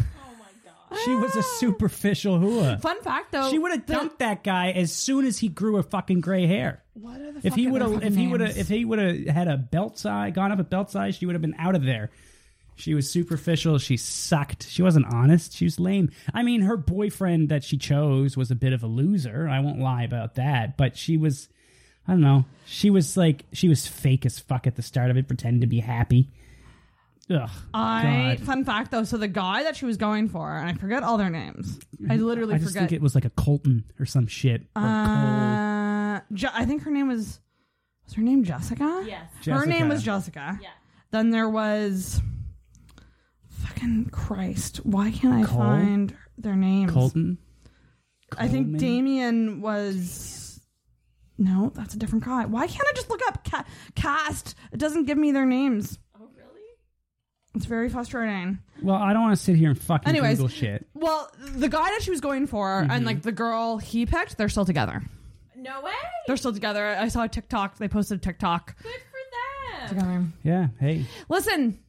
She was a ah. superficial hua. Fun fact, though. She would have dumped that guy as soon as he grew a fucking gray hair. What are the If he would have, if fucking he would have, names? if he would have had a belt size, gone up a belt size, she would have been out of there. She was superficial. She sucked. She wasn't honest. She was lame. I mean, her boyfriend that she chose was a bit of a loser. I won't lie about that. But she was, I don't know. She was like, she was fake as fuck at the start of it, pretending to be happy. Ugh. I God. fun fact though, so the guy that she was going for, and I forget all their names. I literally I just forget. think it was like a Colton or some shit. Or Cole. uh, Je- I think her name was was her name Jessica. Yes. her name was Jessica. Yeah. Then there was fucking Christ. Why can't I Cole? find their names? Colton. I think Coleman? Damien was. No, that's a different guy. Why can't I just look up ca- cast? It doesn't give me their names. Really? It's very frustrating. Well, I don't want to sit here and fucking Anyways. Google shit. Well, the guy that she was going for Mm-hmm. and like the girl he picked, they're still together. No way. They're still together. I saw a TikTok. They posted a TikTok Good for them. together. Yeah. Hey. Listen,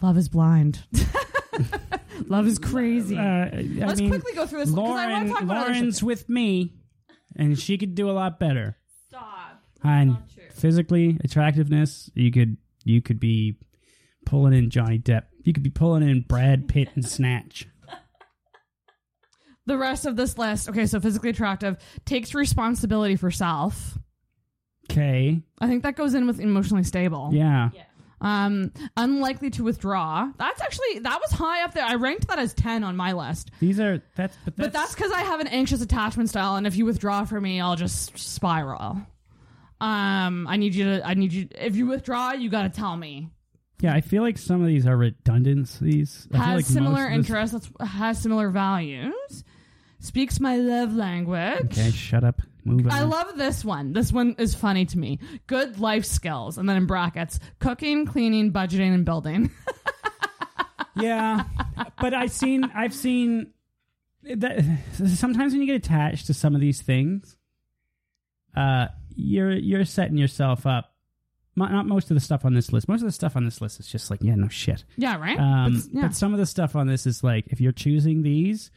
love is blind. love is crazy. Uh, I Let's mean, quickly go through this because I want Lauren, to talk about other Lauren's shit. with me, and she could do a lot better. Stop. And not true. physically, attractiveness, you could you could be pulling in Johnny Depp. You could be pulling in Brad Pitt and Snatch. The rest of this list. Okay, so physically attractive takes responsibility for self. Okay. I think that goes in with emotionally stable. Yeah. Yeah. Um, unlikely to withdraw. That's actually that was high up there. I ranked that as ten on my list. These are that's but that's, But that's because I have an anxious attachment style, and if you withdraw from me, I'll just spiral. Um, I need you to. I need you. If you withdraw, you got to tell me. Yeah. I feel like some of these are redundancies. I Has like similar of this- interests. Has similar values. Speaks my love language. Okay, shut up. Move on. I love this one. This one is funny to me. Good life skills, and then in brackets: cooking, cleaning, budgeting, and building. yeah but i've seen i've seen that sometimes when you get attached to some of these things uh you're you're setting yourself up not most of the stuff on this list most of the stuff on this list is just like yeah no shit yeah, right. um But- yeah. but some of the stuff on this is like if you're choosing these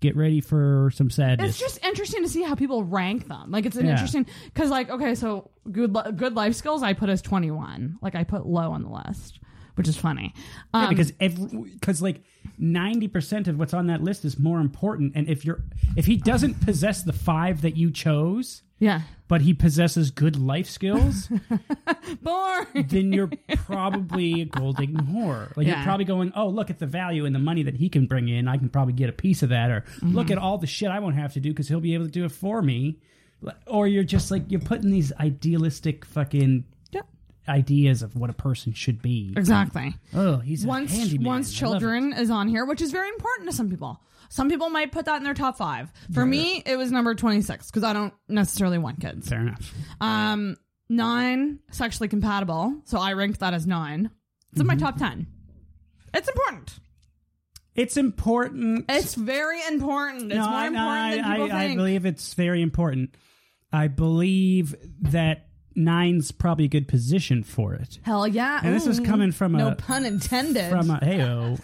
get ready for some sadness it's just interesting to see how people rank them. Like it's an Yeah. interesting because like okay, so good li- good life skills I put as twenty one. Like I put low on the list, which is funny. Um, Yeah, because every because like ninety percent of what's on that list is more important, and if you're if he doesn't possess the five that you chose, yeah, but he possesses good life skills, boring. then you're probably a gold digging whore. Like Yeah. you're probably going, oh, look at the value and the money that he can bring in. I can probably get a piece of that, or Mm-hmm. look at all the shit I won't have to do because he'll be able to do it for me. Or you're just like you're putting these idealistic fucking. Ideas of what a person should be. Exactly. Oh, he's a Once handyman. once I love children is on here, which is very important to some people. Some people might put that in their top five. For me, it was number twenty six because I don't necessarily want kids. Fair enough. Um, nine sexually compatible, so I ranked that as nine. It's in my top ten. It's important. It's important. It's very important. It's more important I, than people I, I think. believe it's very important. I believe that nine's probably a good position for it. Hell yeah! And this is coming from no a pun intended. from a hey oh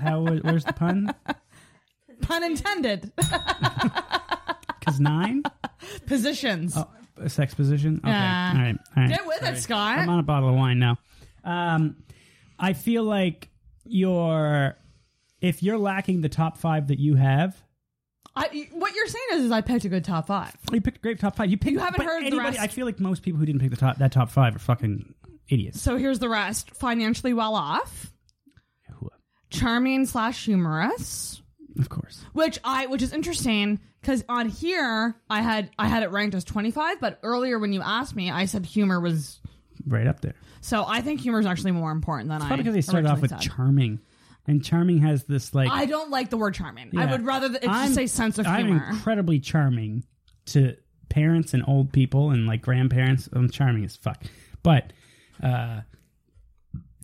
how where's the pun? Pun intended. Because nine? Positions. Oh, a sex position? Okay. Yeah. All right. All right. Get with it, Scott. I'm on a bottle of wine now. Um, I feel like you're, if you're lacking the top five that you have, I, what you're saying is, is I picked a good top five. you picked a great top five. You picked. You haven't but heard the anybody, rest. I feel like most people who didn't pick the top that top five are fucking idiots. So here's the rest: financially well off, charming slash humorous, Of course. which I which is interesting because on here I had I had it ranked as 25, but earlier when you asked me, I said humor was. Right up there. So I think humor is actually more important than I. Probably because they started off with said. charming, and charming has this like. I don't like the word charming. I would rather th- it just say sense of humor. I'm incredibly charming to parents and old people and like grandparents. I'm charming as fuck, but uh,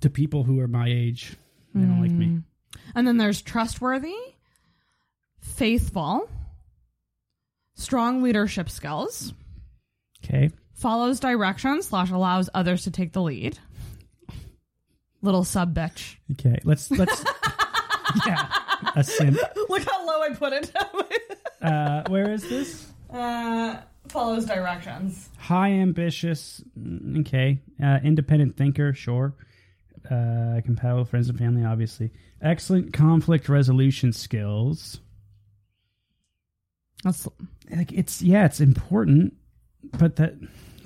to people who are my age, they don't like Mm. me. And then there's trustworthy, faithful, strong leadership skills, Okay, follows directions slash allows others to take the lead. Little sub bitch. okay. Let's let's. yeah, a simp. Look how low I put it. Uh, where is this? uh, follows directions. High ambitious. mm, Okay, uh, independent thinker. Sure. Uh, compatible with friends and family. Obviously, excellent conflict resolution skills. That's like it's yeah, it's important, but that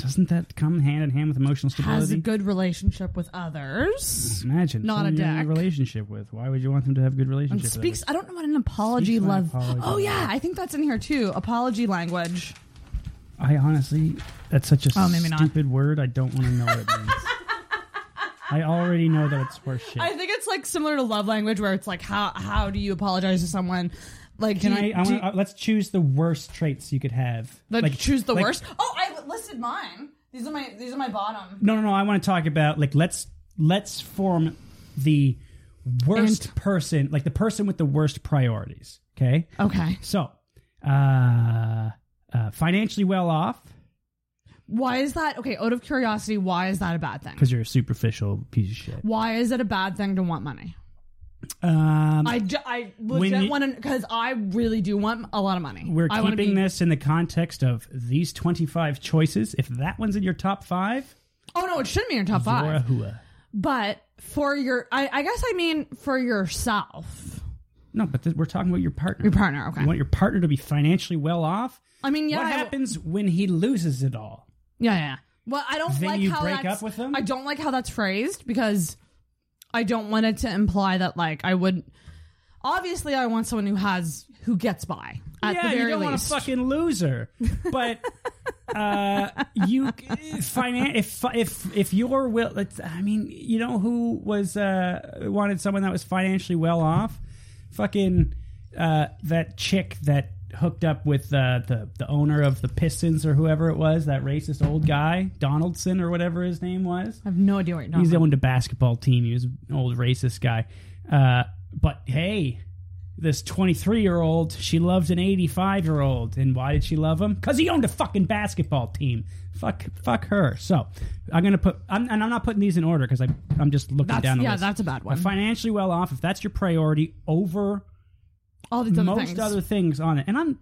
doesn't that come hand in hand with emotional stability? has a good relationship with others. Imagine not a dick. relationship with. Why would you want them to have good And relationship? with speaks. I don't know what an apology Speaks love. apology Oh yeah. I think that's in here too. Apology language. I honestly, that's such a Oh, maybe not. stupid word. I don't want to know what it means. I already know that it's horse shit. I think it's like similar to love language, where it's like how how do you apologize to someone? Like, Can you- I? I wanna, uh, let's choose the worst traits you could have. Like, Like choose the like- worst. Oh, I listed mine. These are my these are my bottom. No, no, no. I want to talk about like let's let's form the worst person, like the person with the worst priorities. Okay. Okay. So, uh, uh, financially well off Why is that? Okay, out of curiosity, why is that a bad thing? because you're a superficial piece of shit. Why is it a bad thing to want money? Um, I, ju- I legit want to because I really do want a lot of money. we're I wanna keeping be- this in the context of these 25 choices. If that one's in your top five, Oh no, it shouldn't be in your top you're a five. hua. But for your, I, I guess I mean for yourself, No, but th- we're talking about your partner. your partner. Okay. You want your partner to be financially well off. I mean, yeah. what I- happens when he loses it all? Yeah, yeah. Well, I don't Then like you how break that's, up with them? I don't like how that's phrased because I don't want it to imply that like I would. Obviously, I want someone who has who gets by at yeah, the very you don't want a fucking loser. But uh, you finan- if if if your will, I mean, you know who was uh, wanted someone that was financially well off? Fucking uh, that chick that hooked up with uh, the the owner of the Pistons or whoever it was, that racist old guy Donaldson or whatever his name was. I have no idea what He's owned a basketball team. He was an old racist guy. Uh, but hey, this 23 year old, she loved an 85 year old. And why did she love him? Because he owned a fucking basketball team. Fuck, fuck her. So I'm gonna put, I'm, and I'm not putting these in order because I'm just looking That's- down the yeah, list. that's a bad one. But financially well off, if that's your priority over All these other most things. other things on it, and I'm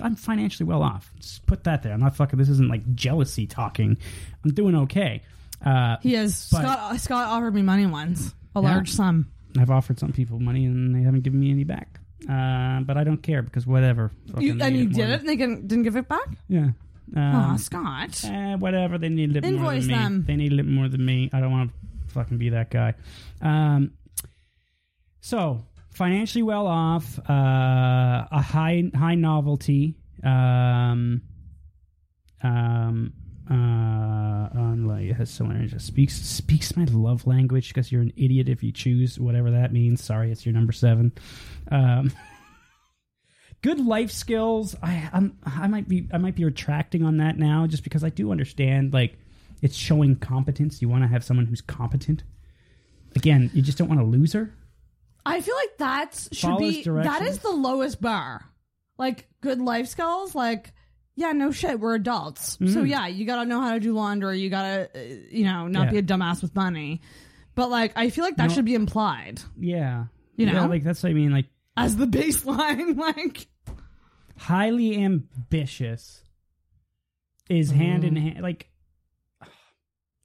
I'm financially well off. Just put that there. I'm not fucking. This isn't like jealousy talking. I'm doing okay. Uh, he is. but- Scott. Scott offered me money once, a Yeah. large sum. I've offered some people money and they haven't given me any back. Uh, but I don't care because whatever. You, and you did it, and they can, didn't give it back. Yeah. Um, Scott. eh, whatever. They need a little more Invoice than me. They need a little more than me. I don't want to fucking be that guy. Um, so financially well off, uh, a high high novelty. Um, um, uh, unlike has someone just speaks speaks my love language because you're an idiot if you choose whatever that means. Sorry, it's your number seven. Um, good life skills. I I'm, I might be I might be retracting on that now just because I do understand like it's showing competence. You want to have someone who's competent. Again, you just don't want a loser. I feel like that should Follows be that is the lowest bar. Like good life skills, like yeah, no shit, we're adults. So yeah, you gotta know how to do laundry. You gotta, uh, you know, not Yeah. be a dumbass with money. But like, I feel like that No. should be implied. Yeah, You Yeah, know? like that's what I mean. Like as the baseline. Like, highly ambitious is hand in hand. Like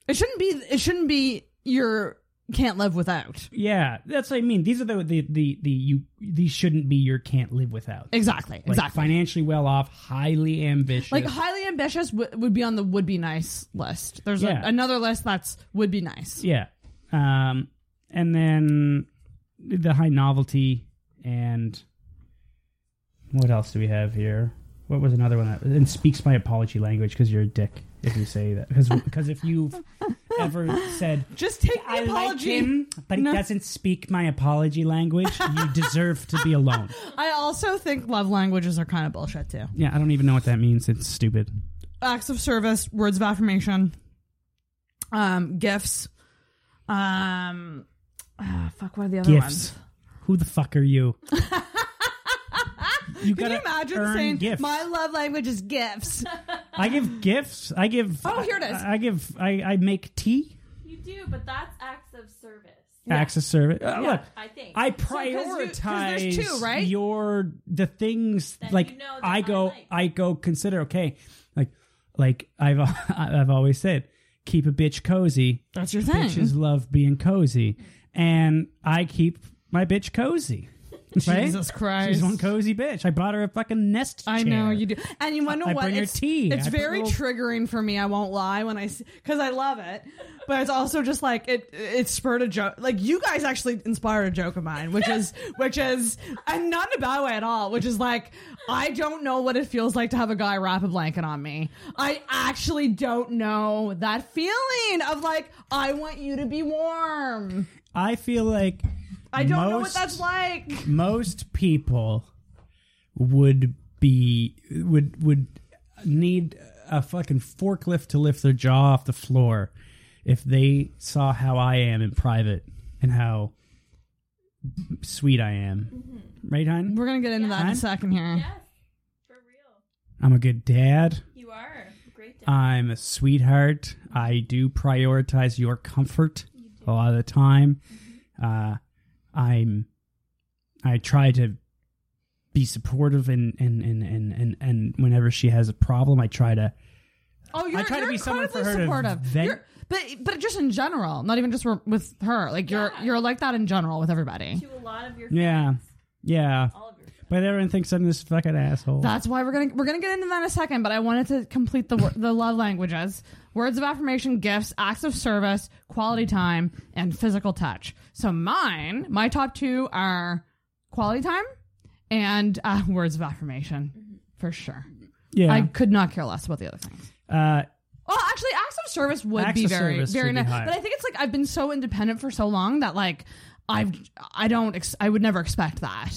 it shouldn't be. It shouldn't be your can't live without. yeah, that's what I mean. These are the the the, the you. These shouldn't be your can't live without. Exactly. Like, exactly. Financially well off, highly ambitious. Like highly ambitious w- would be on the would be nice list. There's a- another list that's would be nice. Yeah. Um, and then the high novelty and what else do we have here? What was another one that and speaks my apology language because you're a dick if you say that because because if you've ever said Just take the I like him but he No. doesn't speak my apology language you deserve to be alone. I also think love languages are kind of bullshit too. Yeah, I don't even know what that means. It's stupid. Acts of service, words of affirmation, um, gifts, um, ah, fuck. What are the other Gifts. ones? Who the fuck are you? you Can you imagine earn saying gifts. my love language is gifts? I give gifts. I give. Oh, here it is. I, I give. I, I make tea. You do, but that's acts of service. Acts of service. Uh, Look, I think. I you- 'cause prioritize there's two, right? your the things That like you know that I I go. like. I go consider okay, like like I've I've always said, keep a bitch cozy. That's your thing. Bitches love being cozy, and I keep my bitch cozy. Right? Jesus Christ. She's one cozy bitch. I bought her a fucking nest. I know you do, and you wonder I what? bring her it's tea. it's I put very little- triggering for me. I won't lie when I because I love it, but it's also just like it. It spurred a joke. Like you guys actually inspired a joke of mine, which is which is and not in a bad way at all. Which is like I don't know what it feels like to have a guy wrap a blanket on me. I actually don't know that feeling of like I want you to be warm. I feel like I don't know what most- that's like. most people would be would would need a fucking forklift to lift their jaw off the floor if they saw how I am in private and how sweet I am. Right, hon? We're gonna get into that in a second here. yes, for real. I'm a good dad. You are a great dad. I'm a sweetheart. I do prioritize your comfort a lot of the time. Uh, I'm. I try to be supportive and and, and, and, and and whenever she has a problem, I try to. Oh, you're, try to you're be someone for incredibly her to supportive. vent- You're- but but just in general, not even just with her. Like you're Yeah. you're like that in general with everybody. to a lot of your Yeah, friends, yeah. all of your friends. But everyone thinks I'm this fucking asshole. That's why we're gonna we're gonna get into that in a second. But I wanted to complete the the love languages: words of affirmation, gifts, acts of service, quality time, and physical touch. So mine, my top two are quality time and uh, words of affirmation for sure. yeah. I could not care less about the other things. uh, Well, actually, acts of service would Acts be very, very nice. But I think it's like I've been so independent for so long that like I've I don't ex- I would never expect that.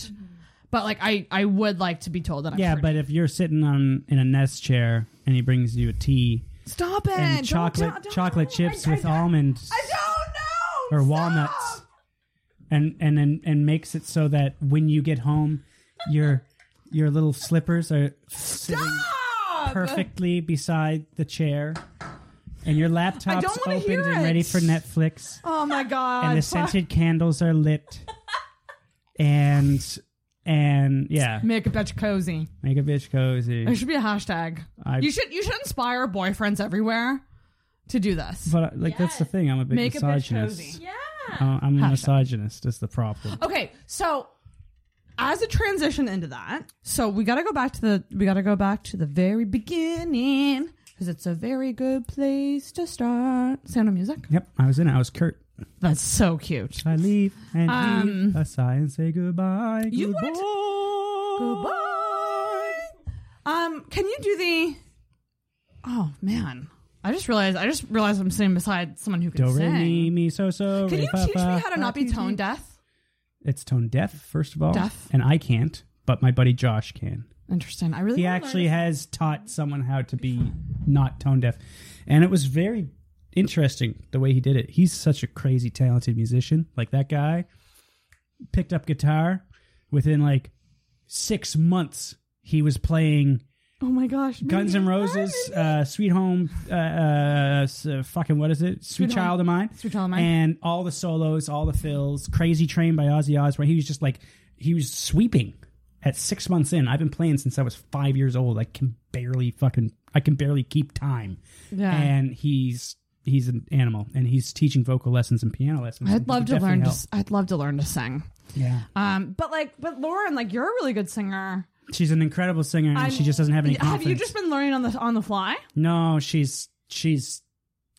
But like I I would like to be told that I'm yeah, pretty. but if you're sitting on in a nest chair and he brings you a tea stop it and Don't chocolate tell- don't- chocolate chips I, with I, almonds I don't know or Stop! walnuts and and then and makes it so that when you get home your your little slippers are sitting Stop! perfectly beside the chair and your laptop's don't wanna opened and ready it. for Netflix Oh my god! and the scented candles are lit and and yeah Make a bitch cozy. make a bitch cozy There should be a hashtag. I- you should you should inspire boyfriends everywhere to do this. but uh, like that's the thing i'm a big Make a bitch misogynist cozy. Yeah. Uh, i'm a Hashtag. misogynist is the problem Okay, so as a transition into that, so we got to go back to the we got to go back to the very beginning because it's a very good place to start. Sound of music. yep i was in it i was kurt That's so cute. I leave and Um, heave a sigh and say goodbye. You goodbye. Goodbye. Um, can you do the? Oh man, I just realized I just realized I'm sitting beside someone who can Do re sing. mi mi so so. Can you teach me how to not be tone deaf? It's tone deaf, first of all. Deaf. And I can't, but my buddy Josh can. Interesting. I really He actually has taught someone how to be not tone deaf. And it was very interesting the way he did it. He's such a crazy talented musician. Like that guy picked up guitar within like six months. He was playing Oh my gosh, Guns N' Roses, uh, Sweet Home, uh, uh, uh, fucking what is it? Sweet, Sweet Child Home- of Mine. Sweet Child of Mine. And all the solos, all the fills. Crazy Train by Ozzy Osbourne. He was just like he was sweeping at six months in. I've been playing since I was five years old. I can barely fucking I can barely keep time. Yeah. And he's he's an animal, and he's teaching vocal lessons and piano lessons. I'd love to learn to. I'd love to learn to sing. Yeah, Um, but like, but Lauren, like, you're a really good singer. she's an incredible singer, and I'm- she just doesn't have any Have confidence. you just been learning on the on the fly? no, she's she's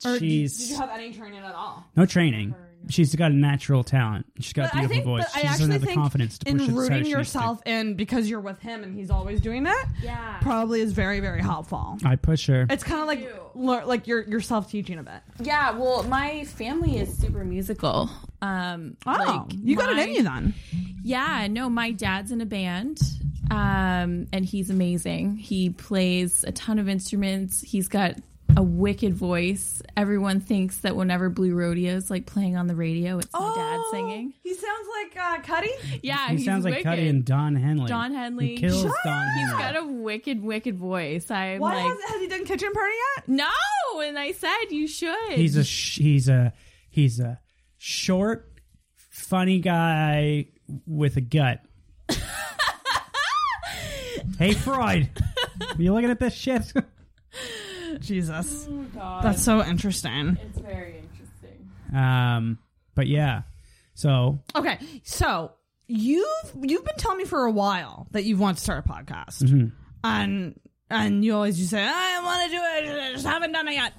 Or she's did you have any training at all? no training. She's got a natural talent. She's got But a I beautiful think, voice. She I just doesn't have the confidence to in push it as rooting she yourself in because you're with him and he's always doing that. Yeah. probably is very very helpful. I push her. It's kind of like lear- like you're you're self teaching a bit. Yeah, well, my family is super musical. Um, Oh, like you got it my- in you then. Yeah, no, my dad's in a band, um, and he's amazing. He plays a ton of instruments. He's got a wicked voice. Everyone thinks that whenever Blue Rodeo's like playing on the radio, it's my dad singing. He sounds like uh, Cuddy. Yeah, he he's sounds like wicked. Cuddy and Don Henley. Don Henley. He kills Shut Don He's got a wicked, wicked voice. I'm Why like, has, has he done Kitchen Party yet? no, and I said you should. He's a sh- he's a he's a short, funny guy with a gut. hey Freud, are you looking at this shit? Jesus, God. that's so interesting. it's very interesting. um, but yeah, so Okay, so you've you've been telling me for a while that you want to start a podcast, Mm-hmm. and and you always just say I want to do it, I just haven't done it yet.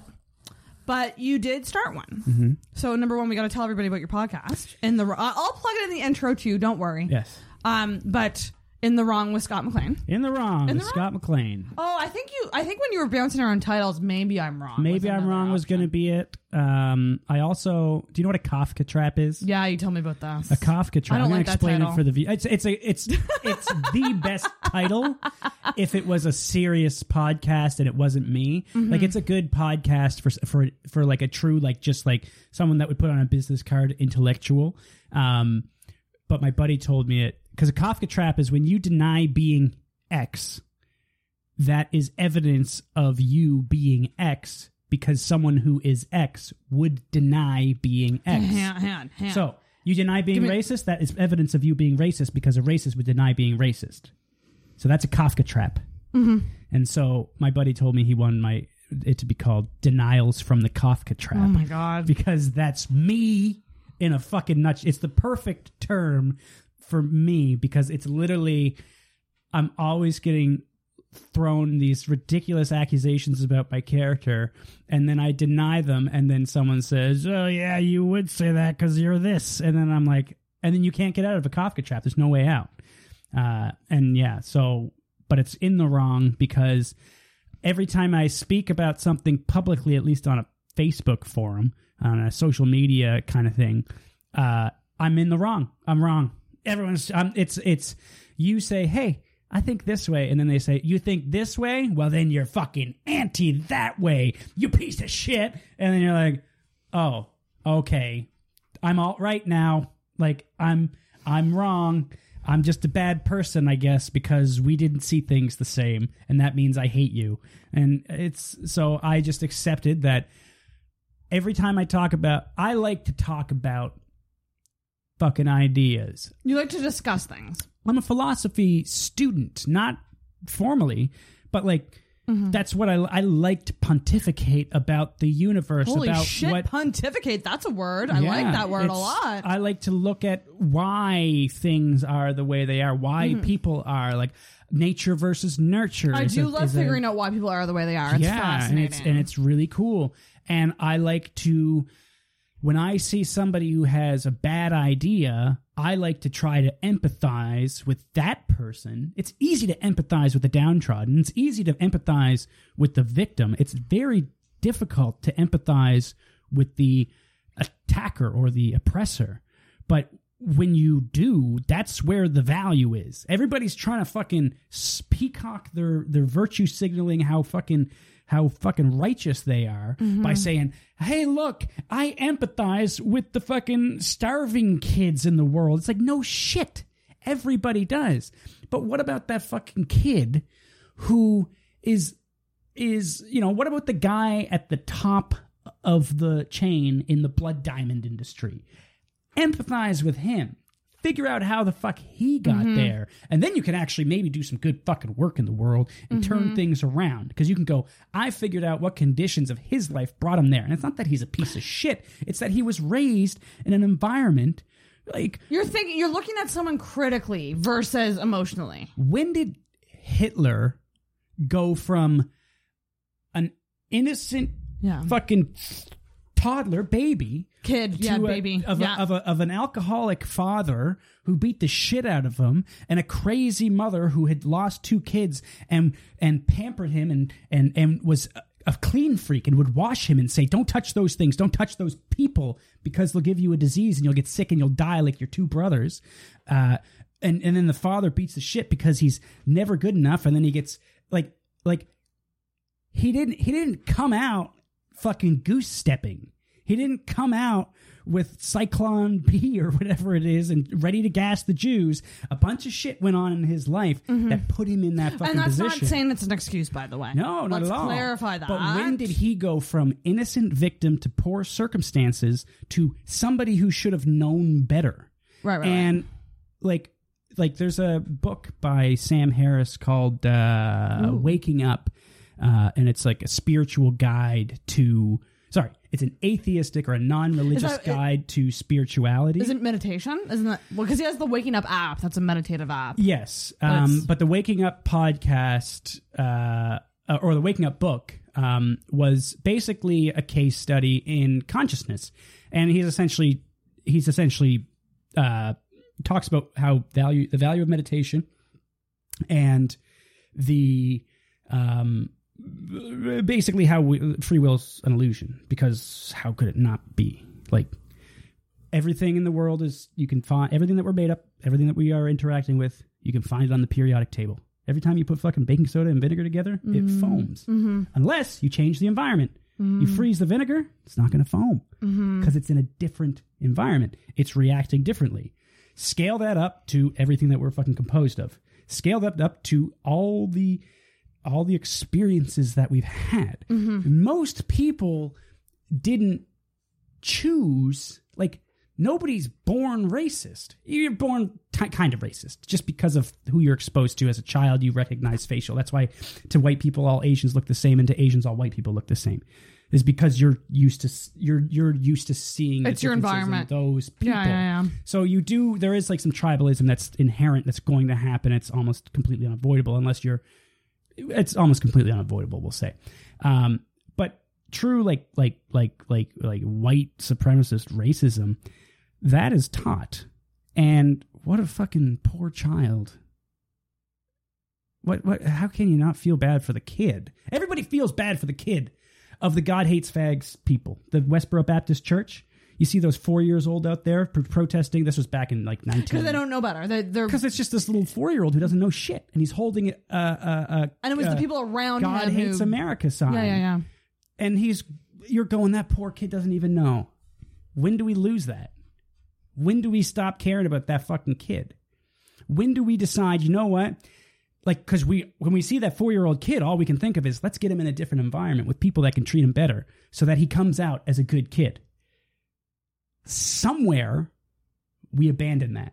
But you did start one. Mm-hmm. So number one, we got to tell everybody about your podcast. In the I'll plug it in the intro too. Don't worry. yes, Um, but in the wrong with Scott McLean. in the wrong, In with the Scott McLean. Oh, I think you. I think when you were bouncing around titles, maybe I'm wrong. Maybe I'm another wrong. Was option. going to be it. Um, I also do you know what a Kafka trap is? Yeah, you told me about that. A Kafka trap. I don't I'm gonna like that explain title. it for the view. It's it's a it's it's the best title if it was a serious podcast and it wasn't me. Mm-hmm. Like it's a good podcast for for for like a true like just like someone that would put on a business card intellectual. Um, but my buddy told me it because a Kafka trap is when you deny being X. That is evidence of you being X because someone who is X would deny being X. Hang on, hang hang. So you deny being me- racist. That is evidence of you being racist because a racist would deny being racist. So that's a Kafka trap. Mm-hmm. And so my buddy told me he wanted my it to be called denials from the Kafka trap oh my god. because that's me in a fucking nutshell. It's the perfect term for me because it's literally I'm always getting thrown these ridiculous accusations about my character and then I deny them and then someone says, "Oh yeah, you would say that cuz you're this." And then I'm like and then you can't get out of a Kafka trap. There's no way out. Uh and yeah, so but it's in the wrong because every time I speak about something publicly, at least on a Facebook forum, on a social media kind of thing, uh, I'm in the wrong. I'm wrong. Everyone's. I'm, it's it's. You say, hey, I think this way, and then they say, you think this way? Well, then you're fucking anti that way. You piece of shit. And then you're like, oh, okay, I'm all right now. Like I'm I'm wrong. I'm just a bad person, I guess, because we didn't see things the same, and that means I hate you. And it's so I just accepted that every time I talk about I like to talk about fucking ideas. You like to discuss things. I'm a philosophy student, not formally, but like Mm-hmm. that's what I I like to pontificate about the universe Holy about shit, what pontificate. That's a word. I like that word a lot. I like to look at why things are the way they are, why people are like nature versus nurture. Mm-hmm. I do a- love is a- figuring out why people are the way they are. It's yeah, and fascinating. it's and it's really cool. And I like to when I see somebody who has a bad idea, I like to try to empathize with that person. It's easy to empathize with the downtrodden. It's easy to empathize with the victim. It's very difficult to empathize with the attacker or the oppressor. But when you do, that's where the value is. Everybody's trying to fucking peacock their their virtue signaling how fucking how fucking righteous they are mm-hmm. by saying, "Hey, look, I empathize with the fucking starving kids in the world." It's like, "No shit. Everybody does." But what about that fucking kid who is is, you know, what about the guy at the top of the chain in the blood diamond industry? empathize with him. Figure out how the fuck he got mm-hmm. there. And then you can actually maybe do some good fucking work in the world and turn mm-hmm. things around. Because you can go, I figured out what conditions of his life brought him there. And it's not that he's a piece of shit, it's that he was raised in an environment like You're thinking you're looking at someone critically versus emotionally. when did Hitler go from an innocent Yeah. fucking toddler baby Kid, yeah, a- baby. of, yeah. a, of, a, of an alcoholic father who beat the shit out of him and a crazy mother who had lost two kids and and pampered him and and and was a, a clean freak and would wash him and say don't touch those things don't touch those people because they'll give you a disease and you'll get sick and you'll die like your two brothers uh and and then the father beats the shit because he's never good enough and then he gets like like he didn't he didn't come out fucking goose stepping. He didn't come out with Zyklon B or whatever it is and ready to gas the Jews. A bunch of shit went on in his life that put him in that fucking and that's position. not saying it's an excuse, by the way. No, not Let's at all. clarify that. But when did he go from innocent victim to poor circumstances to somebody who should have known better? Right, right, right. And like, like there's a book by Sam Harris called uh, "Waking Up," uh, and it's like a spiritual guide to. Sorry, it's an atheistic or a non-religious that- guide to spirituality. Is it meditation? Isn't that well? Because he has the waking up app. That's a meditative app. Yes, That's- um, but the Waking Up podcast uh, uh, or the Waking Up book um, was basically a case study in consciousness, and he's essentially he's essentially uh, talks about how value the value of meditation and the um, basically how we, free will's an illusion because how could it not be? Like everything in the world is you can find everything that we're made up everything that we are interacting with you can find it on the periodic table. Every time you put fucking baking soda and vinegar together it mm-hmm. foams. Mm-hmm. Unless you change the environment. You mm-hmm. freeze the vinegar it's not going to foam because it's in a different environment. It's reacting differently. Scale that up to everything that we're fucking composed of. Scale that up to all the all the experiences that we've had. Mm-hmm. Most people didn't choose like nobody's born racist. You're born ti kind of racist just because of who you're exposed to as a child you recognize facial. That's why to white people all asians look the same and to asians all white people look the same is because you're used to you're you're used to seeing It's your environment. those people Yeah, yeah, yeah. so you do there is like some tribalism that's inherent that's going to happen. It's almost completely unavoidable unless you're it's almost completely unavoidable we'll say. Um but true like like like like like white supremacist racism that is taught. And what a fucking poor child. What what how can you not feel bad for the kid? Everybody feels bad for the kid of the god hates fags people the westboro baptist church you see those four years old out there pro- protesting this was back in like 19 Because they don't know better. They, they're because it's just this little four year old who doesn't know shit, and he's holding a, a, a, and it was uh, the people around God him hates who. America sign. Yeah, yeah, yeah. And he's you're going that poor kid doesn't even know. When do we lose that? When do we stop caring about that fucking kid? When do we decide? You know what? Like, because we when we see that four year old kid, all we can think of is let's get him in a different environment with people that can treat him better, so that he comes out as a good kid. Somewhere, we abandon that.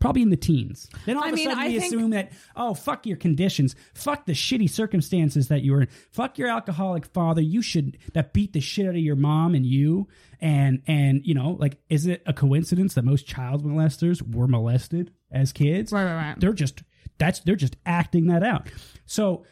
Probably in the teens. Then all I of a mean, sudden I we think- assume that oh fuck your conditions, fuck the shitty circumstances that you were in, fuck your alcoholic father. You should that beat the shit out of your mom and you, and and you know like is it a coincidence that most child molesters were molested as kids? Right, right, right. They're just that's they're just acting that out. So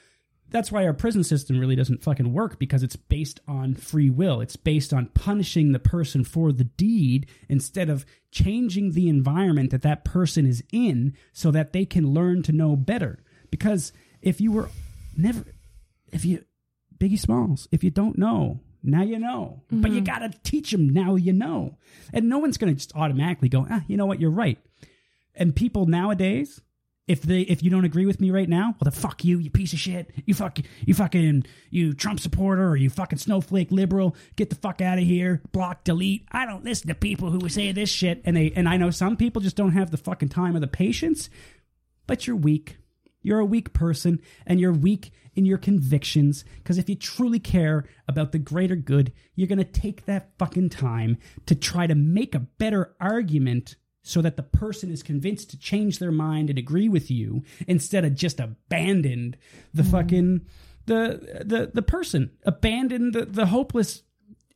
that's why our prison system really doesn't fucking work because it's based on free will. It's based on punishing the person for the deed instead of changing the environment that that person is in so that they can learn to know better. Because if you were never, if you, Biggie Smalls, if you don't know, now you know. But you got to teach them now you know. And no one's going to just automatically go, ah, you know what, you're right. And people nowadays, if they if you don't agree with me right now, well then fuck you, you piece of shit. You fuck you fucking you Trump supporter or you fucking snowflake liberal. Get the fuck out of here. Block, delete. I don't listen to people who say this shit. And they and I know some people just don't have the fucking time or the patience, but you're weak. You're a weak person and you're weak in your convictions because if you truly care about the greater good, you're going to take that fucking time to try to make a better argument so that the person is convinced to change their mind and agree with you instead of just abandoned the fucking the the the person. Abandon the the hopeless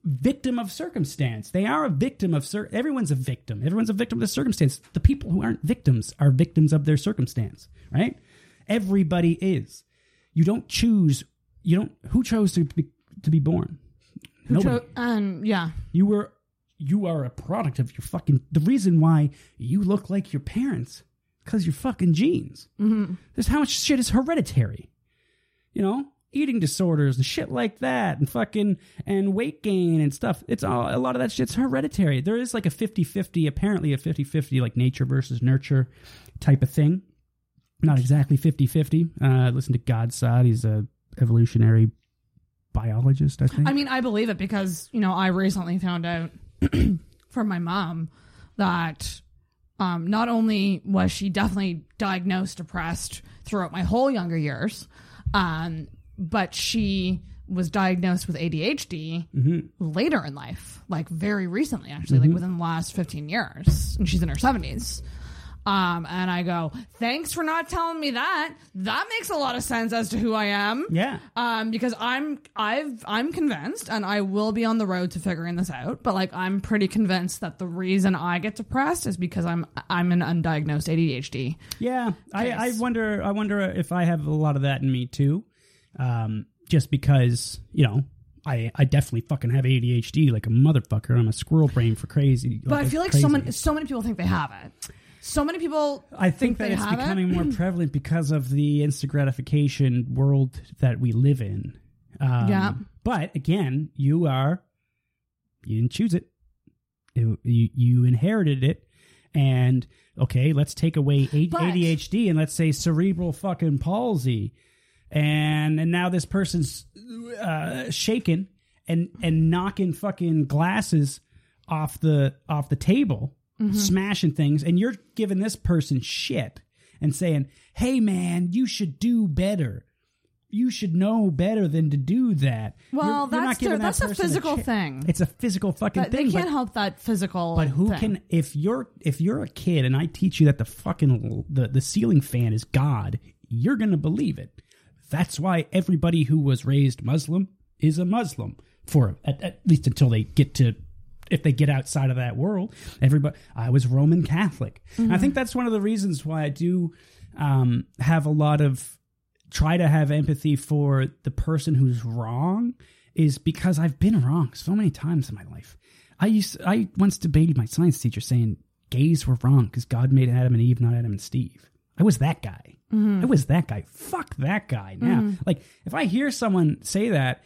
victim of circumstance. They are a victim of cir- everyone's a victim. Everyone's a victim of the circumstance. The people who aren't victims are victims of their circumstance right? Everybody is. You don't choose you don't who chose to be to be born? Nobody. Cho- um, yeah. You were you are a product of your fucking the reason why you look like your parents because your fucking genes. Mm-hmm. There's how much shit is hereditary. You know, eating disorders and shit like that and fucking and weight gain and stuff. It's all a lot of that shit's hereditary. There is like a 50-50 apparently a 50-50 like nature versus nurture type of thing. Not exactly 50-50. Uh listen to Gad Saad. He's a evolutionary biologist, I think. I mean, I believe it because, you know, I recently found out from my mom that um, not only was she definitely diagnosed depressed throughout my whole younger years, um, but she was diagnosed with ADHD later in life, like very recently, actually, like within the last 15 years. And she's in her 70s. Um, and I go, thanks for not telling me that. That makes a lot of sense as to who I am. yeah. Um, because I'm I've I'm convinced, and I will be on the road to figuring this out. But like, I'm pretty convinced that the reason I get depressed is because I'm I'm an undiagnosed ADHD. Yeah, I, I wonder. I wonder if I have a lot of that in me too. Um, just because you know, I I definitely fucking have ADHD like a motherfucker. I'm a squirrel brain for crazy. But I feel like crazy. so many so many people think they have it. So many people. I think, that they it's becoming more prevalent because of the instant gratification world that we live in. Um, Yeah. But again, you are you didn't choose it. It- you you inherited it, and okay, let's take away But- ADHD and let's say cerebral fucking palsy, and and now this person's uh, shaking and and knocking fucking glasses off the off the table, Mm-hmm. smashing things, and you're giving this person shit and saying, "Hey man, you should do better. You should know better than to do that." Well, You're- you're that's not giving their- that that's a physical chi- thing. It's a physical fucking But thing. they can't but- help that physical. but who thing. can if you're if you're a kid and I teach you that the fucking the, the ceiling fan is God, you're gonna believe it. That's why everybody who was raised Muslim is a Muslim for at, at least until they get to if they get outside of that world. Everybody I was Roman Catholic. And I mm-hmm. think that's one of the reasons why I do um, have a lot of try to have empathy for the person who's wrong is because I've been wrong so many times in my life. I used I once debated my science teacher saying gays were wrong because God made Adam and Eve, not Adam and Steve. I was that guy. Mm-hmm. I was that guy. Fuck that guy. Now, mm-hmm. like if I hear someone say that,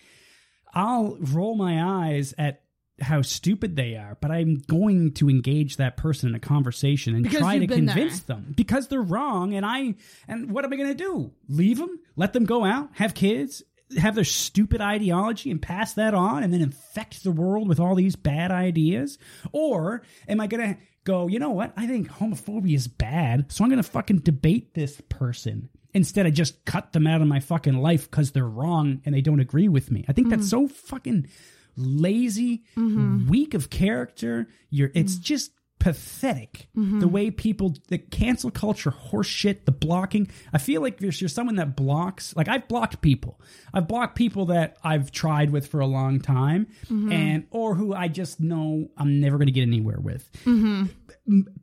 I'll roll my eyes at how stupid they are, but I'm going to engage that person in a conversation and Because try to you've there. convince them because they're wrong. And I and what am I going to do? Leave them? Let them go out? Have kids? Have their stupid ideology and pass that on, and then infect the world with all these bad ideas? Or am I going to go? You know what? I think homophobia is bad, so I'm going to fucking debate this person instead of just cut them out of my fucking life because they're wrong and they don't agree with me. I think that's mm. so fucking lazy, mm-hmm. weak of character. You're it's mm. just pathetic mm-hmm. the way people the cancel culture horse shit the blocking. I feel like if you're someone that blocks like i've blocked people. I've blocked people that i've tried with for a long time mm-hmm. and or who i just know i'm never going to get anywhere with.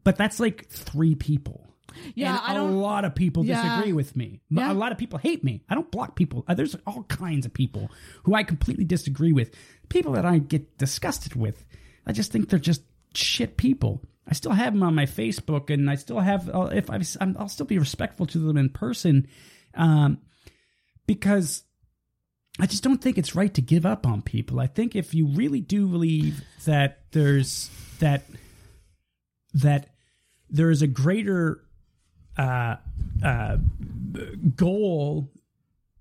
But that's like three people Yeah, and I a don't- lot of people Yeah. disagree with me. Yeah. A lot of people hate me. I don't block people. Uh, There's all kinds of people who I completely disagree with. People that I get disgusted with. I just think they're just shit people. I still have them on my Facebook, and I still have. Uh, if I, I'm, I'll still be respectful to them in person, um, because I just don't think it's right to give up on people. I think if you really do believe that there's that that there is a greater uh, uh, goal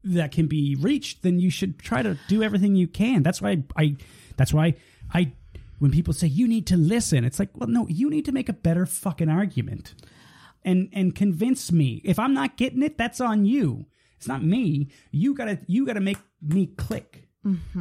that can be reached, then you should try to do everything you can. That's why I. That's why I. When people say you need to listen, it's like, well, no, you need to make a better fucking argument, and and convince me. If I'm not getting it, that's on you. It's not me. You gotta you gotta make me click.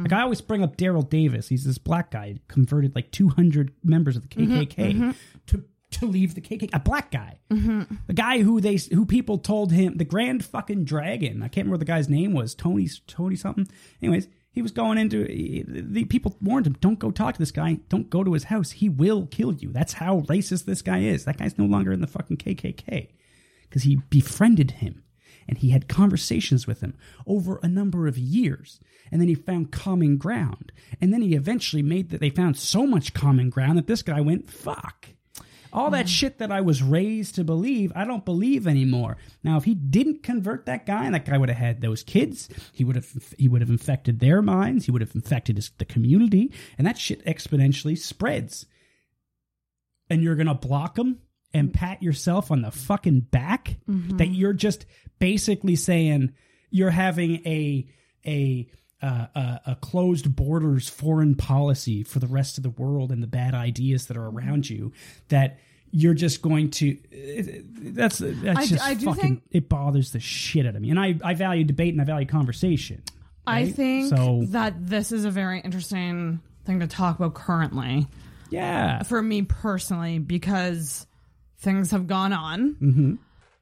Like I always bring up Daryl Davis. He's this black guy converted like 200 members of the KKK to to leave the KKK. A black guy, mm-hmm. the guy who they who people told him the Grand fucking Dragon. I can't remember what the guy's name was. Tony Tony something. Anyways, he was going into the people warned him, don't go talk to this guy. Don't go to his house. He will kill you. That's how racist this guy is. That guy's no longer in the fucking KKK because he befriended him and he had conversations with him over a number of years and then he found common ground and then he eventually made that they found so much common ground that this guy went fuck all that mm. shit that I was raised to believe, I don't believe anymore. Now, if he didn't convert that guy, and that guy would have had those kids, he would have he would have infected their minds, he would have infected his, the community, and that shit exponentially spreads. And you're gonna block him and mm. pat yourself on the fucking back that mm-hmm. you're just basically saying you're having a a uh, a, a closed borders foreign policy for the rest of the world and the bad ideas that are around you that you're just going to that's that's I- just I do fucking think- it bothers the shit out of me and I, I value debate and I value conversation I think so that this is a very interesting thing to talk about currently yeah for me personally because things have gone on. Mm-hmm.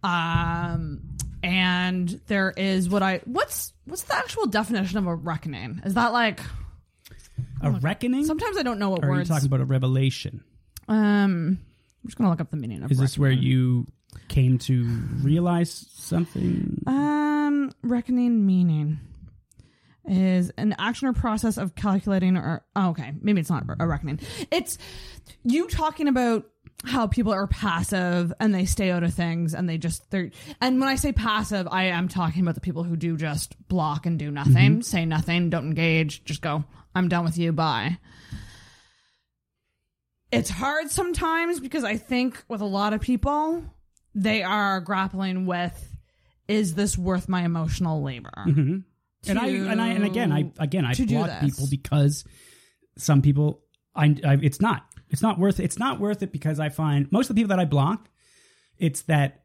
Um, and there is what I what's what's the actual definition of a reckoning? Is that like a reckoning sometimes I don't know what or are you talking about a revelation um, I'm just gonna look up the meaning of. is this where reckoning. you came to realize something Um, reckoning meaning is an action or process of calculating or oh, okay, maybe it's not a reckoning. It's you talking about how people are passive and they stay out of things and they just they're and when I say passive, I am talking about the people who do just block and do nothing, say nothing, don't engage, just go, I'm done with you, bye. It's hard sometimes because I think with a lot of people, they are grappling with is this worth my emotional labor? Mm-hmm. and I and I and again I again I to block people because some people I, I it's not it's not worth it's not worth it because I find most of the people that I block it's that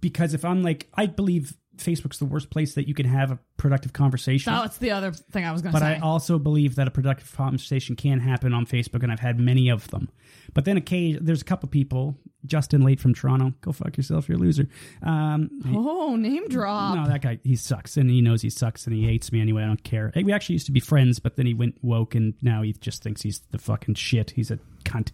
because if I'm like I believe Facebook's the worst place that you can have a productive conversation. Oh, that's the other thing I was going to say. But say. I also believe that a productive conversation can happen on Facebook, and I've had many of them. But then occasion there's a couple people, Justin Late from Toronto, go fuck yourself, you're a loser. Um, oh, name drop. no, that guy, he sucks, and he knows he sucks, and he hates me anyway. I don't care. We actually used to be friends, but then he went woke, and now he just thinks he's the fucking shit. He's a cunt.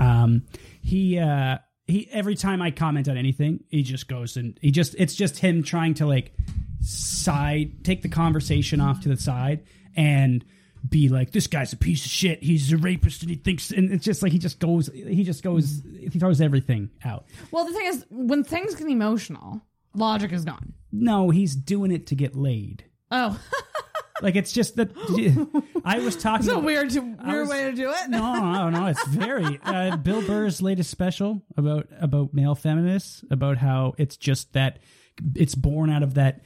Um, he, uh, he. Every time I comment on anything, he just goes and he just. It's just him trying to like side, take the conversation off to the side, and be like, "This guy's a piece of shit. He's a rapist, and he thinks." And it's just like he just goes. He just goes. He throws everything out. Well, the thing is, when things get emotional, logic is gone. No, he's doing it to get laid. Oh, Like it's just that I was talking. it's a about- weird, to, weird was- way to do it. No, no, no. It's very uh, Bill Burr's latest special about about male feminists about how it's just that it's born out of that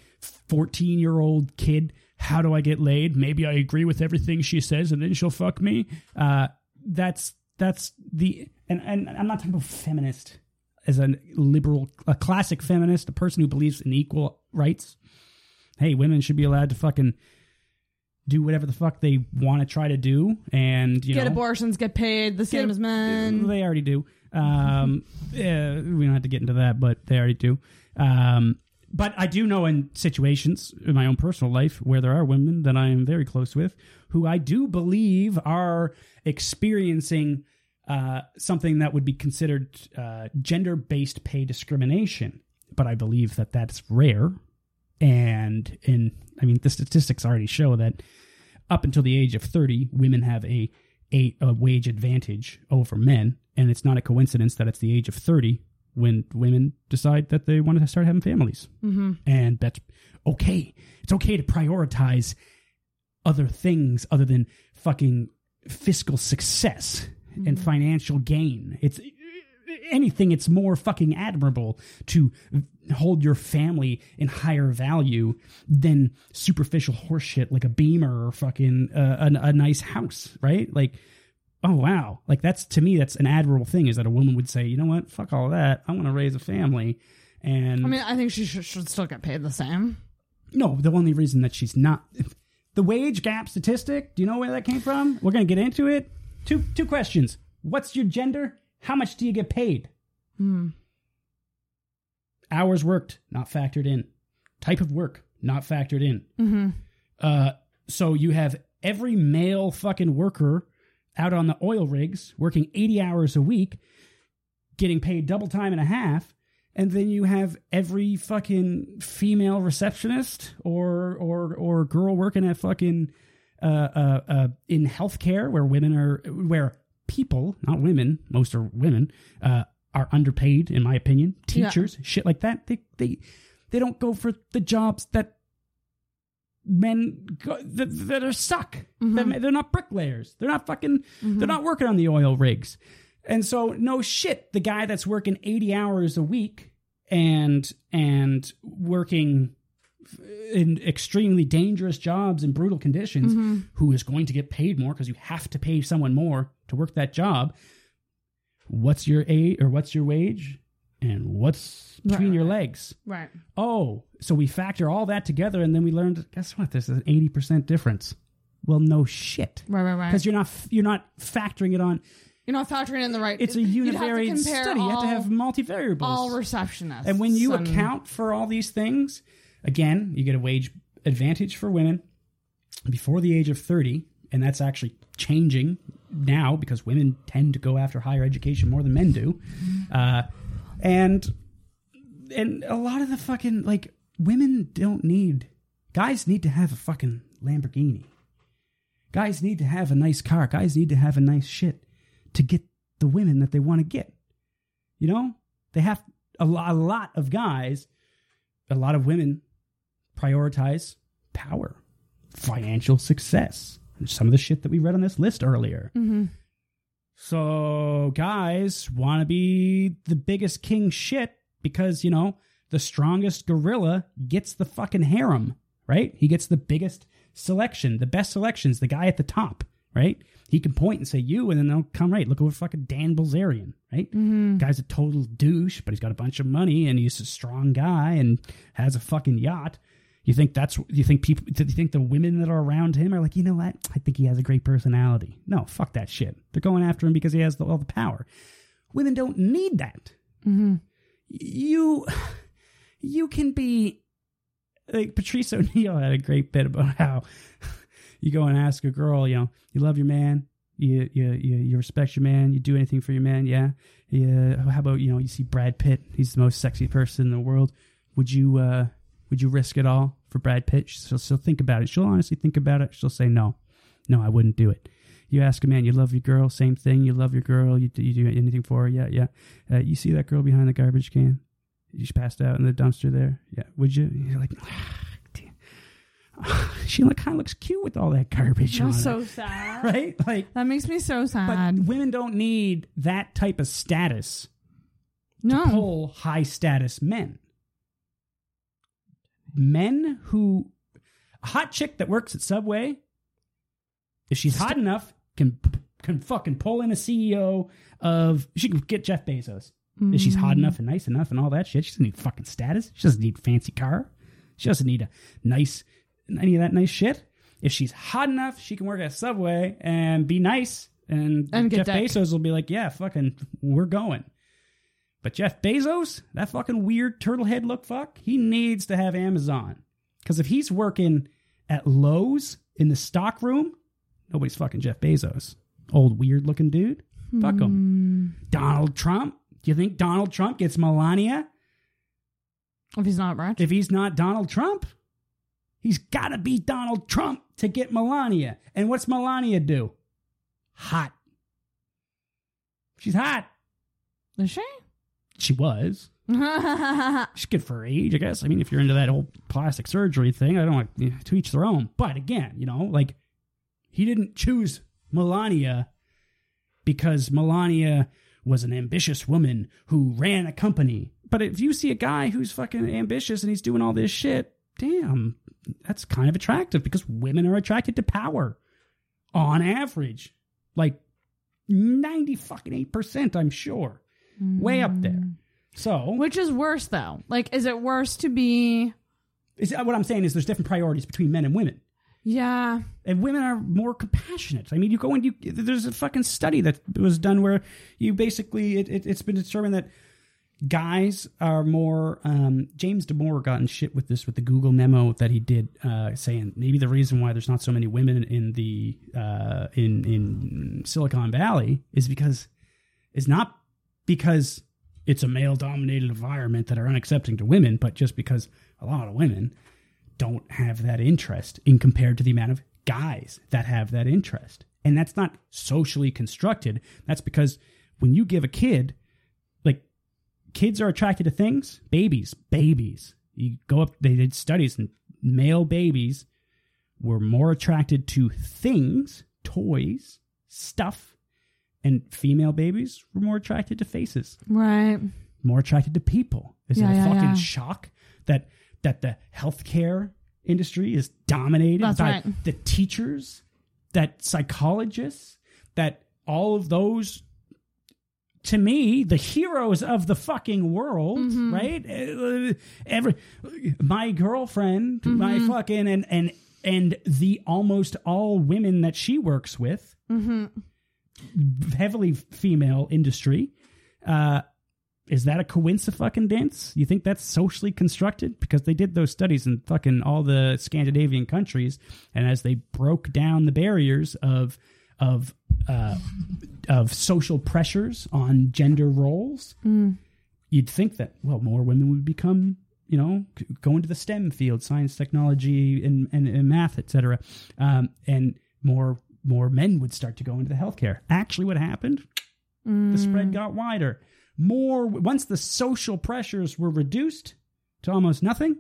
fourteen year old kid. How do I get laid? Maybe I agree with everything she says, and then she'll fuck me. Uh, that's that's the and and I'm not talking about feminist as a liberal, a classic feminist, a person who believes in equal rights. Hey, women should be allowed to fucking do whatever the fuck they want to try to do, and you Get know, abortions, get paid the same as men. They already do. Um, yeah, we don't have to get into that, but they already do. Um, but I do know in situations in my own personal life where there are women that I am very close with who I do believe are experiencing uh, something that would be considered uh, gender based pay discrimination. But I believe that that's rare. And in, I mean, the statistics already show that up until the age of 30, women have a, a, a wage advantage over men. And it's not a coincidence that it's the age of 30 when women decide that they want to start having families. Mm-hmm. And that's okay. It's okay to prioritize other things other than fucking fiscal success and financial gain. It's anything it's more fucking admirable to hold your family in higher value than superficial horseshit like a beamer or fucking uh, a, a nice house right? Like oh wow. Like that's to me that's an admirable thing is that a woman would say you know what? Fuck all that. I want to raise a family. And I mean, I think she should, should still get paid the same. no the only reason that she's not the wage gap statistic do you know where that came from? We're gonna get into it. Two two questions. What's your gender How much do you get paid? Hmm. Hours worked, not factored in. Type of work, not factored in. Mm-hmm. Uh, so you have every male fucking worker out on the oil rigs working 80 hours a week, getting paid double time and a half. And then you have every fucking female receptionist or or or girl working at fucking uh, uh, uh, in healthcare where women are where people, not women, most are women, uh, are underpaid in my opinion. Yeah. Teachers, shit like that. They they they don't go for the jobs that men go, that, that are suck. Mm-hmm. They're, they're not bricklayers. They're not fucking. They're mm-hmm. not working on the oil rigs. And so no shit, the guy that's working 80 hours a week and and working in extremely dangerous jobs and brutal conditions mm-hmm. who is going to get paid more because you have to pay someone more to work that job. What's your a or what's your wage and what's between Right, your legs? Right. Oh, so we factor all that together and then we learned guess what? There's an 80% difference. Well, no shit. Right. Right. Right. Because you're not you're not factoring it on You're not factoring in the right. it's a you'd have to univariate study. you have to have multivariables. all receptionists. and when you and- account for all these things, again, you get a wage advantage for women before the age of 30, and that's actually changing now because women tend to go after higher education more than men do. Uh, and and a lot of the fucking like women don't need guys need to have a fucking Lamborghini. Guys need to have a nice car. Guys need to have a nice shit to get the women that they want to get. You know, they have a lot, a lot of guys, a lot of women prioritize power, financial success, some of the shit that we read on this list earlier. Mm-hmm. So guys want to be the biggest king shit because, you know, the strongest gorilla gets the fucking harem, right? He gets the biggest selection, the best selections, the guy at the top, right? He can point and say you, and then they'll come right. Look over fucking Dan Bilzerian, right? Mm-hmm. Guy's a total douche, but he's got a bunch of money and he's a strong guy and has a fucking yacht. You think that's you think people do you think the women that are around him are like, you know what? I think he has a great personality. No, fuck that shit. They're going after him because he has the, all the power. Women don't need that. You you can be like Patrice O'Neal had a great bit about how you go and ask a girl, you know, you love your man, you you you, you respect your man, you do anything for your man, yeah. Yeah. How about you know, you see Brad Pitt, he's the most sexy person in the world. Would you uh would you risk it all for Brad Pitt? She'll, she'll think about it. She'll honestly think about it. She'll say no, no, I wouldn't do it. You ask a man, you love your girl, same thing. You love your girl, you do, you do anything for her, yeah, yeah. Uh, you see that girl behind the garbage can? She's passed out in the dumpster there. Yeah, would you? You're like, damn. she like kind of looks cute with all that garbage on That's so sad. right? Like, That makes me so sad. but women don't need that type of status no. pull high status men. Men who a hot chick that works at Subway, if she's hot enough, can can fucking pull in a CEO of she can get Jeff Bezos. If she's hot hmm. enough and nice enough and all that shit, she doesn't need fucking status. She doesn't need fancy car. She doesn't need a nice any of that nice shit. If she's hot enough, she can work at Subway and be nice, and, And Jeff. Bezos will be like, "Yeah, fucking, we're going." But Jeff Bezos, that fucking weird turtle head look fuck, he needs to have Amazon. Because if he's working at Lowe's in the stock room, nobody's fucking Jeff Bezos. Old weird looking dude. Fuck him. Hmm. Donald Trump. Do you think Donald Trump gets Melania? If he's not rich. If he's not Donald Trump, he's got to be Donald Trump to get Melania. And what's Melania do? Hot. She's hot. Is she? She was. She's good for her age, I guess. I mean, if you're into that whole plastic surgery thing, I don't know, to each their own. But again, you know, like he didn't choose Melania because Melania was an ambitious woman who ran a company. But if you see a guy who's fucking ambitious and he's doing all this shit, damn, that's kind of attractive because women are attracted to power on average. Like 90 fucking 8%, I'm sure. Way up there. So, Which is worse though? Like, is it worse to be? is, what I'm saying is there's different priorities between men and women. Yeah. and women are more compassionate. I mean, you go and you there's a fucking study that was done where you basically it, it, it's been determined that guys are more. Um, James Damore got in shit with this with the Google memo that he did, uh, saying maybe the reason why there's not so many women in the uh, in in Silicon Valley is because is not because it's a male dominated environment that are unaccepting to women, but just because a lot of women don't have that interest in compared to the amount of guys that have that interest. And that's not socially constructed. That's because when you give a kid, like, kids are attracted to things, babies, babies. You go up, they did studies, and male babies were more attracted to things, toys, stuff, and female babies were more attracted to faces Right. more attracted to people. Is Yeah, it a yeah, fucking yeah. shock that that the healthcare industry is dominated That's by right. the teachers, that psychologists, that all of those to me, the heroes of the fucking world, Mm-hmm. right? Uh, Every my girlfriend, my Mm-hmm. fucking and and and the almost all women that she works with, Mm-hmm. Heavily female industry. Uh, is that a coincidence? You think that's socially constructed? Because they did those studies in fucking all the Scandinavian countries, and as they broke down the barriers of of uh, of social pressures on gender roles, you'd think that well, more women would become you know go into the STEM field, science, technology, and and, and math, etc. Um, and more more men would start to go into the healthcare. Actually, what happened? The spread got wider. More once the social pressures were reduced to almost nothing,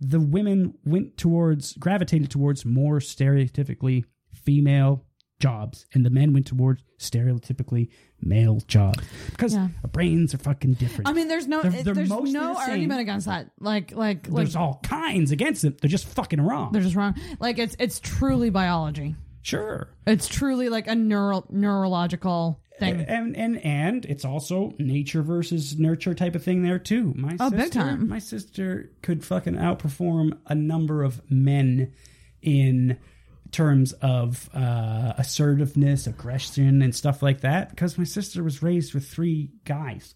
the women went towards gravitated towards more stereotypically female jobs, and the men went towards stereotypically male jobs because Yeah. our brains are fucking different. I mean, there's no, They're- they're there's no the argument against that. Like, like, like, there's all kinds against it. They're just fucking wrong. they're just wrong. Like, it's it's truly biology. Sure. It's truly like a neural neurological thing. and and and it's also nature versus nurture type of thing there too. My Oh, sister, big time. My sister could fucking outperform a number of men in terms of uh, assertiveness, aggression, and stuff like that because my sister was raised with three guys.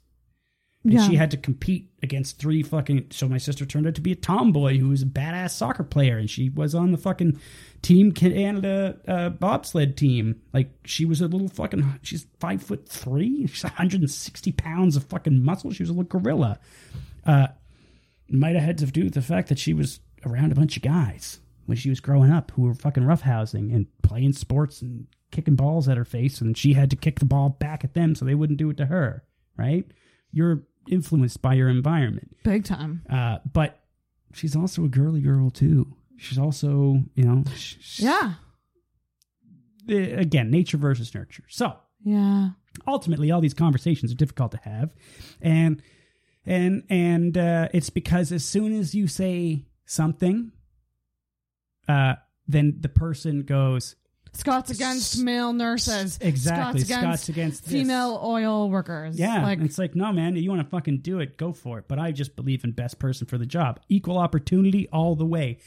And Yeah. she had to compete against three fucking. So my sister turned out to be a tomboy who was a badass soccer player, and she was on the fucking team Canada uh, bobsled team. Like she was a little fucking. She's five foot three. She's 160 pounds of fucking muscle. She was a little gorilla. Uh, might have had to do with the fact that she was around a bunch of guys when she was growing up who were fucking roughhousing and playing sports and kicking balls at her face, and she had to kick the ball back at them so they wouldn't do it to her. Right? You're influenced by your environment. Big time. Uh, but she's also a girly girl too. She's also, you know, Yeah. uh, again, nature versus nurture. So Yeah. ultimately, all these conversations are difficult to have, and and and uh, it's because as soon as you say something, uh, then the person goes Scots against male nurses. exactly Scots against, Scots against this. female oil workers. Yeah, Like, it's like, no, man, you want to fucking do it, go for it. But I just believe in best person for the job, equal opportunity all the way.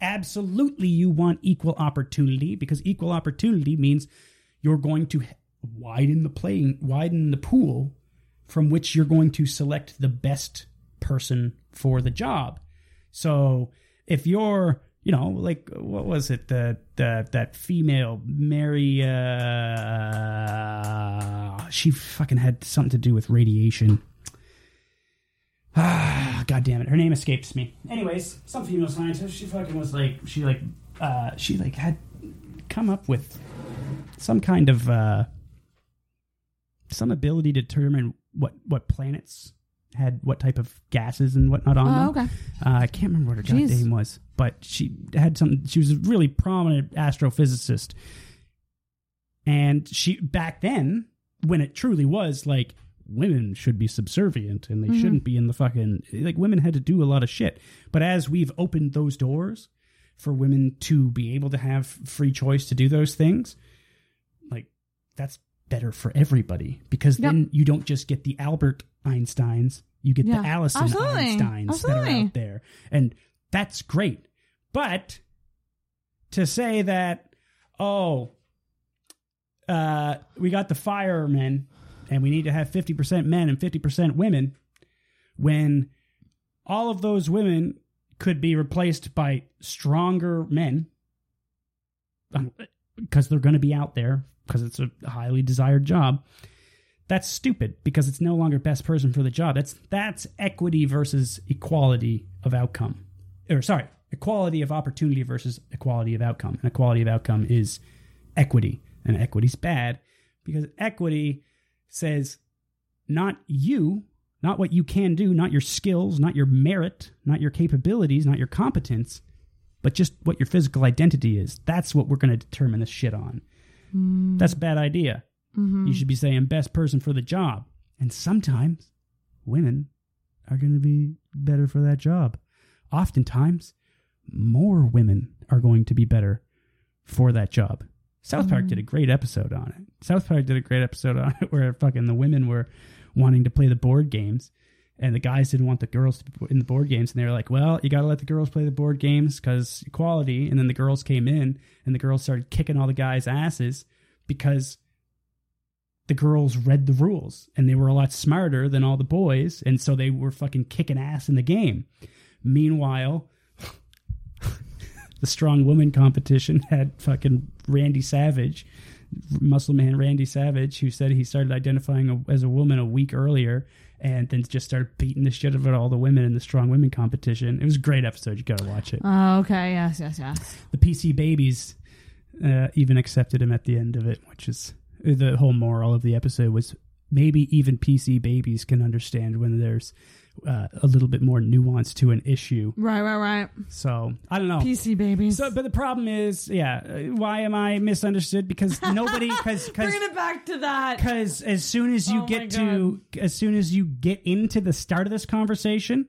Absolutely, you want equal opportunity because equal opportunity means you're going to widen the playing, widen the pool from which you're going to select the best person for the job. So if you're, you know, like what was it, the the that female Mary, uh, she fucking had something to do with radiation. Ah, god damn it, her name escapes me. Anyways, some female scientist, she fucking was like, she like, uh, she like had come up with some kind of uh, some ability to determine what what planets had what type of gases and whatnot on oh, them. okay. Uh, I can't remember what her Jeez. name was, but she had some. She was a really prominent astrophysicist, and she back then when it truly was like women should be subservient and they Mm-hmm. shouldn't be in the fucking like women had to do a lot of shit. But as we've opened those doors for women to be able to have free choice to do those things, like that's better for everybody because Yep. then you don't just get the Albert Einsteins, you get Yeah. the Allison Absolutely. Einsteins that are out there, and that's great. But to say that, oh, uh, we got the firemen and we need to have 50% men and 50% women when all of those women could be replaced by stronger men because they're going to be out there because it's a highly desired job that's stupid because it's no longer best person for the job. That's that's equity versus equality of outcome. Or sorry equality of opportunity versus equality of outcome. And equality of outcome is equity. And equity's bad because equity says not you not what you can do not your skills not your merit not your capabilities not your competence but just what your physical identity is. That's what we're going to determine this shit on. Hmm. That's a bad idea Mm-hmm. you should be saying best person for the job and sometimes women are going to be better for that job oftentimes more women are going to be better for that job. South Park mm-hmm. did a great episode on it. South Park did a great episode on it where fucking the women were wanting to play the board games and the guys didn't want the girls to be in the board games and they were like, "Well, you got to let the girls play the board games cuz equality." And then the girls came in and the girls started kicking all the guys' asses because the girls read the rules and they were a lot smarter than all the boys and so they were fucking kicking ass in the game. Meanwhile, the strong woman competition had fucking Randy Savage, muscle man Randy Savage, who said he started identifying a, as a woman a week earlier and then just started beating the shit out of all the women in the strong women competition. It was a great episode. You got to watch it. Oh, okay. Yes, yes, yes. the PC babies uh, even accepted him at the end of it, which is the whole moral of the episode was maybe even PC babies can understand when there's uh, a little bit more nuance to an issue. Right, right, right. So I don't know. PC babies. So, but the problem is, yeah, why am I misunderstood? Because nobody, because Bringing it back to that. because as soon as you Oh get to, as soon as you get into the start of this conversation,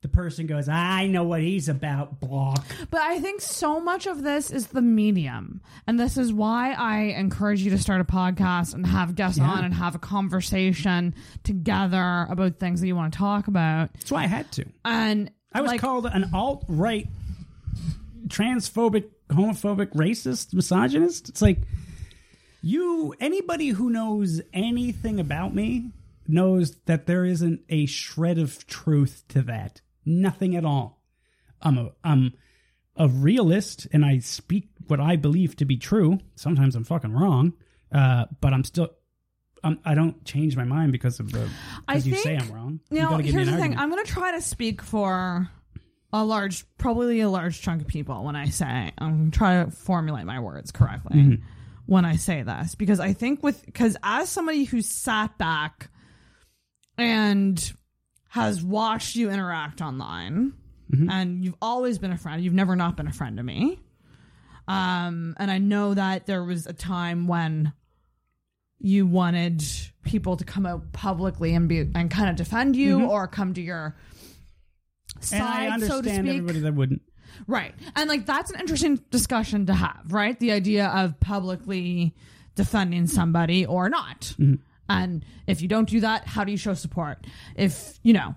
the person goes, "I know what he's about." Block. But I think so much of this is the medium. And this is why I encourage you to start a podcast and have guests Yeah. on and have a conversation together about things that you want to talk about. That's why I had to. And I was like, called an alt right, transphobic, homophobic, racist, misogynist. It's like you, anybody who knows anything about me knows that there isn't a shred of truth to that. Nothing at all. I'm a, I'm a realist and I speak what I believe to be true. Sometimes I'm fucking wrong, uh, but I'm still. I'm, I don't change my mind because of the I because you say I'm wrong. You know, gotta give me here's the thing. I'm going to try to speak for a large, probably a large chunk of people when I say, I'm trying to formulate my words correctly Mm-hmm. when I say this. Because I think with, because as somebody who sat back and has watched you interact online, Mm-hmm. and you've always been a friend, you've never not been a friend to me. Um, and I know that there was a time when you wanted people to come out publicly and be and kind of defend you or come to your and I side, so to understand speak. everybody that wouldn't. Right. And like that's an interesting discussion to have, right? The idea of publicly defending somebody or not. Mm-hmm. And if you don't do that, how do you show support? If, you know,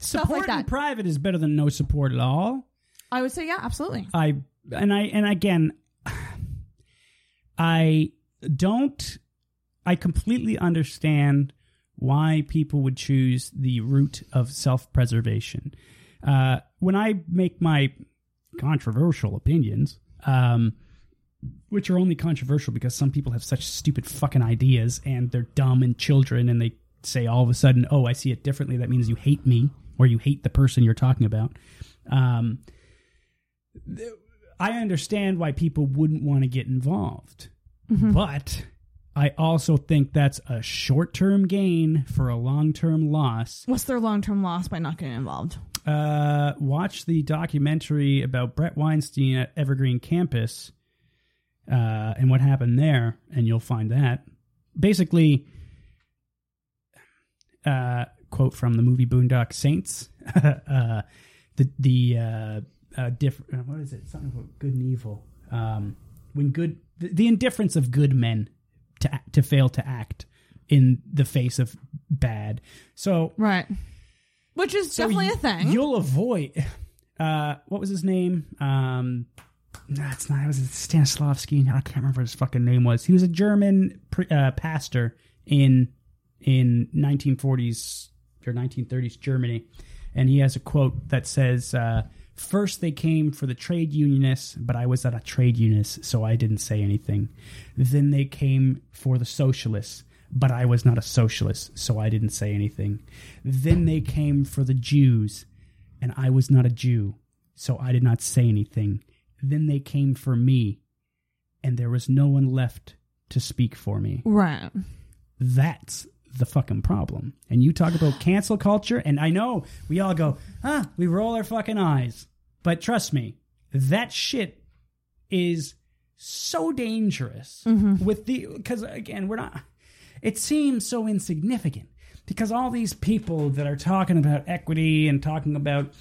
stuff Support like that. in private is better than no support at all. I would say yeah, absolutely. I and I and again, I don't. I completely understand why people would choose the route of self-preservation. Uh, when I make my controversial opinions, um, which are only controversial because some people have such stupid fucking ideas and they're dumb and children and they say all of a sudden, oh, I see it differently. That means you hate me or you hate the person you're talking about. Um, I understand why people wouldn't want to get involved, but I also think that's a short term gain for a long term loss. What's their long term loss by not getting involved? Uh, watch the documentary about Bret Weinstein at Evergreen Campus uh, and what happened there, and you'll find that. Basically, uh, quote from the movie Boondock Saints: uh, the the uh, uh, different what is it? Something about good and evil. Um, when good, the, the indifference of good men to to fail to act in the face of bad. So Right. Which is so definitely a thing. You'll avoid. Uh, what was his name? Um, no, it's not. It was Stanislavski. I can't remember what his fucking name was. He was a German uh, pastor in in 1940s or 1930s Germany, and he has a quote that says, uh, First, they came for the trade unionists, but I was not a trade unionist, so I didn't say anything. Then they came for the socialists, but I was not a socialist, so I didn't say anything. Then they came for the Jews, and I was not a Jew, so I did not say anything. Then they came for me, and there was no one left to speak for me. Right. That's the fucking problem. And you talk about cancel culture, and I know we all go, ah, we roll our fucking eyes. But trust me, that shit is so dangerous with the because again, we're not it seems so insignificant because all these people that are talking about equity and talking about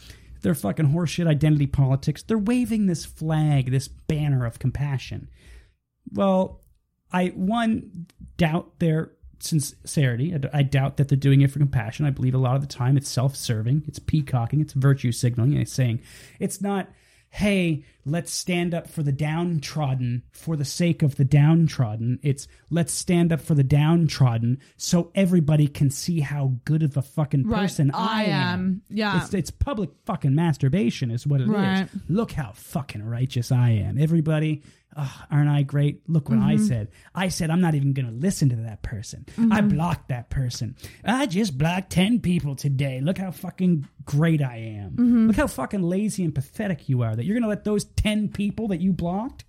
their fucking horseshit identity politics, they're waving this flag, this banner of compassion. Well, I one doubt their sincerity. I doubt that they're doing it for compassion. I believe a lot of the time it's self-serving, it's peacocking, it's virtue signaling. And it's saying it's not, hey, let's stand up for the downtrodden for the sake of the downtrodden. It's let's stand up for the downtrodden so everybody can see how good of a fucking Right. person I I, am. Yeah. It's, it's public fucking masturbation, is what it is. Right. Look how fucking righteous I am. Everybody, ugh, aren't I great? Look what Mm-hmm. I said. I said I'm not even going to listen to that person. I Mm-hmm. blocked that person. I just blocked 10 people today. Look how fucking great I am. Mm-hmm. Look how fucking lazy and pathetic you are that you're going to let those 10 people that you blocked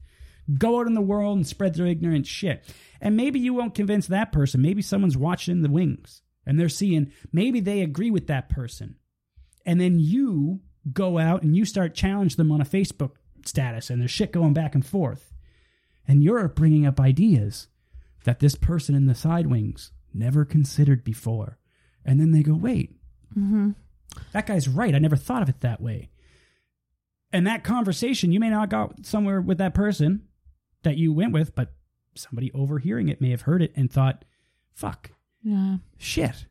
go out in the world and spread their ignorant shit. And maybe you won't convince that person. Maybe someone's watching in the wings and they're seeing, maybe they agree with that person and then you go out and you start challenge them on a Facebook status and there's shit going back and forth and you're bringing up ideas that this person in the side wings never considered before and then they go wait mm-hmm. that guy's right i never thought of it that way and that conversation you may not go somewhere with that person that you went with but somebody overhearing it may have heard it and thought fuck yeah. shit.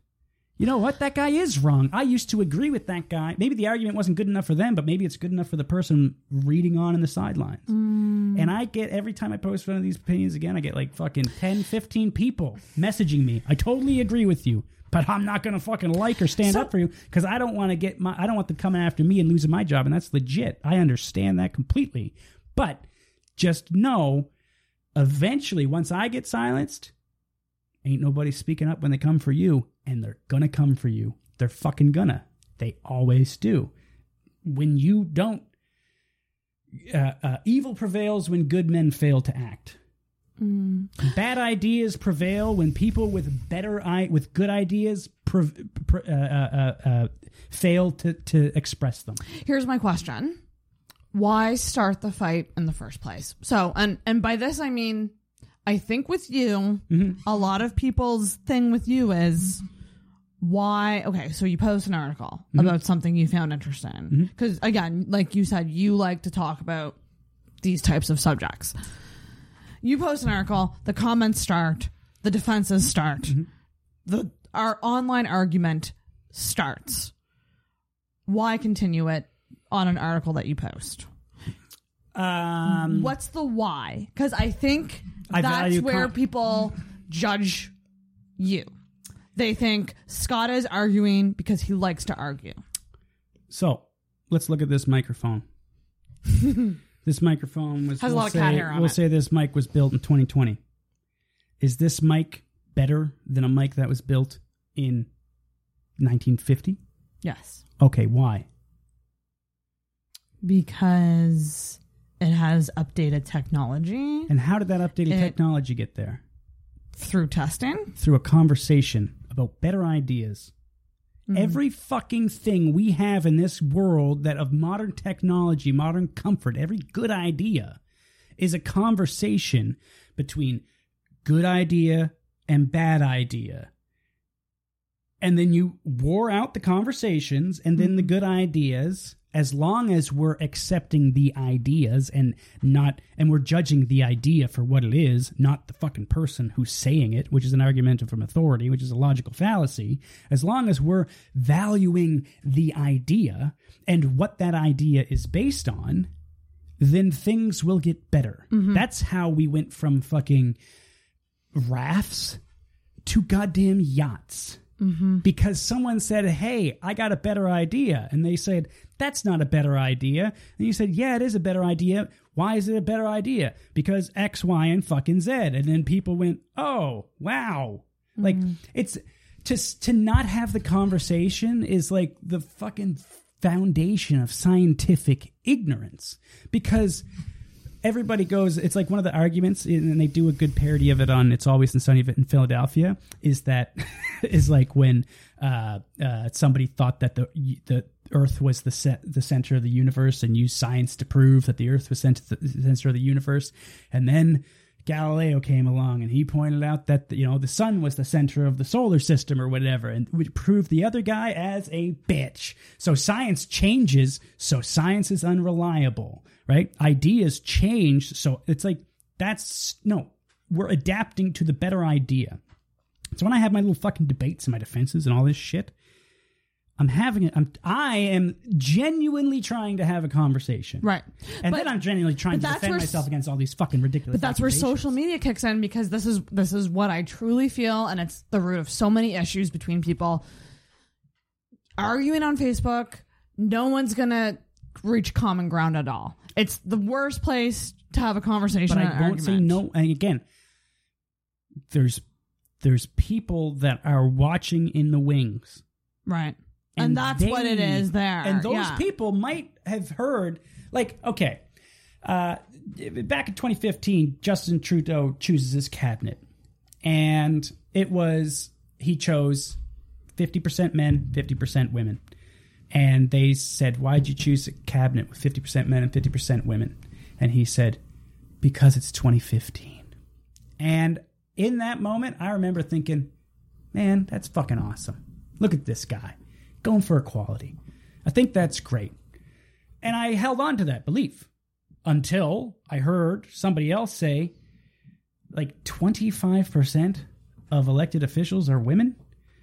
You know what? That guy is wrong. I used to agree with that guy. Maybe the argument wasn't good enough for them, but maybe it's good enough for the person reading on in the sidelines. Mm. And I get every time I post one of these opinions again, I get like fucking 10, 15 people messaging me. I totally agree with you, but I'm not going to fucking like or stand up for you because I don't want to get my, I don't want them coming after me and losing my job. And that's legit. I understand that completely. But just know eventually, once I get silenced, ain't nobody speaking up when they come for you and they're gonna come for you. They're fucking gonna. They always do. When you don't uh, uh, evil prevails when good men fail to act. Bad ideas prevail when people with better i with good ideas pre- pre- uh, uh, uh, uh, fail to, to express them. Here's my question. Why start the fight in the first place? So, and and by this I mean I think with you, mm-hmm. a lot of people's thing with you is why okay, so you post an article mm-hmm. about something you found interesting. Mm-hmm. Cuz again, like you said, you like to talk about these types of subjects. You post an article, the comments start, the defenses start. The our online argument starts why continue it on an article that you post? Um, What's the why? Because I think I that's value where com- people judge you. They think Scott is arguing because he likes to argue. So let's look at this microphone. this microphone was Has a we'll lot of cat hair on We'll it. say this mic was built in 2020. Is this mic better than a mic that was built in 1950? Yes. Okay, why? Because it has updated technology And how did that updated It- technology get there? through testing. Through a conversation about better ideas. Mm-hmm. Every fucking thing we have in this world that of modern technology, modern comfort, every good idea is a conversation between good idea and bad idea. And then you wore out the conversations and then the good ideas as long as we're accepting the ideas and not and we're judging the idea for what it is, not the fucking person who's saying it, which is an argument from authority, which is a logical fallacy, as long as we're valuing the idea and what that idea is based on, then things will get better. Mm-hmm. That's how we went from fucking rafts to goddamn yachts. Mm-hmm. Because someone said, Hey, I got a better idea. And they said, That's not a better idea. And you said, Yeah, it is a better idea. Why is it a better idea? Because X, Y, and fucking Z. And then people went, Oh, wow. Like, mm. it's to, to not have the conversation is like the fucking foundation of scientific ignorance. Because everybody goes it's like one of the arguments and they do a good parody of it on it's always in sunny in philadelphia is that is like when uh, uh, somebody thought that the the earth was the ce- the center of the universe and used science to prove that the earth was center the center of the universe. And then Galileo came along and he pointed out that you know the sun was the center of the solar system or whatever, and would prove the other guy as a bitch. So science changes, so science is unreliable, right? Ideas change, so it's like that's no, we're adapting to the better idea. So when I have my little fucking debates and my defenses and all this shit, I'm having it. I'm I am genuinely trying to have a conversation, Right. And But- then I'm genuinely trying to defend where myself against all these fucking ridiculous. But that's where social media kicks in because this is this is what I truly feel, and it's the root of so many issues between people. Arguing on Facebook, no one's gonna reach common ground at all. It's the worst place to have a conversation. but I won't say no. And again, there's there's people that are watching in the wings, Right. And, that's what it is there. And those yeah. people might have heard, like, okay, uh, back in 2015, Justin Trudeau chooses his cabinet, and it was he chose 50% men, 50% women. And they said, Why'd you choose a cabinet with 50% men and 50% women? And he said, Because it's 2015. And in that moment, I remember thinking, Man, that's fucking awesome. Look at this guy going for equality. I think that's great. And I held on to that belief until I heard somebody else say, like 25% of elected officials are women.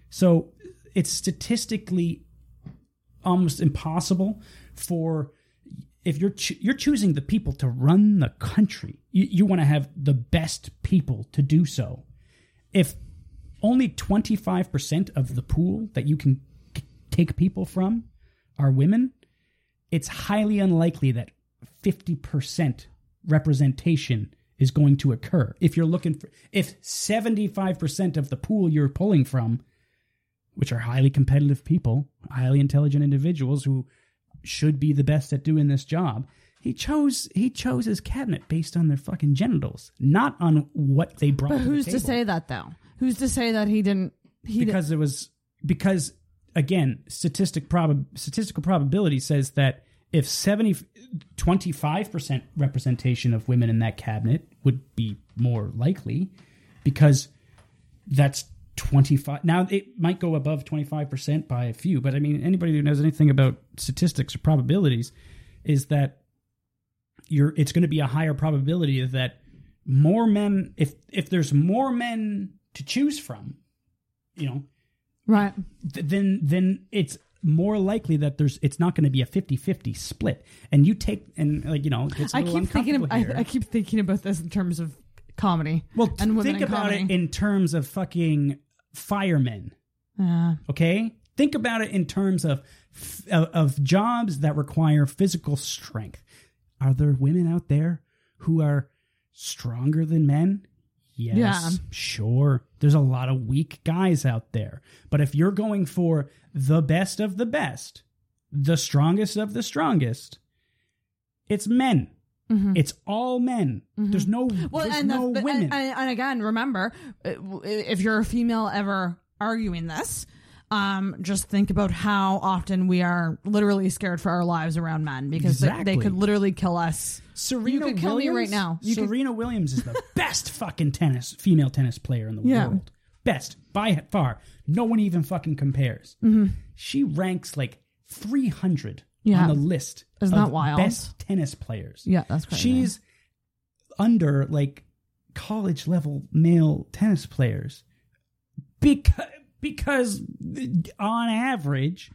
So it's statistically almost impossible for if you're ch- you're choosing the people to run the country. You, you want to have the best people to do so. If only 25% of the pool that you can take people from are women, it's highly unlikely that 50% representation is going to occur. If you're looking for, if 75% of the pool you're pulling from, which are highly competitive people, highly intelligent individuals who should be the best at doing this job, he chose he chose his cabinet based on their fucking genitals, not on what they brought. But to the who's to table say that though? Who's to say that he didn't? He didn't- because it was because again statistic prob statistical probability says that if 70 25% representation of women in that cabinet would be more likely because that's 25 now it might go above 25% by a few but i mean anybody who knows anything about statistics or probabilities is that you're it's going to be a higher probability that more men if if there's more men to choose from you know right. th- then then it's more likely that there's it's not going to be a 50-50 split and you take and like you know it's a I keep thinking. Of, I. I keep thinking about this in terms of comedy. well t- and think about comedy. it in terms of fucking firemen Yeah. okay think about it in terms of f- of, of jobs that require physical strength are there women out there who are stronger than men yes Yeah. sure. There's a lot of weak guys out there. But if you're going for the best of the best the strongest of the strongest it's men. It's all men. There's no Mm-hmm. Well, there's and, no but- women. and, and, and again, remember, uh, if you're a female ever arguing this, um, just think about how often we are literally scared for our lives around men because they- they, could literally kill us. Serena you could kill Williams, me right now. You could- Serena Williams is the best fucking tennis female tennis player in the Yeah. world. Best by far. No one even fucking compares. Mm-hmm. She ranks like 300 Yeah. on the list Isn't of that wild? best tennis players. Yeah, that's crazy. She's under like college level male tennis players because because on average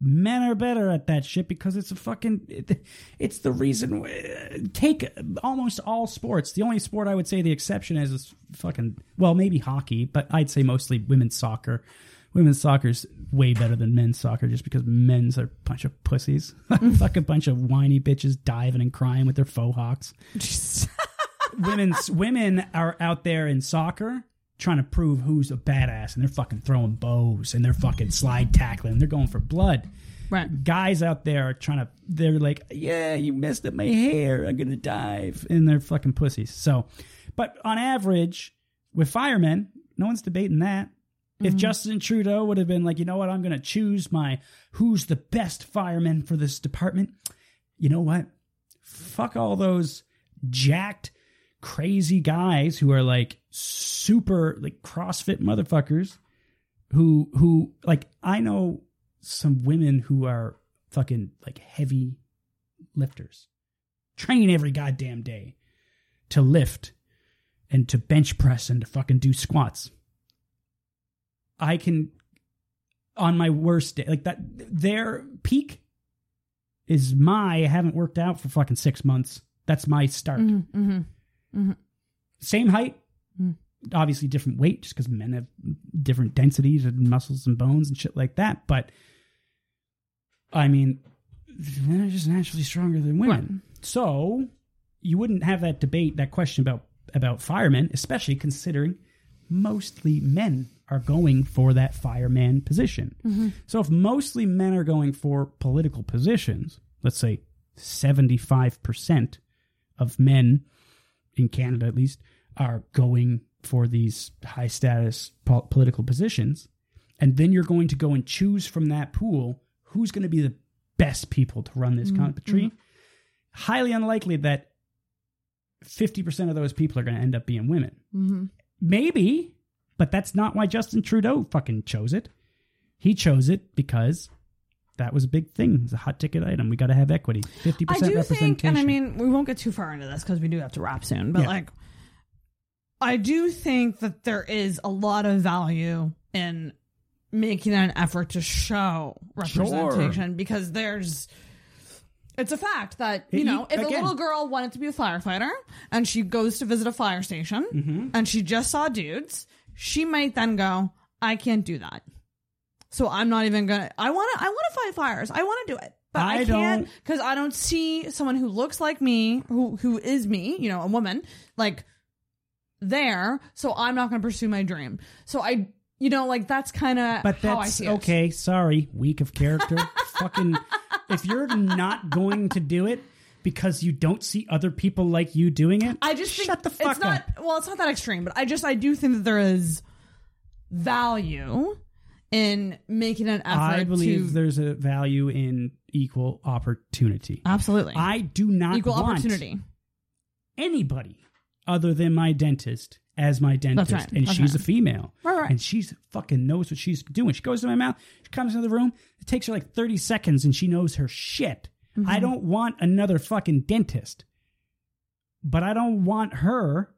Men are better at that shit because it's a fucking. It, it's the reason. Uh, take almost all sports. The only sport I would say the exception is is fucking. Well, maybe hockey, but I'd say mostly women's soccer. Women's soccer's way better than men's soccer just because men's are a bunch of pussies. Fuck a bunch of whiny bitches diving and crying with their faux hawks. Women's women are out there in soccer trying to prove who's a badass and they're fucking throwing bows and they're fucking slide tackling and they're going for blood. Right. Guys out there are trying to they're like, Yeah, you messed up my hair, I'm gonna dive and they're fucking pussies. So but on average, with firemen, no one's debating that. If mm-hmm. Justin Trudeau would have been like, you know what, I'm going to choose my who's the best fireman for this department, you know what? Fuck all those jacked, crazy guys who are like super like CrossFit motherfuckers who who like I know some women who are fucking like heavy lifters, train every goddamn day to lift and to bench press and to fucking do squats. I can on my worst day like that their peak is my I haven't worked out for fucking six months. That's my start. Mm-hmm. Mm-hmm. Mm-hmm. Same height, Hmm. obviously different weight, just because men have different densities and muscles and bones and shit like that. But I mean, men are just naturally stronger than women. So you wouldn't have that debate, that question about about firemen, especially considering mostly men are going for that fireman position. Mm-hmm. So if mostly men are going for political positions, let's say 75% of men in Canada at least are going for these high status po- political positions and then you're going to go and choose from that pool who's going to be the best people to run this mm-hmm. country. Mm-hmm. Highly unlikely that 50% of those people are going to end up being women. Mm-hmm. Maybe but that's not why Justin Trudeau fucking chose it. He chose it because that was a big thing. It's a hot ticket item. We got to have equity. 50% I do representation think, and I mean, we won't get too far into this because we do have to wrap soon, but Yeah. like, I do think that there is a lot of value in making an effort to show representation because there's. It's a fact that, you know, if a little girl wanted to be a firefighter and she goes to visit a fire station Mm-hmm. and she just saw dudes, she might then go, I can't do that. So I'm not even gonna. I want to. I want to fight fires. I want to do it, but I, I can't because I don't see someone who looks like me, who who is me. You know, a woman like there. So I'm not going to pursue my dream. So I, you know, like that's kind of But how I that's see it. okay. Sorry, weak of character. Fucking, if you're not going to do it because you don't see other people like you doing it, I just think shut the fuck it's not. up. Well, it's not that extreme, but I just I do think that there is value in making an effort I believe to there's a value in equal opportunity. absolutely I do not equal want opportunity. anybody other than my dentist as my dentist, right. and That's she's right. a female, Right, and she's fucking knows what she's doing. She goes to my mouth, she comes into the room, it takes her like thirty seconds, and she knows her shit. Mm-hmm. I don't want another fucking dentist, but I don't want her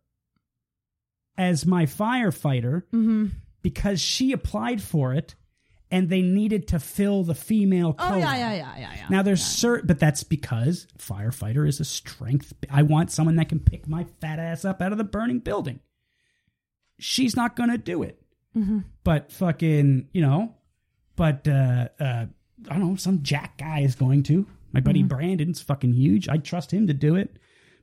as my firefighter Mm-hmm. because she applied for it, and they needed to fill the female. Oh yeah, yeah, yeah, yeah, yeah. Now there's certain, but that's because firefighter is a strength. I want someone that can pick my fat ass up out of the burning building. She's not gonna do it, but fucking, you know, but uh, uh, I don't know, some jack guy is going to. My buddy Brandon's fucking huge. I'd trust him to do it,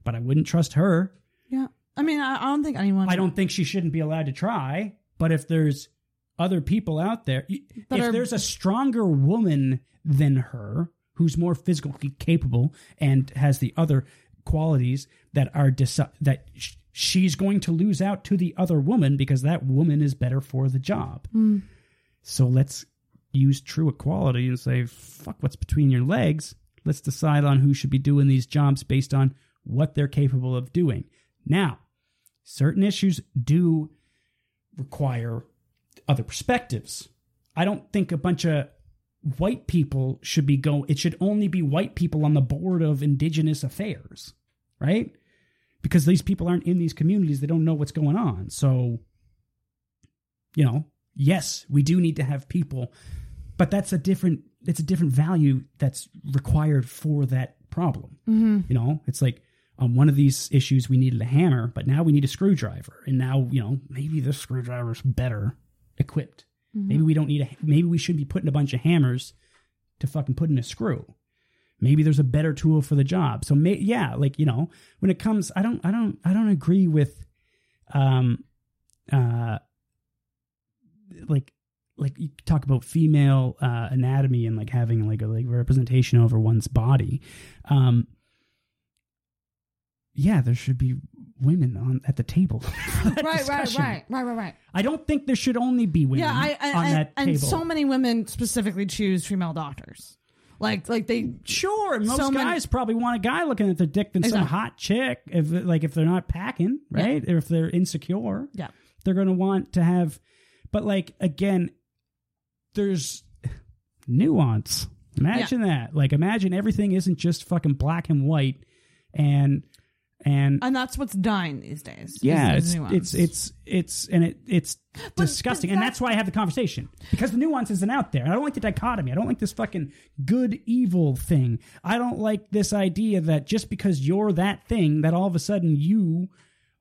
but I wouldn't trust her. yeah. I mean, I, I don't think anyone. I don't think she shouldn't be allowed to try. But if there's other people out there, if are- there's a stronger woman than her who's more physically capable and has the other qualities that are deci- that sh- she's going to lose out to the other woman because that woman is better for the job. Hmm. So let's use true equality and say fuck what's between your legs. Let's decide on who should be doing these jobs based on what they're capable of doing. Now, certain issues do require other perspectives. I don't think a bunch of white people should be going, it should only be white people on the board of indigenous affairs, right? Because these people aren't in these communities, they don't know what's going on. So, you know, yes, we do need to have people but that's a different it's a different value that's required for that problem. Mm-hmm. You know, it's like on one of these issues we needed a hammer, but now we need a screwdriver, and now you know maybe this screwdriver is better equipped. Maybe we don't need a. Maybe we shouldn't be putting a bunch of hammers to fucking put in a screw. Maybe there's a better tool for the job. So may, yeah, like you know, when it comes, I don't, I don't, I don't agree with, um, uh, like like you talk about female uh, anatomy and like having like a like representation over one's body um yeah there should be women on at the table Right, right, right, right, right, right. i don't think there should only be women Yeah, I, I on and, that and table so many women specifically choose female doctors. Like, like they sure most so many- guys probably want a guy looking at their dick than some hot chick if like if they're not packing right? Or if they're insecure. Yeah. they're going to want to have but like again there's nuance. Imagine that. Like imagine everything isn't just fucking black and white and and and that's what's dying these days. yeah it's, it's it's it's and it it's disgusting and that's why i have the conversation because the nuance isn't out there i don't like the dichotomy i don't like this fucking good evil thing i don't like this idea that just because you're that thing that all of a sudden you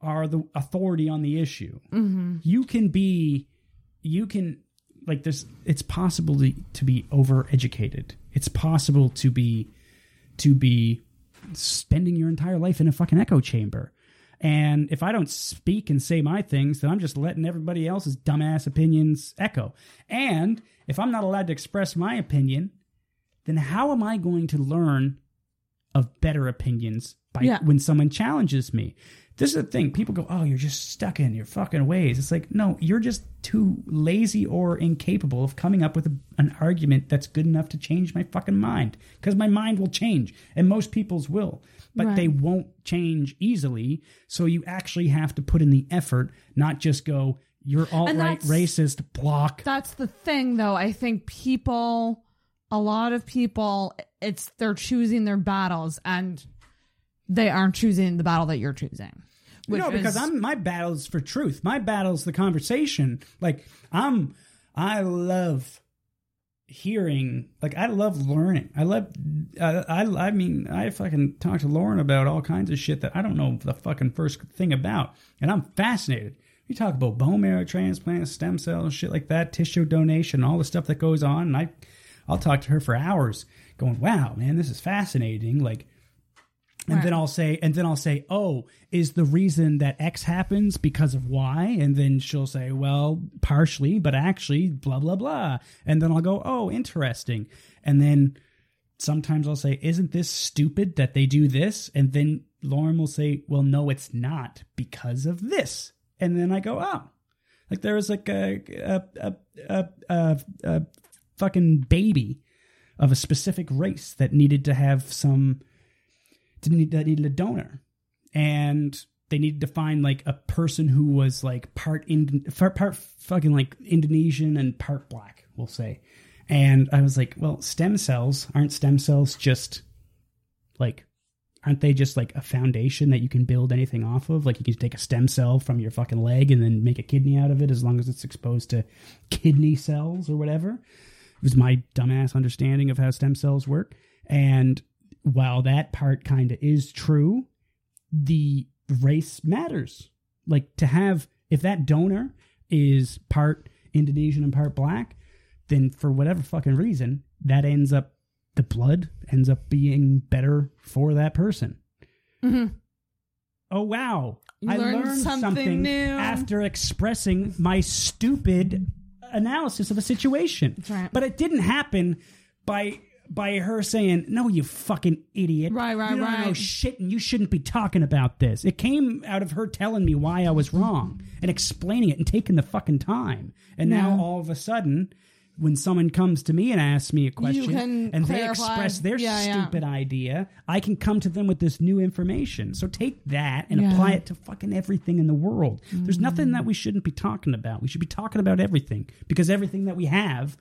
are the authority on the issue Mm-hmm. you can be you can like this. it's possible to, to be overeducated it's possible to be to be spending your entire life in a fucking echo chamber. And if i don't speak and say my things then i'm just letting everybody else's dumbass opinions echo. And if i'm not allowed to express my opinion then how am i going to learn of better opinions by Yeah. when someone challenges me this is the thing. People go oh you're just stuck in your fucking ways. It's like no you're just too lazy or incapable of coming up with a, an argument that's good enough to change my fucking mind because my mind will change and most people's will. But Right. they won't change easily so you actually have to put in the effort not just go you're all right racist block. That's the thing though. I think people a lot of people it's they're choosing their battles and they aren't choosing the battle that you're choosing which no, because is- I'm my battle's for truth. My battle's the conversation. Like I'm, I love hearing. Like I love learning. I love. I, I I mean I fucking talk to Lauren about all kinds of shit that I don't know the fucking first thing about, and I'm fascinated. We talk about bone marrow transplants, stem cells, shit like that, tissue donation, all the stuff that goes on, and I, I'll talk to her for hours, going, "Wow, man, this is fascinating." Like and then I'll say, and then I'll say, oh, is the reason that X happens because of Y? And then she'll say, well, partially, but actually, blah blah blah. And then I'll go, oh, interesting. And then sometimes I'll say, isn't this stupid that they do this? And then Lauren will say, well, no, it's not because of this. And then I go, oh, like there was like a a a a, a, a fucking baby of a specific race that needed to have some need that needed a donor, and they needed to find like a person who was like part part, part fucking like Indonesian and part black, we'll say. And I was like, well, stem cells aren't stem cells just like aren't they just like a foundation that you can build anything off of? Like you can take a stem cell from your fucking leg and then make a kidney out of it as long as it's exposed to kidney cells or whatever. It was my dumbass understanding of how stem cells work. And while that part kind of is true, the race matters. Like to have, if that donor is part Indonesian and part black, then for whatever fucking reason, that ends up, the blood ends up being better for that person. Mm-hmm. Oh, wow. You I learned learned something something, new. after expressing my stupid analysis of a situation. right. But it didn't happen by by her saying, "No, you fucking idiot! Right, right, you don't know shit, and you shouldn't be talking about this." It came out of her telling me why I was wrong and explaining it and taking the fucking time. And now Yeah. all of a sudden, when someone comes to me and asks me a question and they express their Yeah, yeah. stupid idea, I can come to them with this new information. So take that and Yeah. apply it to fucking everything in the world. There's nothing that we shouldn't be talking about. We should be talking about everything because everything that we have,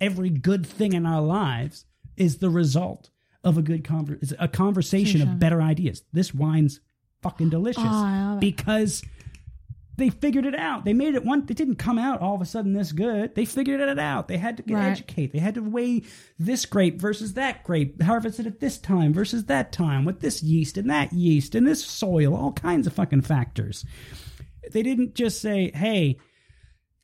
every good thing in our lives, is the result of a good conver- is a conversation of better ideas. This wine's fucking delicious Oh, I love it. because they figured it out. They made it one. It didn't come out all of a sudden this good. They figured it out. They had to get Right. educate. They had to weigh this grape versus that grape, harvested at this time versus that time, with this yeast and that yeast and this soil, all kinds of fucking factors. They didn't just say, "Hey,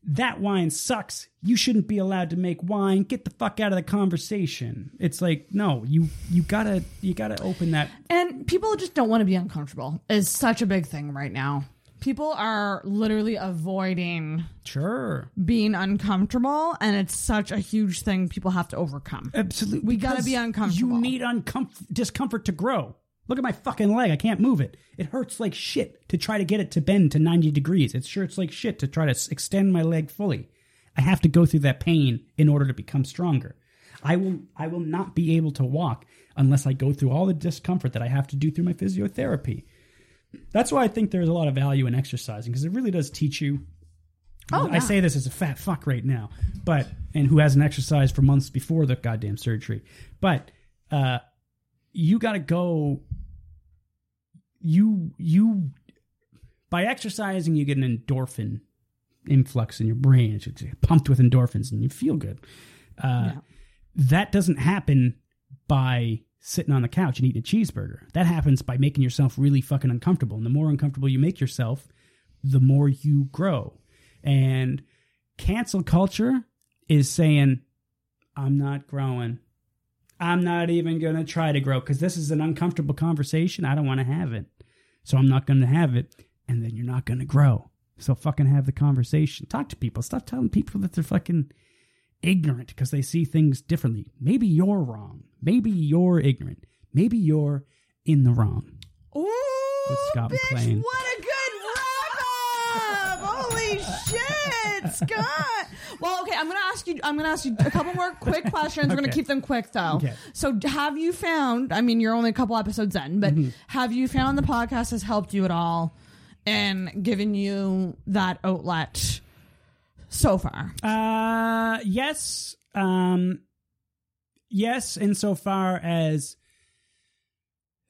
that wine sucks. You shouldn't be allowed to make wine. Get the fuck out of the conversation." It's like, no, you you gotta you gotta open that. And people just don't want to be uncomfortable. Is such a big thing right now. People are literally avoiding Sure, being uncomfortable, and it's such a huge thing people have to overcome. absolutely. We gotta be uncomfortable. You need uncomfort discomfort to grow. Look at my fucking leg. I can't move it. It hurts like shit to try to get it to bend to 90 degrees. It hurts like shit to try to extend my leg fully. I have to go through that pain in order to become stronger. I will I will not be able to walk unless I go through all the discomfort that I have to do through my physiotherapy. That's why I think there's a lot of value in exercising because it really does teach you Oh, I yeah. say this as a fat fuck right now, but and who hasn't exercised for months before the goddamn surgery. But uh you got to go you you by exercising you get an endorphin influx in your brain. It's it's pumped with endorphins and you feel good. Uh that doesn't happen by sitting on the couch and eating a cheeseburger. That happens by making yourself really fucking uncomfortable. And the more uncomfortable you make yourself, the more you grow. And cancel culture is saying, I'm not growing. I'm not even going to try to grow because this is an uncomfortable conversation. I don't want to have it. So I'm not going to have it. And then you're not going to grow. So fucking have the conversation. Talk to people. Stop telling people that they're fucking ignorant because they see things differently. Maybe you're wrong. Maybe you're ignorant. Maybe you're in the wrong. Ooh, With Scott bitch, McLean. what a good! Holy shit, Scott! Well, okay, I'm gonna ask you. I'm gonna ask you a couple more quick questions. We're gonna Okay. keep them quick though. Okay. So, have you found? I mean, you're only a couple episodes in, but Mm-hmm. have you found the podcast has helped you at all and given you that outlet so far? Uh, yes. Um, yes, insofar as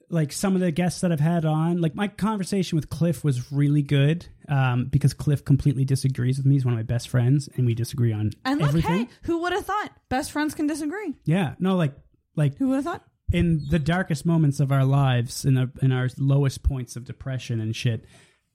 like some of the guests that I've had on, like my conversation with Cliff was really good. Um, because Cliff completely disagrees with me. He's one of my best friends, and we disagree on And look, everything. hey, who would have thought? Best friends can disagree. Yeah, no, like like Who would have thought? in the darkest moments of our lives, in the, in our lowest points of depression and shit,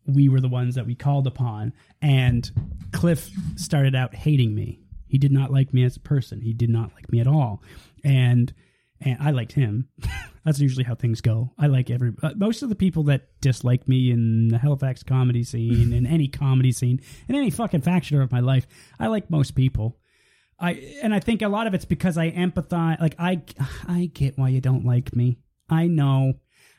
we were the ones that we called upon. And Cliff started out hating me. He did not like me as a person. He did not like me at all. And and I liked him. That's usually how things go. I like every uh, most of the people that dislike me in the Halifax comedy scene, in any comedy scene, in any fucking faction of my life. I like most people. I and I think a lot of it's because I empathize. Like I, I get why you don't like me. I know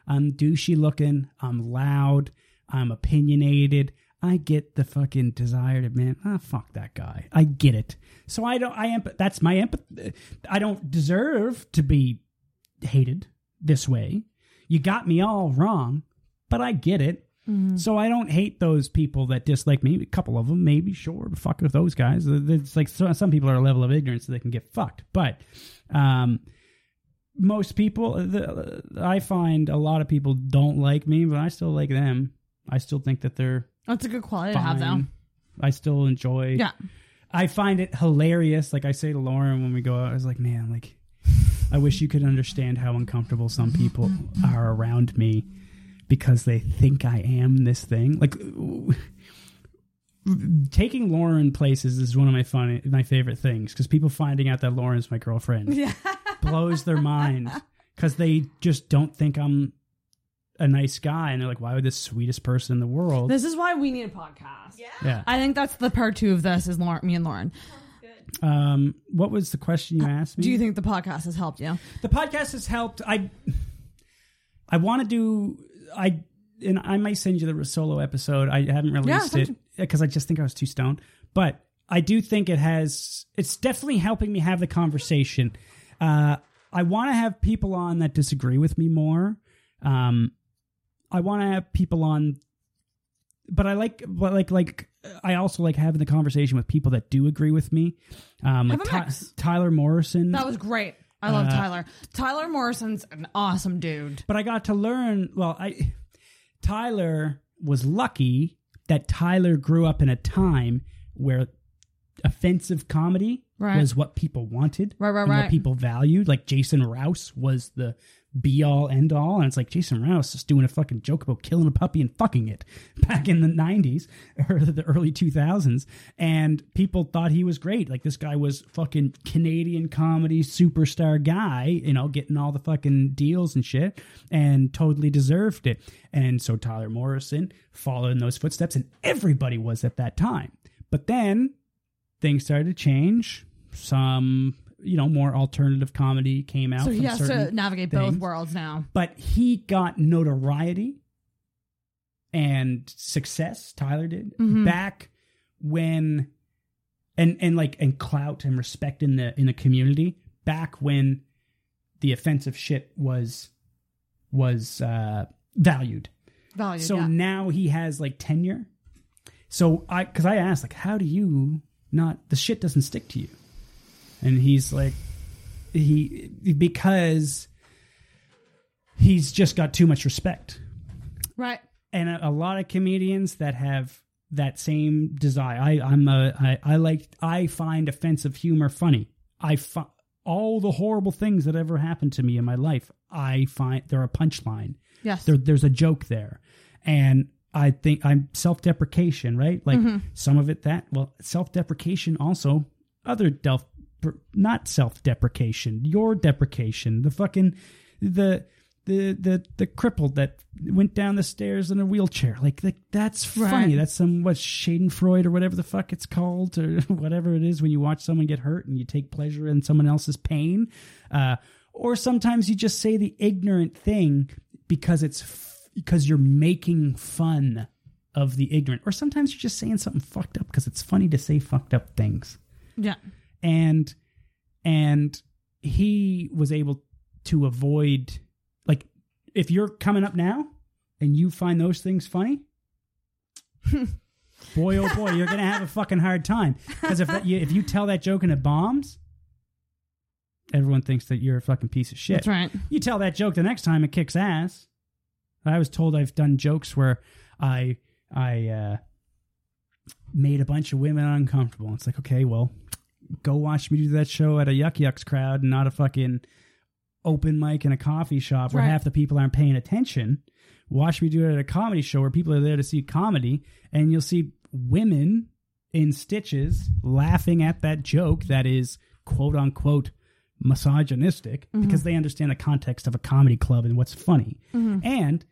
I'm douchey looking. I'm loud. I'm opinionated. I get the fucking desire to man. Ah, fuck that guy. I get it. So I don't. I empath. That's my empath. I don't deserve to be hated this way. You got me all wrong, but I get it. So I don't hate those people that dislike me. A couple of them, maybe, sure. But fuck with those guys. It's like so- some people are a level of ignorance so they can get fucked. But um, most people, the, I find a lot of people don't like me, but I still like them. I still think that they're That's a good quality to have, though. I still enjoy. Yeah. I find it hilarious. Like I say to Lauren when we go out, I was like, man, like, I wish you could understand how uncomfortable some people are around me because they think I am this thing. Like, taking Lauren places is one of my fun, my favorite things because people finding out that Lauren's my girlfriend blows their mind because they just don't think I'm a nice guy, and they're like, why would this sweetest person in the world? This is why we need a podcast. Yeah. yeah. I think that's the part two of this is Lauren, me and Lauren. Um, what was the question you asked me? Do you think the podcast has helped you? the podcast has helped? I I want to do I and I might send you the solo episode. I haven't released send it because I just think I was too stoned. But I do think it has. It's definitely helping me have the conversation. Uh, I want to have people on that disagree with me more. Um, I want to have people on, but I like, but like, like I also like having the conversation with people that do agree with me. Um, like a Ty- mix. Tyler Morrison. That was great. I love Uh, Tyler. Tyler Morrison's an awesome dude. but I got to learn. Well, I Tyler was lucky that Tyler grew up in a time where offensive comedy Right. was what people wanted, Right, right, and right. what people valued. Like Jason Rouse was the be all end all, and it's like Jason Rouse is doing a fucking joke about killing a puppy and fucking it back in the '90s or the early 2000s, and people thought he was great. Like this guy was fucking Canadian comedy superstar guy, you know, getting all the fucking deals and shit, and totally deserved it. And so Tyler Morrison followed in those footsteps, and everybody was at that time. But then things started to change. Some, you know, more alternative comedy came out. So he has to navigate both worlds now. But he got notoriety and success. Tyler did Mhm. back when, and and like and clout and respect in the in the community back when the offensive shit was was uh valued. Value. So yeah. now he has like tenure. So I, because I asked, like, how do you not, the shit doesn't stick to you? And he's like, he, because he's just got too much respect. right. And a, a lot of comedians that have that same desire. I, I'm a, I, I like, I find offensive humor funny. I find all the horrible things that ever happened to me in my life. I find they're a punchline Yes. there, there's a joke there and i think i'm self-deprecation right like mm-hmm. some of it that well self-deprecation also other delf not self-deprecation your deprecation the fucking the the the the crippled that went down the stairs in a wheelchair. Like, like that's funny. That's some what schadenfreude or whatever the fuck it's called or whatever it is when you watch someone get hurt and you take pleasure in someone else's pain. Uh or sometimes you just say the ignorant thing because it's f- because you're making fun of the ignorant. Or sometimes you're just saying something fucked up because it's funny to say fucked up things. Yeah. And and he was able to avoid like if you're coming up now and you find those things funny boy oh boy you're gonna have a fucking hard time. Because if that, you, if you tell that joke and it bombs everyone thinks that you're a fucking piece of shit. That's right. you tell that joke the next time it kicks ass. I was told i've done jokes where i i uh made a bunch of women uncomfortable. It's like okay well go watch me do that show at a Yuk Yuk's crowd and not a fucking open mic in a coffee shop where Right. half the people aren't paying attention watch me do it at a comedy show where people are there to see comedy and you'll see women in stitches laughing at that joke that is quote unquote misogynistic because mm-hmm. they understand the context of a comedy club and what's funny. Mm-hmm. And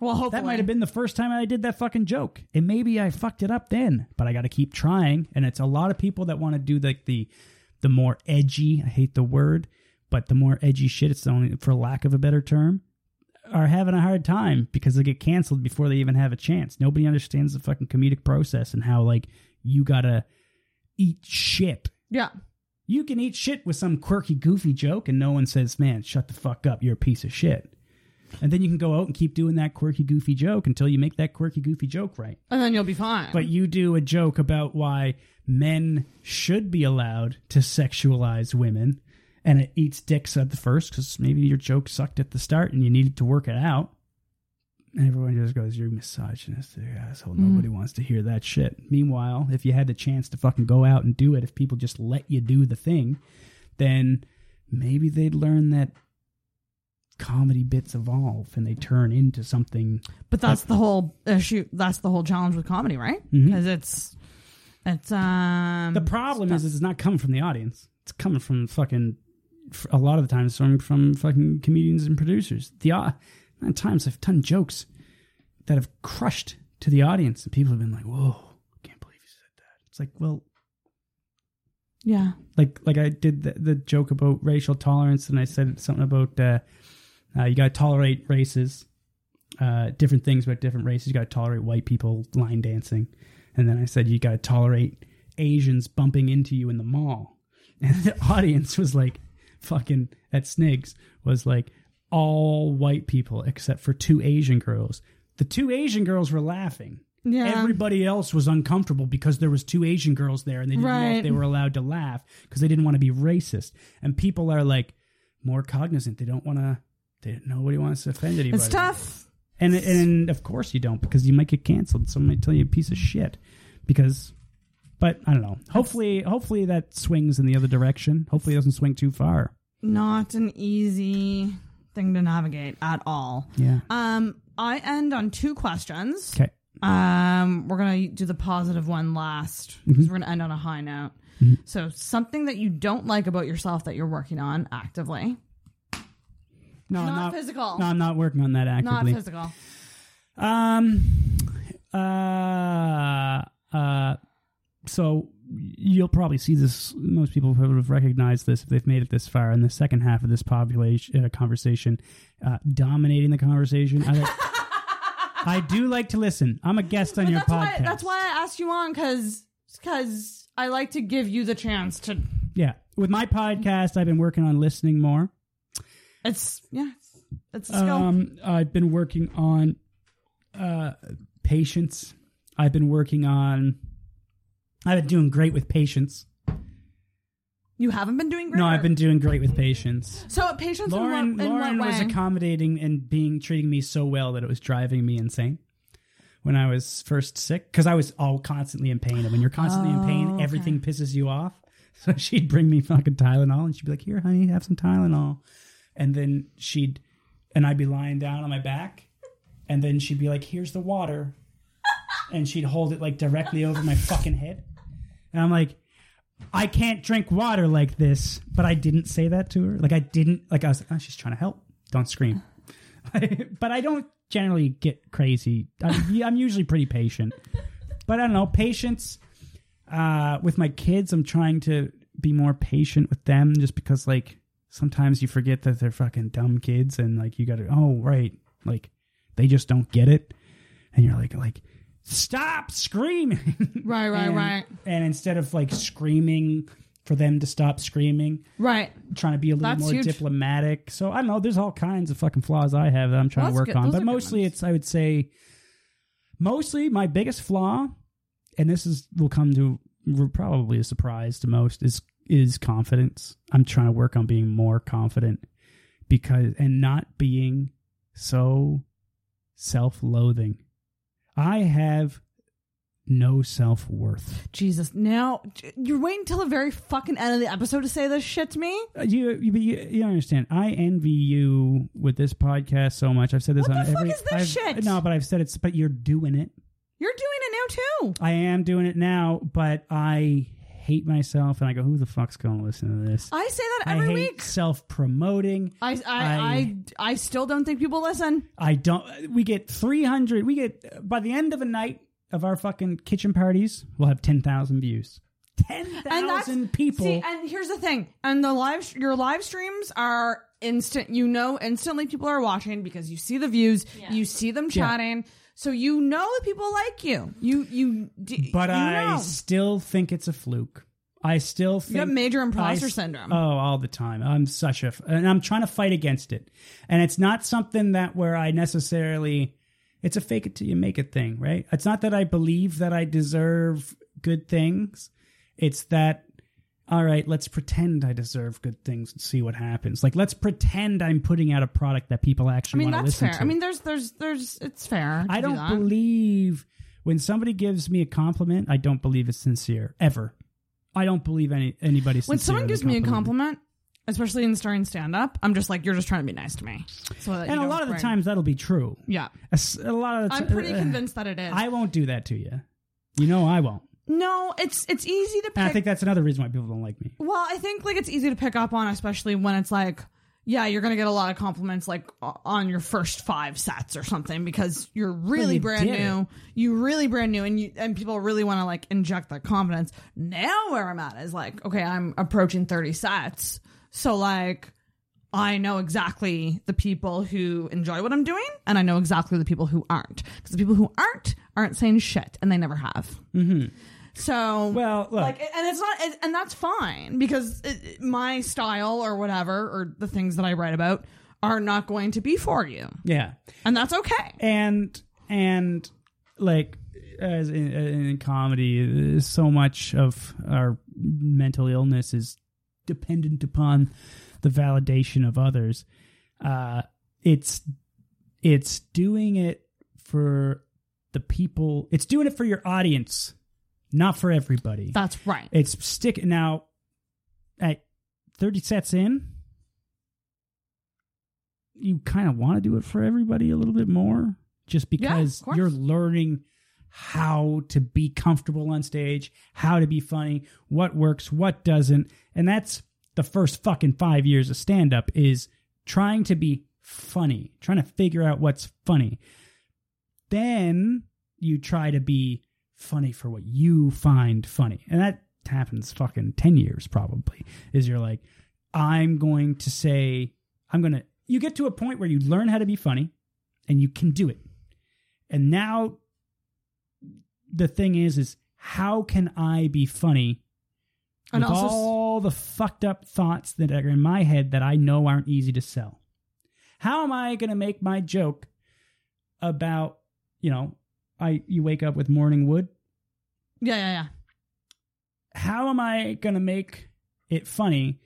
Well, hopefully. that might have been the first time I did that fucking joke. And maybe I fucked it up then, but I got to keep trying. And it's a lot of people that want to do like the the more edgy, I hate the word, but the more edgy shit, it's the only for lack of a better term, are having a hard time because they get canceled before they even have a chance. Nobody understands the fucking comedic process and how like you got to eat shit Yeah. you can eat shit with some quirky, goofy joke, and no one says, "Man, shut the fuck up, you're a piece of shit." And then you can go out and keep doing that quirky, goofy joke until you make that quirky, goofy joke right. And then you'll be fine. But you do a joke about why men should be allowed to sexualize women, and it eats dicks at the first because maybe your joke sucked at the start and you needed to work it out. And everyone just goes, "You're misogynist, you asshole." Mm-hmm. Nobody wants to hear that shit. Meanwhile, if you had the chance to fucking go out and do it, if people just let you do the thing, then maybe they'd learn that comedy bits evolve and they turn into something. But that's the whole issue. That's the whole challenge with comedy, right? Because it's it's um The problem is, is it's not coming from the audience. It's coming from fucking a lot of the times from from fucking comedians and producers. The uh, of times I've done jokes that have crushed to the audience, and people have been like, "Whoa, I can't believe you said that." It's like, well, yeah. like like I did the, the joke about racial tolerance, and I said something about uh, uh, you got to tolerate races, uh, different things about different races. You got to tolerate white people line dancing, and then I said you got to tolerate Asians bumping into you in the mall, and the audience was like, fucking at Snigs was like all white people except for two Asian girls. The two Asian girls were laughing. Yeah. Everybody else was uncomfortable because there was two Asian girls there and they didn't know if they were allowed to laugh because they didn't want to be racist. And people are like more cognizant. They don't want to. They nobody wants to offend anybody. It's tough. And and of course you don't because you might get canceled. Someone might tell you a piece of shit because. But I don't know. Hopefully, hopefully that swings in the other direction. Hopefully, it doesn't swing too far. Not an easy thing to navigate at all. Yeah. Um, I end on two questions. Okay. Um, we're gonna do the positive one last because we're gonna end on a high note. So something that you don't like about yourself that you're working on actively, No, not, I'm not physical, No, I'm not working on that actively. not physical. Um. Uh. Uh. So you'll probably see this. Most people would have recognized this if they've made it this far in the second half of this population uh, conversation, uh, dominating the conversation. I, like, I do like to listen. I'm a guest on But your that's podcast. why that's why I asked you on because because I like to give you the chance to. Yeah, with my podcast, I've been working on listening more. It's yeah, it's, a skill. Um, I've been working on uh, patience. I've been working on. I've been doing great with patience. you haven't been doing great. No, I've been doing great with patience. so patience. Lauren, in what, in Lauren what was accommodating and being treating me so well that it was driving me insane when I was first sick because I was all constantly in pain. And when you're constantly in Oh, pain, everything pisses you off. So she'd bring me fucking Tylenol and she'd be like, "Here, honey, have some Tylenol," and then she'd and I'd be lying down on my back, and then she'd be like, "Here's the water," and she'd hold it like directly over my fucking head, and I'm like. I can't drink water like this, but I didn't say that to her. Like I didn't like I was oh, she's trying to help. Don't scream. but I don't generally get crazy. I'm, I'm usually pretty patient. But I don't know, patience uh with my kids, I'm trying to be more patient with them just because like sometimes you forget that they're fucking dumb kids and like you got to oh right, like they just don't get it. And you're like like stop screaming. Right, right, and, right. And instead of like screaming for them to stop screaming, right. trying to be a little That's more huge. diplomatic. So I don't know. There's all kinds of fucking flaws I have that I'm trying Well, to work good. on. Those But mostly, it's I would say, mostly my biggest flaw, and this is will come to probably a surprise to most is is confidence. I'm trying to work on being more confident because and not being so self-loathing. I have no self-worth. Jesus. Now you're waiting till the very fucking end of the episode to say this shit to me. Uh, You, you, you, you understand. I envy you with this podcast so much. I've said this What on the fuck every. is this I've- shit? No, but I've said it's. But you're doing it. You're doing it now too. I am doing it now, but I hate myself, and I go, "Who the fuck's going to listen to this?" I say that I every hate week. self-promoting. I, I, I, I, still don't think people listen. I don't. We get three hundred. We get by the end of a night of our fucking kitchen parties, we'll have ten thousand views. Ten And that's thousand people. See, and here's the thing. And the live, your live streams are instant. You know, instantly people are watching because you see the views, you see them chatting, so you know that people like you. You, you, d- but you I know. still think it's a fluke. I still think You have major imposter I- syndrome. Oh, all the time. I'm such a, and I'm trying to fight against it. And it's not something that where I necessarily, it's a fake it till you make it thing, right? It's not that I believe that I deserve good things. It's that, all right, let's pretend I deserve good things and see what happens. Like, let's pretend I'm putting out a product that people I actually mean, want to listen fair. to. I mean, there's, there's, there's, it's fair. I do don't that. believe when somebody gives me a compliment, I don't believe it's sincere ever. I don't believe any anybody. when someone gives me a compliment, especially in starting stand up, I'm just like, you're just trying to be nice to me. So and a lot of the times that'll be true. yeah, a lot of the I'm pretty uh, convinced that it is. I won't do that to you. You know I won't. No, it's it's easy to And I think that's another reason why people don't like me. well, I think like it's easy to pick up on, especially when it's like, yeah, you're gonna get a lot of compliments like on your first five sets or something because you're really you brand did new. You really brand new, and you and people really want to like inject that confidence. Now where I'm at is like, okay, I'm approaching 30 sets, so like. I know exactly the people who enjoy what I'm doing, and I know exactly the people who aren't. Because the people who aren't aren't saying shit, and they never have. Mm-hmm. So, Well, look, like, and it's not, and that's fine because it, my style or whatever, or the things that I write about, are not going to be for you, yeah, and that's okay. and and like as in, in comedy, so much of our mental illness is dependent upon the validation of others. Uh, it's it's doing it for the people. It's doing it for your audience, not for everybody. That's right. It's stick now at 30 sets in. You kind of want to do it for everybody a little bit more just because course. you're learning how to be comfortable on stage, how to be funny, what works, what doesn't. And that's the first fucking 5 years of stand up is trying to be funny, trying to figure out what's funny. Then you try to be funny for what you find funny. And that happens fucking 10 years probably. Is you're like, I'm going to say, I'm going to, you get to a point where you learn how to be funny and you can do it. And now the thing is, is how can I be funny And with also all the fucked up thoughts that are in my head that I know aren't easy to sell? How am I going to make my joke about, you know, I you wake up with morning wood? Yeah, yeah, yeah. How am I to make it funny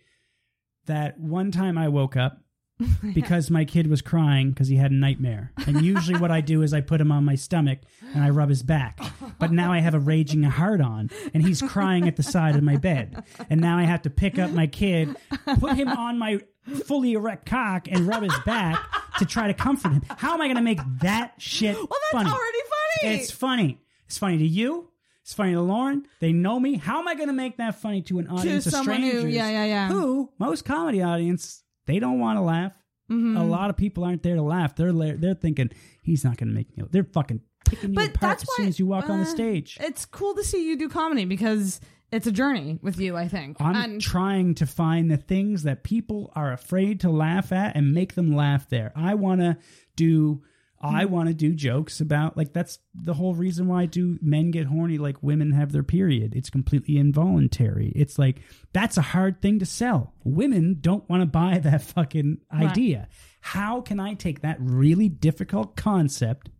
that one time I woke up because my kid was crying because he had a nightmare. And usually what I do is I put him on my stomach and I rub his back. But now I have a raging heart on and he's crying at the side of my bed. And now I have to pick up my kid, put him on my fully erect cock and rub his back to try to comfort him. How am I going to make that shit Well, that's funny? already funny. It's funny. It's funny to you. It's funny to Lauren. They know me. How am I going to make that funny to an audience of someone who- strangers? yeah, yeah, yeah. Who most comedy audience they don't want to laugh. Mm-hmm. A lot of people aren't there to laugh. They're they're thinking he's not going to make me. They're fucking picking you apart that's as why soon as you walk on the uh, stage. It's cool to see you do comedy because it's a journey with you. I think. I'm and trying to find the things that people are afraid to laugh at and make them laugh there. I want to do I Mm-hmm. want to do jokes about like that's the whole reason why I do men get horny like women have their period. It's completely involuntary. It's like that's a hard thing to sell. Women don't want to buy that fucking idea. How can I take that really difficult concept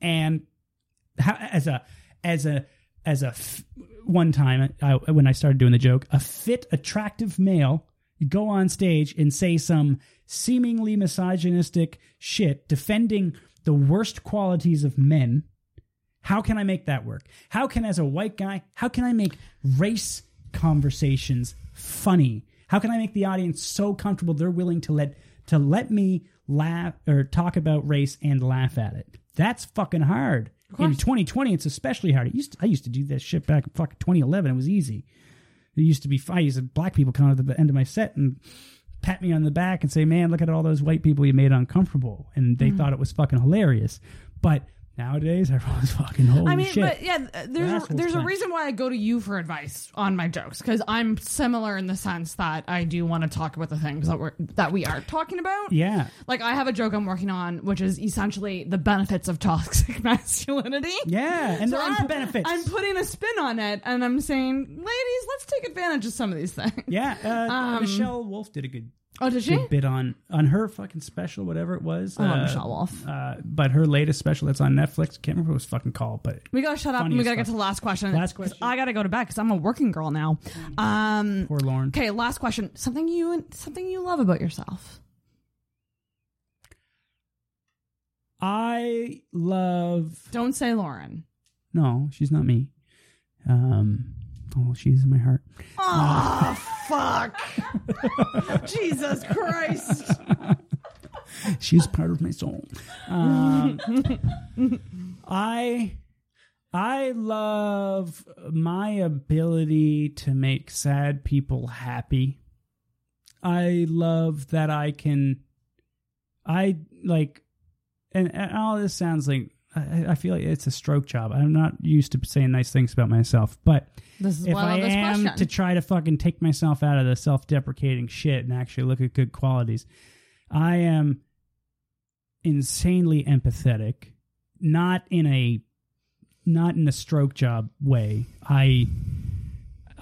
and how, as a as a as a f- one time I, when I started doing the joke, a fit, attractive male go on stage and say some seemingly misogynistic shit defending the worst qualities of men. How can I make that work? How can, as a white guy, how can I make race conversations funny? How can I make the audience so comfortable they're willing to let to let me laugh or talk about race and laugh at it? That's fucking hard. In 2020, it's especially hard. It used to, I used to do that shit back in fucking 2011. It was easy. It used to be I used to black people come at the end of my set and pat me on the back and say, "Man, look at all those white people you made uncomfortable," and they hmm. thought it was fucking hilarious. But nowadays, everyone's fucking holy I mean, shit. but yeah, there's a, assholes there's a clench. reason why I go to you for advice on my jokes because I'm similar in the sense that I do want to talk about the things that we're that we are talking about. yeah, Like I have a joke I'm working on, which is essentially the benefits of toxic masculinity. yeah, and there are I'm- benefits. I'm putting a spin on it, and I'm saying, ladies, let's take advantage of some of these things. yeah, uh, Um, Michelle Wolf did a good Oh, did she? good bit on on her fucking special, whatever it was. I love uh, Michelle Wolf. Uh, but her latest special that's on Netflix, can't remember what it was fucking called, but We gotta shut up and we gotta get to the last question. Last question. I gotta go to bed because I'm a working girl now. Um, poor Lauren. okay, last question. Something you something you love about yourself. I love Don't say Lauren. no, she's not me. Um, oh, she's in my heart. Oh fuck! Jesus Christ! She's part of my soul. Um, I I love my ability to make sad people happy. I love that I can. I like, and, and all this sounds like I, I feel like it's a stroke job. I'm not used to saying nice things about myself, but This is if why I I love this am question. to try to fucking take myself out of the self-deprecating shit and actually look at good qualities, I am insanely empathetic, not in a not in a stroke job way. I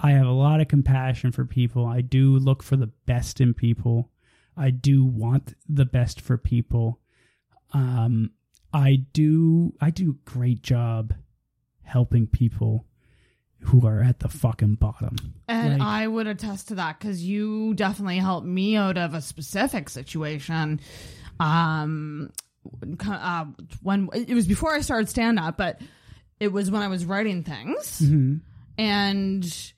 I have a lot of compassion for people. I do look for the best in people. I do want the best for people. Um I do I do a great job helping people who are at the fucking bottom. And Like- I would attest to that because you definitely helped me out of a specific situation. Um, uh, when it was before I started stand up, but it was when I was writing things, and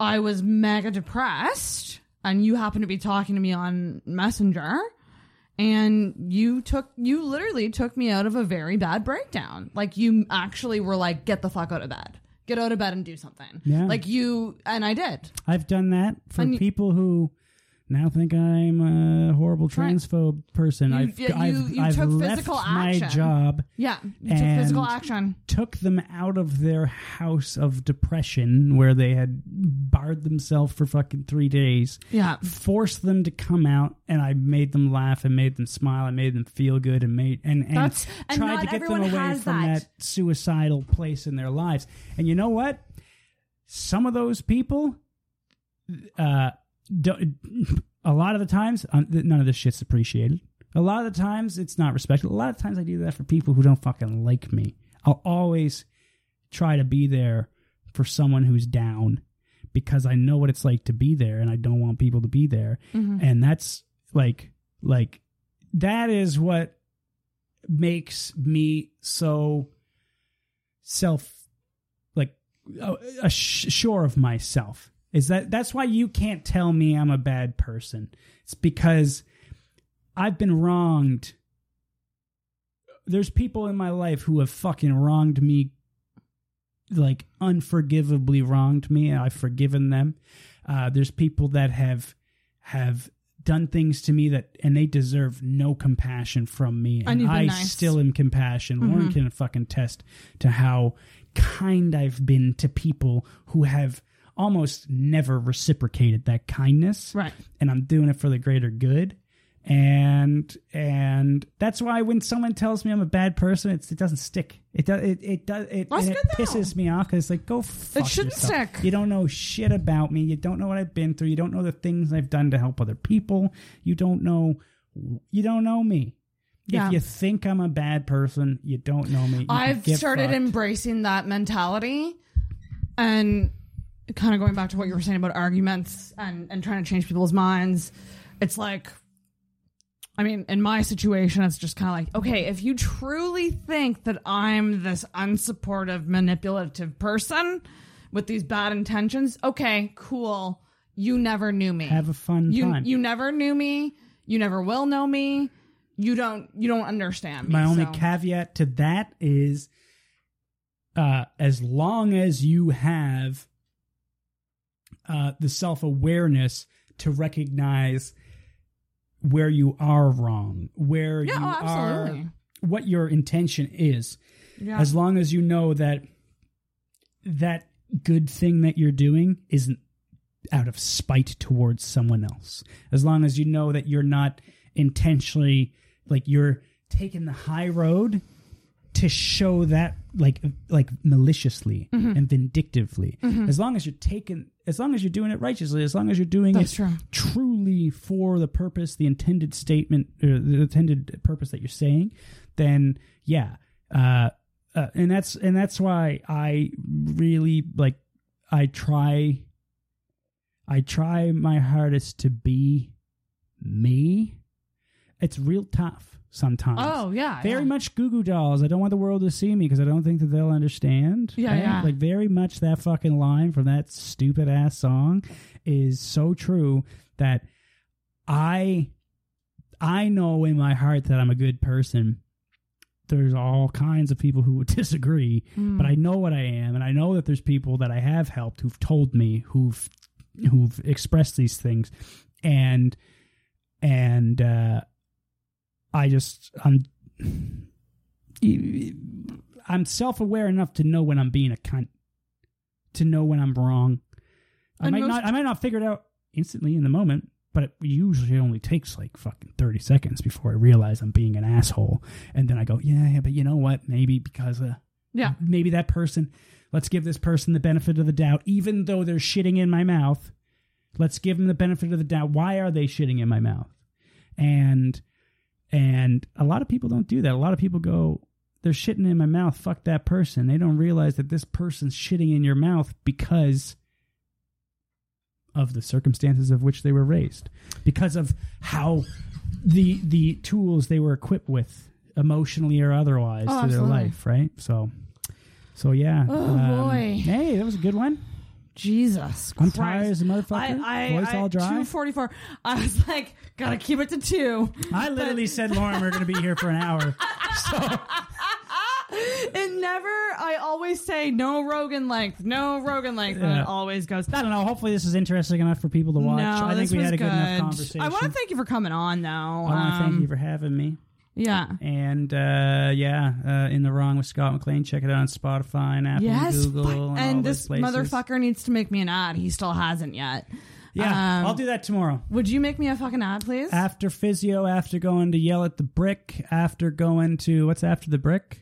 I was mega depressed, and you happened to be talking to me on Messenger. And you took, you literally took me out of a very bad breakdown. Like, you actually were like, get the fuck out of bed. Get out of bed and do something. Yeah. Like, you, and I did. I've done that for And people who now think I'm a horrible transphobe person. You- I've, you- I've, you I've took left physical my action. job, Yeah. You took physical action. took them out of their house of depression where they had barred themselves for fucking three days. Yeah. Forced them to come out, and I made them laugh and made them smile. and made them feel good and made and and That's- and tried not to get them away from that. that suicidal place in their lives. And you know what? Some of those people, uh, a lot of the times, um, none of this shit's appreciated. A lot of the times, it's not respected. A lot of times, I do that for people who don't fucking like me. I'll always try to be there for someone who's down because I know what it's like to be there, and I don't want people to be there. And that's like, like, that is what makes me so self like uh, uh, sure of myself is that that's why you can't tell me I'm a bad person. It's because I've been wronged. There's people in my life who have fucking wronged me like unforgivably wronged me and I've forgiven them. Uh, there's people that have have done things to me that and they deserve no compassion from me And and, you've been I nice. still am compassion. Lauren can fucking test to how kind I've been to people who have almost never reciprocated that kindness Right. and I'm doing it for the greater good. And and that's why when someone tells me I'm a bad person, it's, it doesn't stick. It does. It it does. It, That's and it good, though. pisses me off because it's like go fuck It shouldn't yourself. stick. You don't know shit about me. You don't know what I've been through. You don't know the things I've done to help other people. You don't know. You don't know me. Yeah. If you think I'm a bad person, you don't know me. You I've get started fucked. embracing that mentality and kind of going back to what you were saying about arguments and, and trying to change people's minds. It's like, I mean, in my situation, it's just kind of like, okay, if you truly think that I'm this unsupportive, manipulative person with these bad intentions, okay, cool. You never knew me. Have a fun you, time. You never knew me. You never will know me. You don't. You don't understand me. My only so- caveat to that is uh, as long as you have uh, the self awareness to recognize where you are wrong, where Yeah, you oh, are, what your intention is, Yeah. as long as you know that that good thing that you're doing isn't out of spite towards someone else. As long as you know that you're not intentionally like you're taking the high road to show that like like maliciously Mm-hmm. and vindictively. As long as you're taking as long as you're doing it righteously, as long as you're doing That's it true. truly for the purpose, the intended statement, or the intended purpose that you're saying, then yeah, uh, uh, and that's and that's why I really like I try, I try my hardest to be me. It's real tough sometimes. Oh yeah. Very yeah. much Goo Goo Dolls. I don't want the world to see me because I don't think that they'll understand. Yeah, right? yeah. Like very much that fucking line from that stupid ass song is so true that I I know in my heart that I'm a good person. There's all kinds of people who would disagree, Hmm. but I know what I am, and I know that there's people that I have helped who've told me who've who've expressed these things, and and uh, I just I'm I'm self aware enough to know when I'm being a cunt, to know when I'm wrong. I And might not I might not figure it out instantly in the moment, but it usually only takes like fucking thirty seconds before I realize I'm being an asshole, and then I go, yeah, yeah, but you know what? Maybe because uh, Yeah. maybe that person. Let's give this person the benefit of the doubt, even though they're shitting in my mouth. Let's give them the benefit of the doubt. Why are they shitting in my mouth? And and a lot of people don't do that. A lot of people go, they're shitting in my mouth. Fuck that person. They don't realize that this person's shitting in your mouth because of the circumstances of which they were raised, because of how the the tools they were equipped with emotionally or otherwise Oh, to their life, right? So, so yeah. Oh, um, boy. Hey, that was a good one. Jesus I'm Christ. tired as a motherfucker. I, I, Voice I, all dry. 244. I was like, gotta keep it to two. I literally said, Lauren, we're to be here for an hour. It never, I always say no Rogan length, no Rogan length, and Yeah. it always goes. I don't know. Hopefully, this is interesting enough for people to watch. No, I think this we was had a good, enough conversation. I want to thank you for coming on, though. I want to thank Um, you for having me. Yeah. And uh, yeah, uh, in the wrong with Scott McLean. Check it out on Spotify and Apple Yes, and Google. and, and this places. motherfucker needs to make me an ad. He still hasn't yet. Yeah, Um, I'll do that tomorrow. Would you make me a fucking ad, please? After physio, after going to yell at the brick, after going to what's after the brick?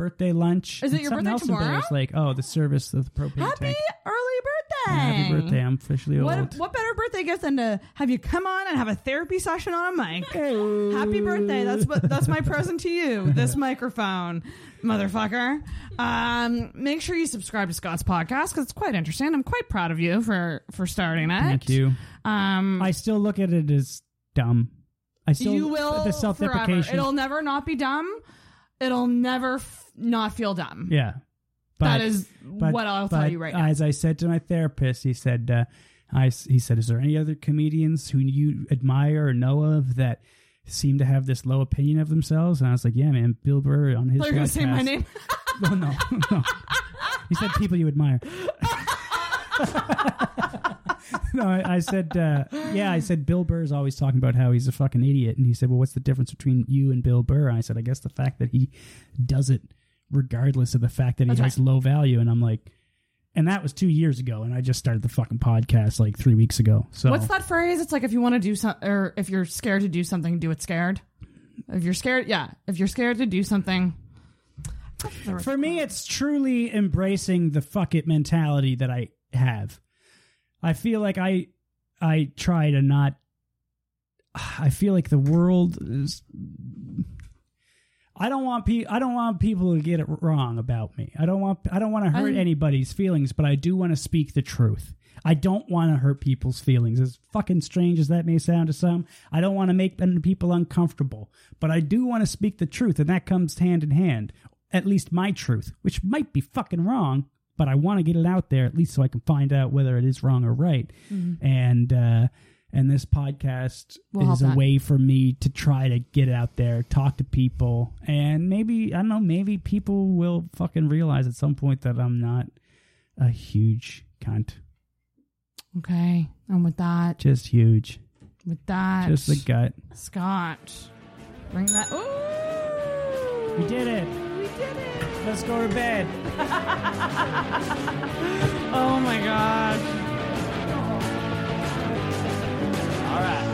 Birthday lunch. Is it your birthday tomorrow? Bears Lake. Oh, the service of the propane Happy tank. early birthday! Happy birthday! I'm officially What, old. what better birthday gift than to have you come on and have a therapy session on a mic? Happy birthday! That's what that's my present to you. This microphone, motherfucker. Um, make sure you subscribe to Scott's podcast because it's quite interesting. I'm quite proud of you for for starting it. Thank you. Um, I still look at it as dumb. I still you will the self-deprecation. It'll never not be dumb. It'll never f- not feel dumb. yeah, that is what I'll tell you right now. As I said to my therapist, he said, uh, "I he said, is there any other comedians who you admire or know of that seem to have this low opinion of themselves?" And I was like, "Yeah, man, Bill Burr on his Thought you gonna say my name. Well, no, no. He said people you admire. no, I, I said, uh, yeah, I said Bill Burr is always talking about how he's a fucking idiot, and he said, well, what's the difference between you and Bill Burr? And I said, I guess the fact that he does it regardless of the fact that he That's has low value, and I'm like, and that was two years ago, and I just started the fucking podcast like three weeks ago. So What's that phrase? It's like if you want to do something, or if you're scared to do something, do it scared. If you're scared, yeah. If you're scared to do something, For me, it's truly embracing the fuck it mentality that I have. I feel like I I try to not I feel like the world is I don't want pe- I don't want people to get it wrong about me. I don't want I don't want to hurt I'm- anybody's feelings, but I do want to speak the truth. I don't want to hurt people's feelings. As fucking strange as that may sound to some, I don't want to make people uncomfortable, but I do want to speak the truth, and that comes hand in hand. At least my truth, which might be fucking wrong, but I want to get it out there at least so I can find out whether it is wrong or right. And uh, and this podcast We'll is a that. way for me to try to get it out there, talk to people, and maybe I don't know, maybe people will fucking realize at some point that I'm not a huge cunt, okay. And with that, just huge, with that, just the gut. Scott, bring that. Ooh, We did it. we did it. Let's go to bed. oh my gosh. All right.